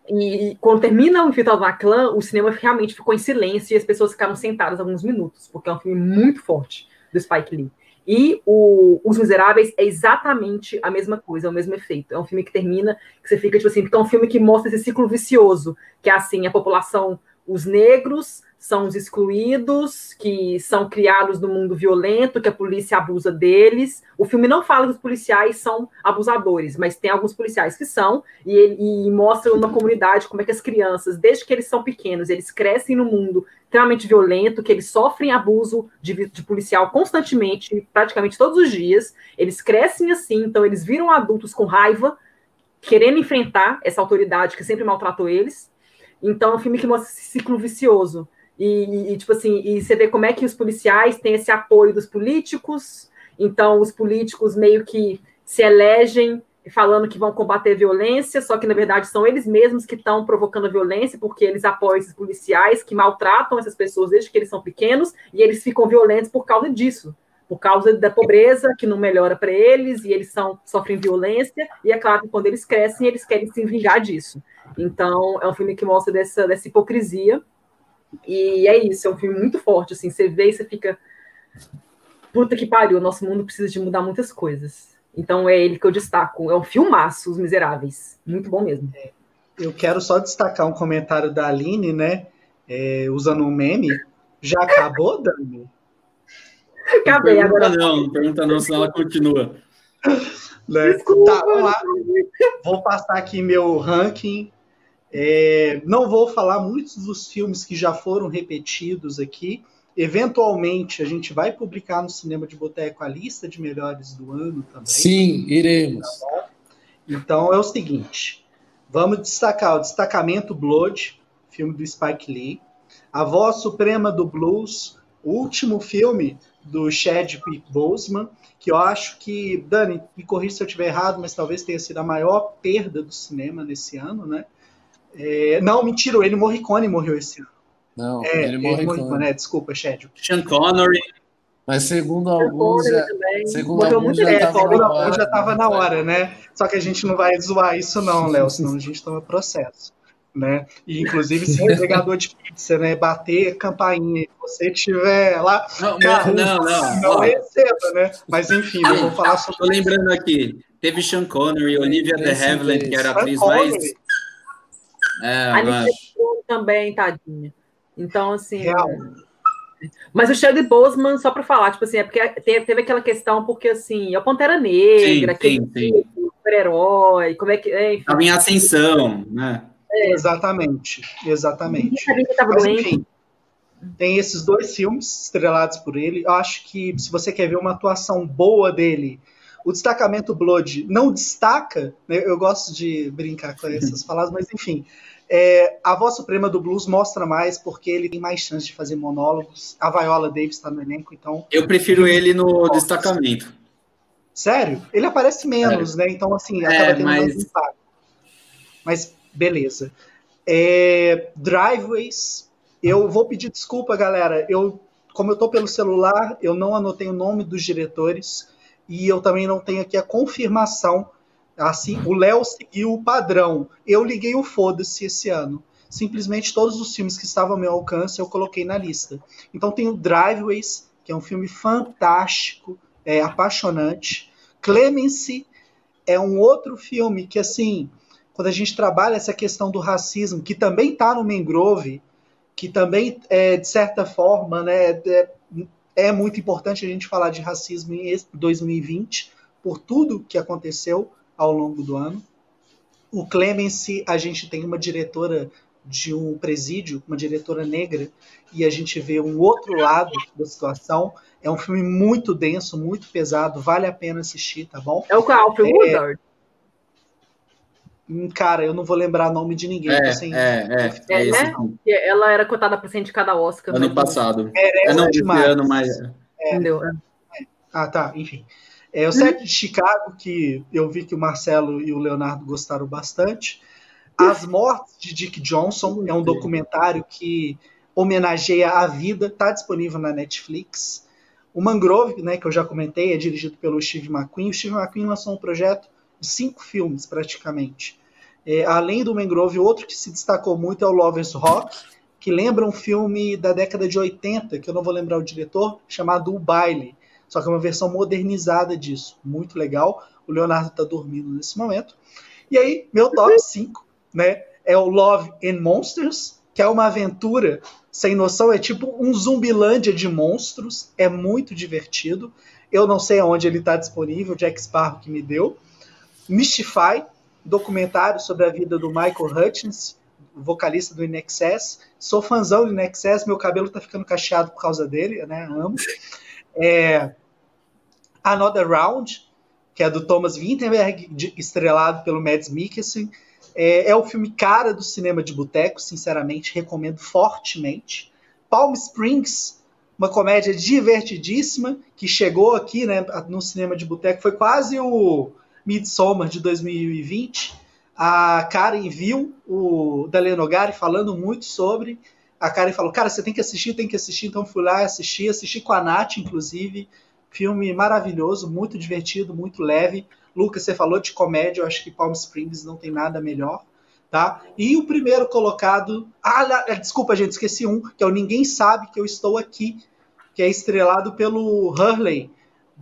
E, quando termina o Infiltrado na Clã, o cinema realmente ficou em silêncio e as pessoas ficaram sentadas alguns minutos, porque é um filme muito forte do Spike Lee. E o, Os Miseráveis é exatamente a mesma coisa, é o mesmo efeito. É um filme que termina, que você fica, tipo assim, porque é um filme que mostra esse ciclo vicioso, que é assim, a população, os negros são os excluídos, que são criados no mundo violento, que a polícia abusa deles. O filme não fala que os policiais são abusadores, mas tem alguns policiais que são, e, e mostra uma comunidade como é que as crianças, desde que eles são pequenos, eles crescem no mundo extremamente violento, que eles sofrem abuso de, de policial constantemente, praticamente todos os dias. Eles crescem assim, então eles viram adultos com raiva, querendo enfrentar essa autoridade que sempre maltratou eles. Então é um filme que mostra esse ciclo vicioso. E, e, tipo assim, e você vê como é que os policiais têm esse apoio dos políticos, então os políticos meio que se elegem falando que vão combater violência, só que na verdade são eles mesmos que estão provocando a violência, porque eles apoiam esses policiais que maltratam essas pessoas desde que eles são pequenos, e eles ficam violentos por causa disso, por causa da pobreza que não melhora para eles, e eles são, sofrem violência, e é claro que quando eles crescem, eles querem se vingar disso. Então, é um filme que mostra dessa, dessa hipocrisia, e é isso, é um filme muito forte, assim, você vê e você fica. Puta que pariu, nosso mundo precisa de mudar muitas coisas. Então é ele que eu destaco. É um filmaço, Os Miseráveis. Muito bom mesmo. É, eu quero só destacar um comentário da Aline, né? É, usando um meme. Já acabou, Dani? Acabei não agora. Não, não pergunta não, senão ela continua. Né? Desculpa, tá, vamos lá. Vou passar aqui meu ranking é, não vou falar muitos dos filmes que já foram repetidos aqui. Eventualmente, a gente vai publicar no Cinema de Boteco a lista de melhores do ano também. Sim, iremos. Tá então é o seguinte: vamos destacar o Destacamento Blood, filme do Spike Lee, A Voz Suprema do Blues, o último filme do Chadwick Boseman, que eu acho que, Dani, me corrija se eu estiver errado, mas talvez tenha sido a maior perda do cinema nesse ano, né? É, não, mentira, ele Morricone morreu esse ano. Não, é, ele Morricone. É, desculpa, Chad. Sean Connery. Mas segundo alguns, já, segundo alguns já estava na, hora, já tava na hora, né? Só que a gente não vai zoar isso não, Léo, senão a gente toma processo. Né? E inclusive se o entregador de pizza, né, bater campainha, você tiver lá, não, cara, não, não, não receba, né? Mas enfim, eu vou falar sobre. Tô lembrando aqui, teve Sean Connery, Olivia de Havilland, que era a atriz mais é, a mas... também, tadinha. Então, assim. Real. Mas o Chad Boseman, só para falar, tipo assim, é porque teve aquela questão, porque assim, é o Pantera Negra, sim, aquele super-herói, como é que. É, Estava em ascensão, né? É. Exatamente, exatamente. Mas, enfim, tem esses dois filmes estrelados por ele. Eu acho que se você quer ver uma atuação boa dele o destacamento Blood não destaca, né? eu gosto de brincar com essas palavras, mas enfim, é, a voz suprema do blues mostra mais porque ele tem mais chance de fazer monólogos. A Viola Davis está no elenco, então. Eu prefiro ele no destacamento. Sério? Ele aparece menos, Sério? né? Então, assim, acaba é, tendo mas... mais impacto. Mas, beleza. É, driveways. Eu vou pedir desculpa, galera. Eu, como eu tô pelo celular, eu não anotei o nome dos diretores e eu também não tenho aqui a confirmação. Assim, o Léo seguiu o padrão. Eu liguei o foda-se esse ano. Simplesmente todos os filmes que estavam ao meu alcance eu coloquei na lista. Então tem o Driveways, que é um filme fantástico, é apaixonante. Clemency é um outro filme que, assim, quando a gente trabalha essa questão do racismo, que também está no Mangrove, que também, é, de certa forma, né, é, é muito importante a gente falar de racismo em 2020, por tudo que aconteceu ao longo do ano. O Clemency, a gente tem uma diretora de um presídio, uma diretora negra, e a gente vê um outro lado da situação. É um filme muito denso, muito pesado, vale a pena assistir, tá bom? É o Alfred Woodard? Hum, cara, eu não vou lembrar o nome de ninguém. É, assim, é, é, é, esse né? não. Ela era cotada para ser indicada ao Oscar. Ano passado. Merece É não esse demais. ano, mas. Entendeu? Ah, tá, enfim. É, o set de Chicago, que eu vi que o Marcelo e o Leonardo gostaram bastante. As Mortes de Dick Johnson é um documentário que homenageia a vida, está disponível na Netflix. O Mangrove, né, que eu já comentei, é dirigido pelo Steve McQueen. O Steve McQueen lançou um projeto cinco filmes, praticamente. É, além do Mangrove, outro que se destacou muito é o Lovers Rock, que lembra um filme da década de 80, que eu não vou lembrar o diretor, chamado O Baile. Só que é uma versão modernizada disso. Muito legal. O Leonardo está dormindo nesse momento. E aí, meu top 5 né, é o Love and Monsters, que é uma aventura sem noção. É tipo um zumbilândia de monstros. É muito divertido. Eu não sei aonde ele está disponível. Jack Sparrow que me deu. Mystify, documentário sobre a vida do Michael Hutchins, vocalista do INXS. Sou fãzão do INXS, meu cabelo tá ficando cacheado por causa dele, né? Amo. É, Another Round, que é do Thomas Vinterberg, de- estrelado pelo Mads Mikkelsen. É, é o filme cara do cinema de boteco, sinceramente, recomendo fortemente. Palm Springs, uma comédia divertidíssima, que chegou aqui né, no cinema de boteco, foi quase o Midsommar de 2020. A Karen viu o Dale Nogari falando muito sobre. A Karen falou, cara, você tem que assistir, tem que assistir. Então fui lá assistir, assisti com a Nath, inclusive. Filme maravilhoso, muito divertido, muito leve. Lucas, você falou de comédia, eu acho que Palm Springs não tem nada melhor. Tá? E o primeiro colocado. Ah, lá- desculpa, gente, esqueci um, que é o Ninguém Sabe Que Eu Estou Aqui, que é estrelado pelo Hurley,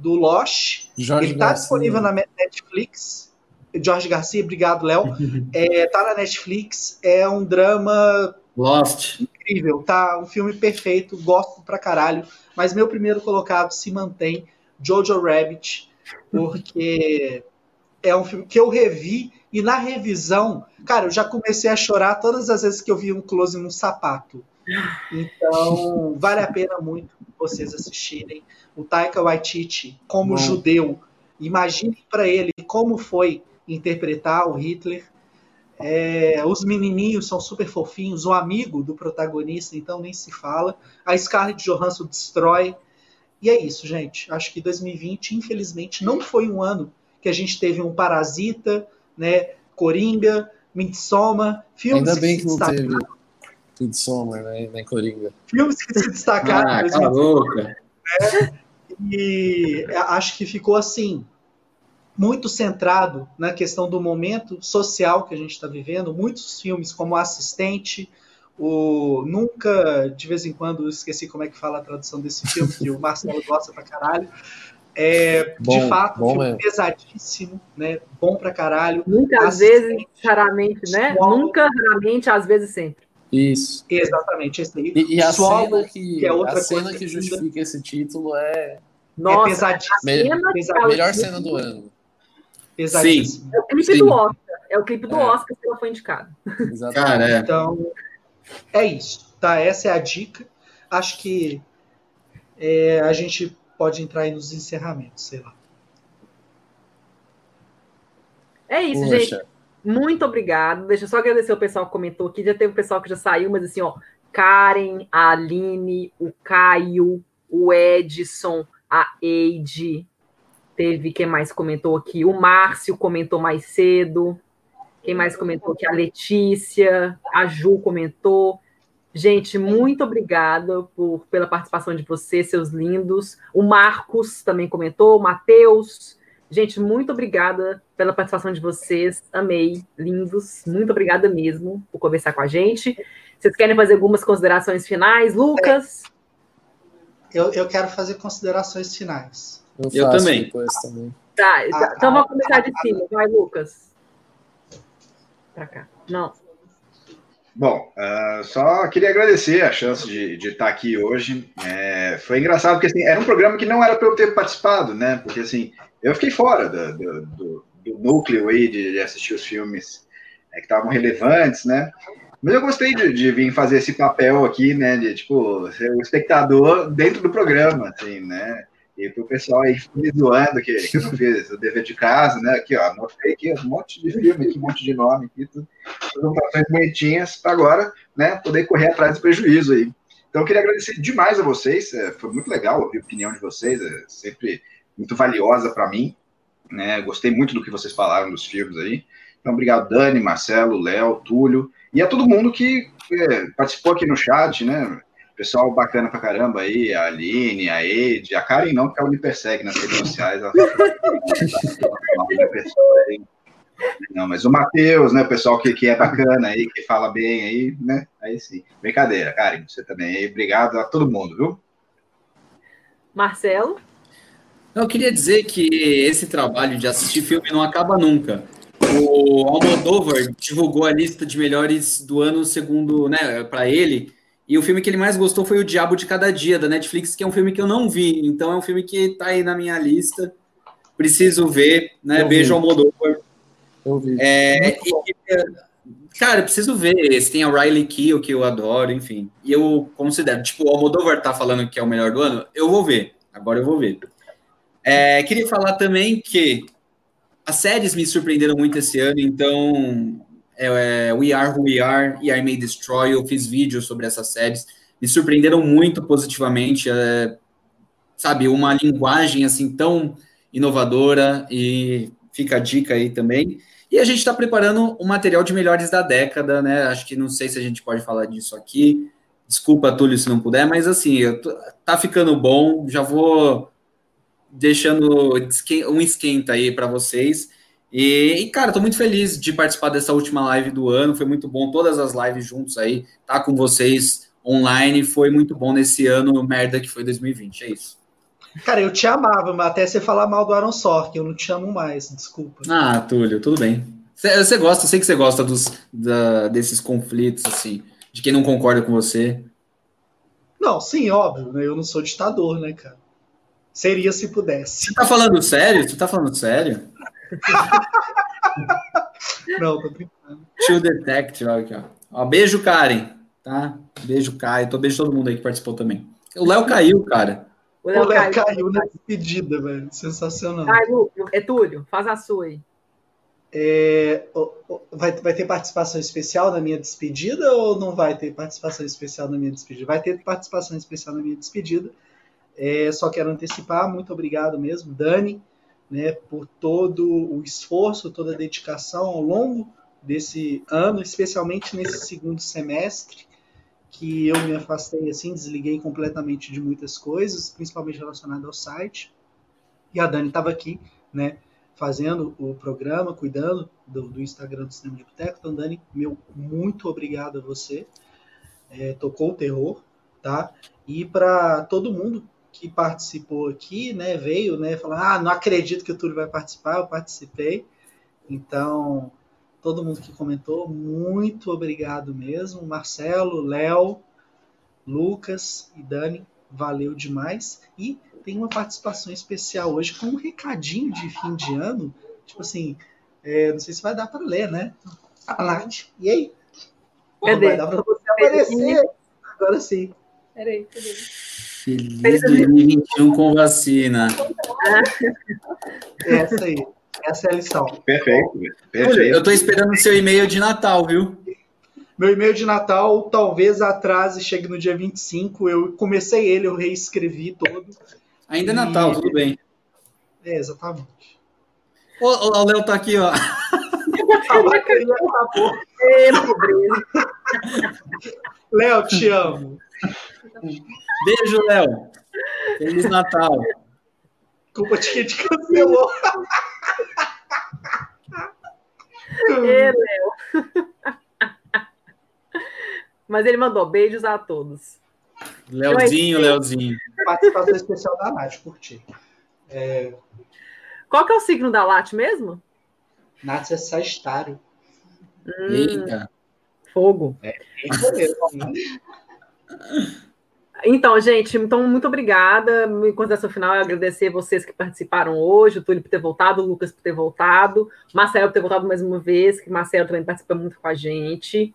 do Lost. Jorge Ele está Garcia. disponível na Netflix. Jorge Garcia, obrigado, Léo. É, tá na Netflix. É um drama Lost. incrível, tá? Um filme perfeito, gosto pra caralho. Mas meu primeiro colocado se mantém Jojo Rabbit, porque é um filme que eu revi e na revisão, cara, eu já comecei a chorar todas as vezes que eu vi um close num sapato. Então, vale a pena muito vocês assistirem. O Taika Waititi, como Bom. judeu, imagine para ele como foi interpretar o Hitler. É, os menininhos são super fofinhos, o amigo do protagonista, então nem se fala. A Scarlett Johansson destrói. E é isso, gente. Acho que 2020, infelizmente, não foi um ano que a gente teve um Parasita, né, Coringa, Midsommar, filmes Ainda bem se que não destacaram- teve Midsommar, né? Nem Coringa. filmes que se destacaram Ah, em cala a 2019. boca. E acho que ficou assim muito centrado na questão do momento social que a gente está vivendo. Muitos filmes, como O Assistente, o Nunca, de vez em quando, esqueci como é que fala a tradução desse filme, que o Marcelo gosta pra caralho. É, de Bom, fato, um bom filme mesmo. pesadíssimo, né? Bom pra caralho. Nunca, às Assistente. vezes, raramente, né? Nunca, raramente, às vezes, sempre. Isso. Exatamente, esse aí. E, e a Swallow, cena que, que é outra a cena coisa que justifica esse título é Nossa, é pesadíssimo. a cena Pesa- que ela- melhor cena do ano. pesadíssimo. É o clipe Sim. do Oscar. É o clipe do É. Oscar que ela foi indicada. Exatamente. Cara, é. Então, é isso, tá? Essa é a dica. Acho que é, a gente pode entrar aí nos encerramentos, sei lá. É isso, Poxa, gente. Muito obrigado. Deixa eu só agradecer o pessoal que comentou aqui. Já teve o pessoal que já saiu, mas assim, ó, Karen, a Aline, o Caio, o Edson, a Eide. Teve quem mais comentou aqui? O Márcio comentou mais cedo. Quem mais comentou aqui? A Letícia, a Ju comentou. Gente, muito obrigada por, pela participação de vocês, seus lindos. O Marcos também comentou, o Matheus. Gente, muito obrigada pela participação de vocês. Amei, lindos. Muito obrigada mesmo por conversar com a gente. Vocês querem fazer algumas considerações finais, Lucas? Eu, eu quero fazer considerações finais. eu, Eu também. depois também. Tá, Ah, então vamos começar de cima. Vai, Lucas. Pra cá. Não. Bom, ah, só queria agradecer a chance de, de estar aqui hoje. É, foi engraçado porque assim, era um programa que não era para eu ter participado, né? Porque assim, eu fiquei fora do, do, do- do núcleo aí de, de assistir os filmes é, que estavam relevantes, né? Mas eu gostei de, de, vir fazer esse papel aqui, né? De tipo, ser o espectador dentro do programa, assim, né? E pro pessoal aí me zoando que, que eu não fiz o dever de casa, né? Aqui, ó, anotei aqui um monte de filme, aqui, um monte de nome aqui, tudo, anotações bonitinhas para agora, né? Poder correr atrás do prejuízo aí. Então, eu queria agradecer demais a vocês, é, foi muito legal ouvir a opinião de vocês, é sempre muito valiosa para mim, né? Gostei muito do que vocês falaram dos filmes aí. Então, obrigado, Dani, Marcelo, Léo, Túlio, e a todo mundo que é, participou aqui no chat, né? Pessoal bacana pra caramba aí, a Aline, a Ed, a Karen não, porque ela me persegue nas redes sociais. Não, mas o Matheus, né? O pessoal que, que é bacana aí, que fala bem aí, né? Aí sim. Brincadeira, Karen, você também aí. Obrigado a todo mundo, viu? Marcelo? Eu queria dizer que esse trabalho de assistir filme não acaba nunca. O Almodóvar divulgou a lista de melhores do ano segundo, né, para ele. E o filme que ele mais gostou foi O Diabo de Cada Dia, da Netflix, que é um filme que eu não vi. Então é um filme que tá aí na minha lista. Preciso ver, né? Eu Beijo. Almodóvar. Eu vi. É, e, cara, eu preciso ver. Esse tem a Riley Keough, que eu adoro, enfim. E eu considero, tipo, o Almodóvar tá falando que é o melhor do ano, eu vou ver. Agora eu vou ver. É, queria falar também que as séries me surpreenderam muito esse ano, então é, é, We Are Who We Are e I May Destroy, eu fiz vídeos sobre essas séries, me surpreenderam muito positivamente, é, sabe, uma linguagem assim tão inovadora e fica a dica aí também. E a gente está preparando um material de melhores da década, né? Acho que não sei se a gente pode falar disso aqui. Desculpa, Túlio, se não puder, mas assim, tô, tá ficando bom. Já vou deixando um esquenta aí para vocês. E, cara, tô muito feliz de participar dessa última live do ano. Foi muito bom todas as lives juntos aí, tá com vocês online. Foi muito bom nesse ano merda que foi 2020. É isso. Cara, eu te amava, mas até você falar mal do Aaron Sorkin, eu não te amo mais, desculpa. Ah, Túlio, tudo bem. Você gosta, sei que você gosta dos, da, desses conflitos, assim, de quem não concorda com você. Não, sim, óbvio, né? Eu não sou ditador, né, cara? Seria se pudesse. Você tá falando sério? Você tá falando sério? Não, tô brincando. Tio Detect, ó, aqui, ó. ó. Beijo, Karen. Tá? Beijo, Caio. Tô beijo todo mundo aí que participou também. O Léo caiu, cara. O Léo caiu, caiu na despedida, velho. Sensacional. Caio, é Túlio, faz a sua aí. É, vai, vai ter participação especial na minha despedida ou não vai ter participação especial na minha despedida? Vai ter participação especial na minha despedida. É, só quero antecipar, muito obrigado mesmo, Dani, né, por todo o esforço, toda a dedicação ao longo desse ano, especialmente nesse segundo semestre, que eu me afastei assim, desliguei completamente de muitas coisas, principalmente relacionadas ao site. E a Dani estava aqui, né, fazendo o programa, cuidando do, do Instagram do Cinema de Boteco. Então, Dani, meu muito obrigado a você. É, tocou o terror, tá? E para todo mundo que participou aqui, né, veio, né, falar, ah, não acredito que o Túlio vai participar, eu participei. Então, todo mundo que comentou, muito obrigado mesmo. Marcelo, Léo, Lucas e Dani, valeu demais. E tem uma participação especial hoje com um recadinho de fim de ano. Tipo assim, é, não sei se vai dar para ler, né? A Nath, e aí? Cadê? Vai dar para você aparecer. Agora sim. Peraí, cadê? Feliz 2021 com vacina. Essa aí. Essa é a lição. Perfeito. Perfeito. Eu estou esperando o seu e-mail de Natal, viu? Meu e-mail de Natal talvez atrase, chegue no dia 25. Eu comecei ele, eu reescrevi todo. Ainda é Natal, tudo bem. É, exatamente. O, o Léo tá aqui, ó. Léo, te amo. Beijo, Léo. Feliz Natal. Culpa de quem te cancelou. Ê, Léo. Mas ele mandou beijos a todos. Leozinho, então, Leozinho. Participação especial da Nath, curti. É... Qual que é o signo da Lat mesmo? Nath é Sagitário. Hum, Eita. Fogo. É, é mesmo. Então, gente, então muito obrigada. Em consideração final, eu agradecer vocês que participaram hoje, o Túlio por ter voltado, o Lucas por ter voltado, o Marcelo por ter voltado mais uma vez, que o Marcelo também participa muito com a gente.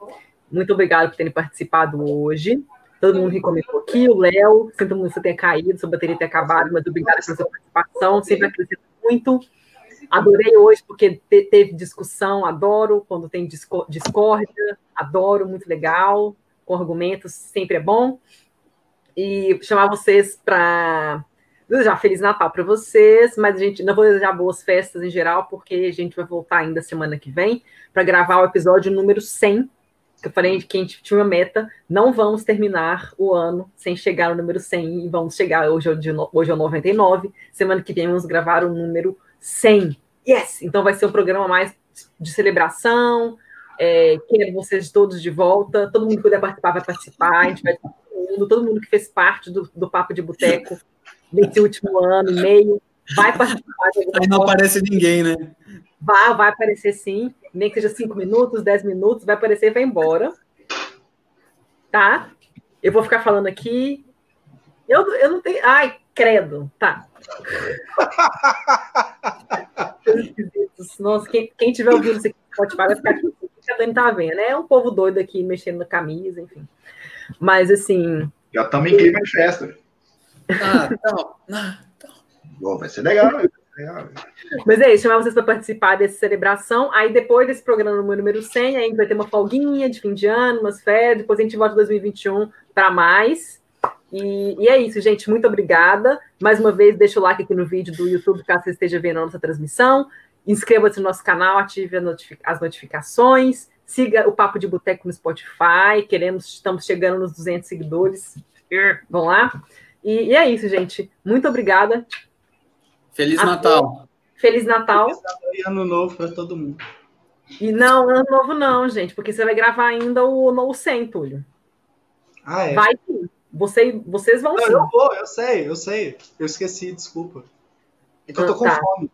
muito obrigado por terem participado hoje. Todo mundo que comentou aqui, o Léo, sinto muito que você tenha caído, sua bateria ter acabado, mas obrigada pela sua participação, sempre acrescento muito. Adorei hoje porque te, teve discussão, adoro quando tem discórdia, adoro, muito legal, com argumentos, sempre é bom. E chamar vocês para desejar Feliz Natal para vocês, mas a gente não vou desejar boas festas em geral, porque a gente vai voltar ainda semana que vem para gravar o episódio número 100 que eu falei que a gente tinha uma meta, não vamos terminar o ano sem chegar no número 100 e vamos chegar, hoje é, o, hoje é o 99, semana que vem vamos gravar o número 100. Yes! Então vai ser um programa mais de celebração, é, quero vocês todos de volta, todo mundo que puder participar vai participar, a gente vai mundo, todo mundo que fez parte do, do Papo de Boteco nesse último ano e meio, vai participar. Aí não aparece ninguém, né? Vai, vai aparecer sim nem que seja cinco minutos, dez minutos, vai aparecer e vai embora. Tá? Eu vou ficar falando aqui. Eu, eu não tenho. Ai, credo. Tá. Nossa, quem, quem tiver ouvindo isso aqui no Spotify vai ficar aqui. O que a Dani tá vendo? É um povo doido aqui mexendo na camisa, enfim. Mas assim. Já estamos em clima de festa. Ah, então. Ah, então. Bom, vai ser legal. Mas é isso, chamar vocês para participar dessa celebração. Aí depois desse programa número 100, a gente vai ter uma folguinha de fim de ano, umas férias. Depois a gente volta em 2021 para mais. E, e, é isso, gente. Muito obrigada. Mais uma vez, deixa o like aqui no vídeo do YouTube, caso você esteja vendo a nossa transmissão. Inscreva-se no nosso canal, ative as notificações. Siga o Papo de Boteco no Spotify. Queremos, estamos chegando nos 200 seguidores. Vão lá. E, e é isso, gente. Muito obrigada. Feliz Natal. Feliz Natal. Feliz Natal e Ano Novo para todo mundo. E não, Ano Novo não, gente, porque você vai gravar ainda o No 100, Túlio. Ah, é? Vai sim. Você, vocês vão não, sim. Eu vou, eu sei, eu sei. Eu esqueci, desculpa. É que eu tô com tá. fome.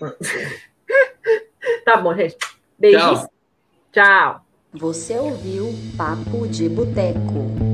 tá bom, gente. Beijos. Tchau. Tchau. Você ouviu Papo de Boteco.